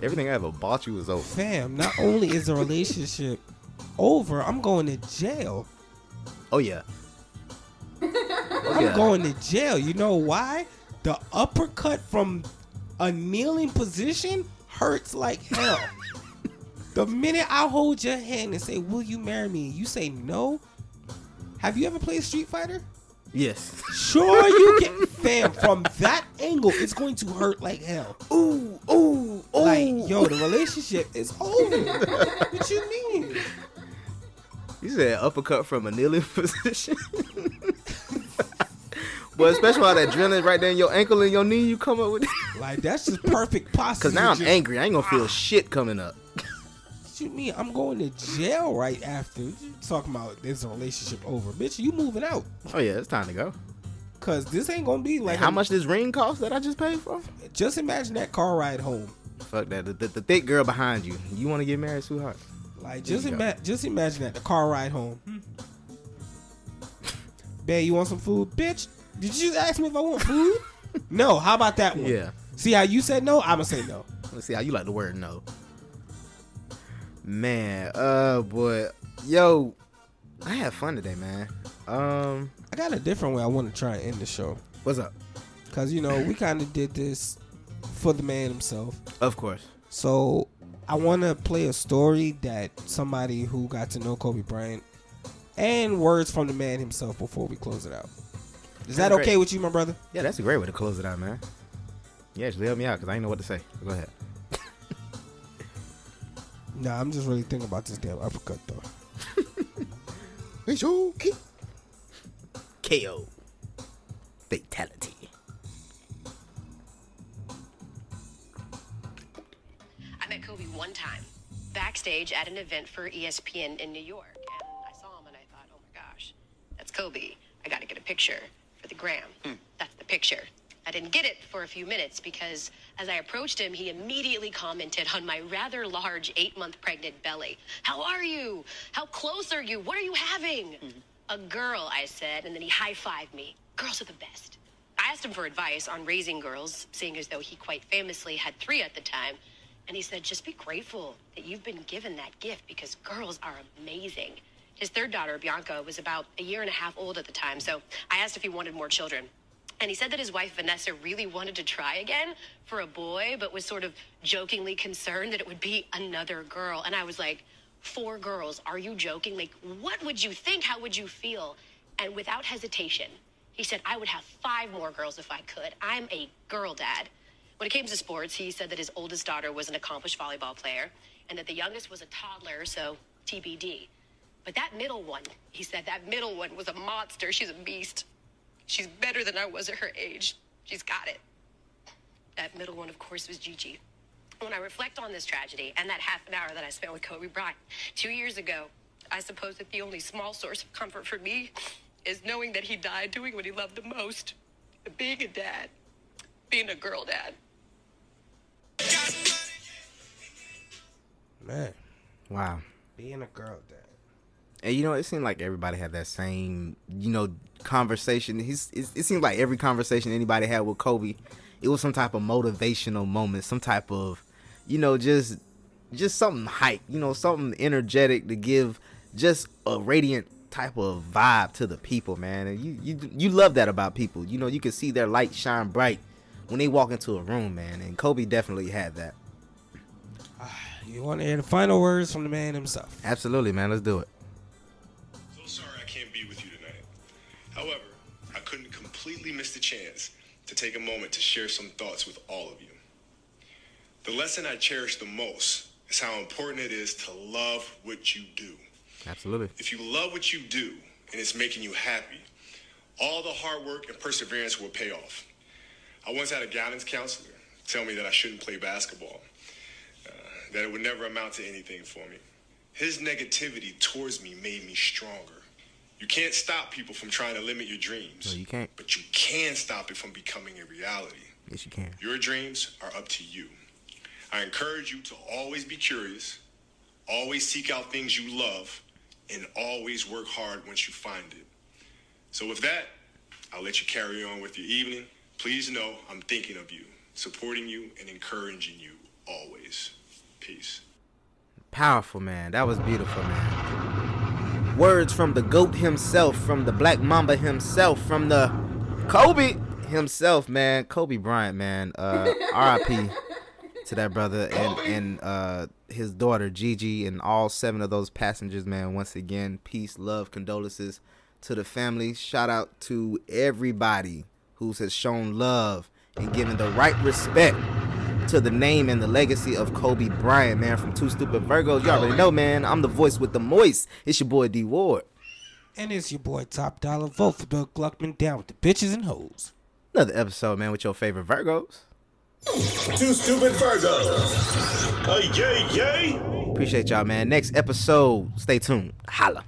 Everything I ever bought you was over. Fam, not only is the relationship over, I'm going to jail. Oh yeah. Oh, I'm yeah. going to jail. You know why? The uppercut from a kneeling position hurts like hell. (laughs) the minute I hold your hand and say, "Will you marry me?" you say no. Have you ever played Street Fighter? Yes. Sure, you can. Fam, from that angle, it's going to hurt like hell. Ooh, ooh, ooh. Like, yo, the relationship is over. what you mean? You said uppercut from a kneeling (laughs) position. but especially all that drilling right there in your ankle and your knee, you come up with. Like, that's just perfect posture. Cause now I'm Just- angry. I ain't gonna feel ah. shit coming up. What you mean? I'm going to jail right after. You talking about this relationship over. Bitch, you moving out. Oh yeah, it's time to go. Cause this ain't gonna be like how a- much this ring cost that I just paid for? Just imagine that car ride home. Fuck that. The, the, the thick girl behind you. You want to get married, sweetheart? Like There just ima- just imagine that the car ride home. Babe, you want some food? Bitch, did you just ask me if I want food? (laughs) no. How about that one? Yeah. See how you said no? I'ma say no. Let's see how you like the word no. Man, uh, boy, yo, I had fun today, man. Um, I got a different way I want to try and end the show. What's up? Cause you know we kind of did this for the man himself. Of course. So I want to play a story that somebody who got to know Kobe Bryant and words from the man himself before we close it out. Is that okay great. with you, my brother? Yeah, that's a great way to close it out, man. Yeah, actually help me out because I ain't know what to say. Go ahead. Nah, I'm just really thinking about this damn uppercut though. (laughs) It's okay. KO. Fatality. I met Kobe one time backstage at an event for ESPN in New York. And I saw him and I thought, oh my gosh, that's Kobe. I got to get a picture for the gram. Hmm. That's the picture. I didn't get it for a few minutes because as I approached him, he immediately commented on my rather large eight month pregnant belly. How are you? How close are you? What are you having? Hmm. A girl, I said, and then he high fived me. Girls are the best. I asked him for advice on raising girls, seeing as though he quite famously had three at the time. And he said, just be grateful that you've been given that gift because girls are amazing. His third daughter, Bianca, was about a year and a half old at the time, so I asked if he wanted more children. And he said that his wife, Vanessa, really wanted to try again for a boy, but was sort of jokingly concerned that it would be another girl. And I was like, Four girls? Are you joking? Like, what would you think? How would you feel? And without hesitation, he said, I would have five more girls if I could. I'm a girl dad. When it came to sports, he said that his oldest daughter was an accomplished volleyball player and that the youngest was a toddler, so TBD. But that middle one, he said, that middle one was a monster. She's a beast. She's better than I was at her age. She's got it. That middle one, of course, was Gigi. When I reflect on this tragedy and that half an hour that I spent with Kobe Bryant two years ago, I suppose that the only small source of comfort for me is knowing that he died doing what he loved the most being a dad, being a girl dad. Man, Wow. being a girl dad. And you know, it seemed like everybody had that same, you know, conversation. He's it, it seemed like every conversation anybody had with Kobe, it was some type of motivational moment, some type of, you know, just just something hype, you know, something energetic to give just a radiant type of vibe to the people, man. And you you you love that about people. You know, you can see their light shine bright when they walk into a room, man. And Kobe definitely had that. (sighs) You want to hear the final words from the man himself? Absolutely, man. Let's do it. Completely miss the chance to take a moment to share some thoughts with all of you. The lesson I cherish the most is how important it is to love what you do. Absolutely. If you love what you do and it's making you happy, all the hard work and perseverance will pay off. I once had a guidance counselor tell me that I shouldn't play basketball, uh, that it would never amount to anything for me. His negativity towards me made me stronger. You can't stop people from trying to limit your dreams, No, you can't. but you can stop it from becoming a reality. Yes, you can. Your dreams are up to you. I encourage you to always be curious, always seek out things you love, and always work hard once you find it. So, with that, I'll let you carry on with your evening. Please know I'm thinking of you, supporting you, and encouraging you always. Peace. Powerful, man. That was beautiful, man. Words from the GOAT himself, from the Black Mamba himself, from the Kobe himself, man. Kobe Bryant, man. Uh, RIP to that brother and, and uh, his daughter, Gigi, and all seven of those passengers, man. Once again, peace, love, condolences to the family. Shout out to everybody who has shown love and given the right respect to the name and the legacy of Kobe Bryant, man, from Two Stupid Virgos. You all already know, man. I'm the voice with the moist. It's your boy D Ward. And it's your boy Top Dollar. Vote for Doug Gluckman down with the bitches and hoes. Another episode, man, with your favorite Virgos. Two stupid Virgos. Uh, yay, yay. Appreciate y'all, man. Next episode, stay tuned. Holla.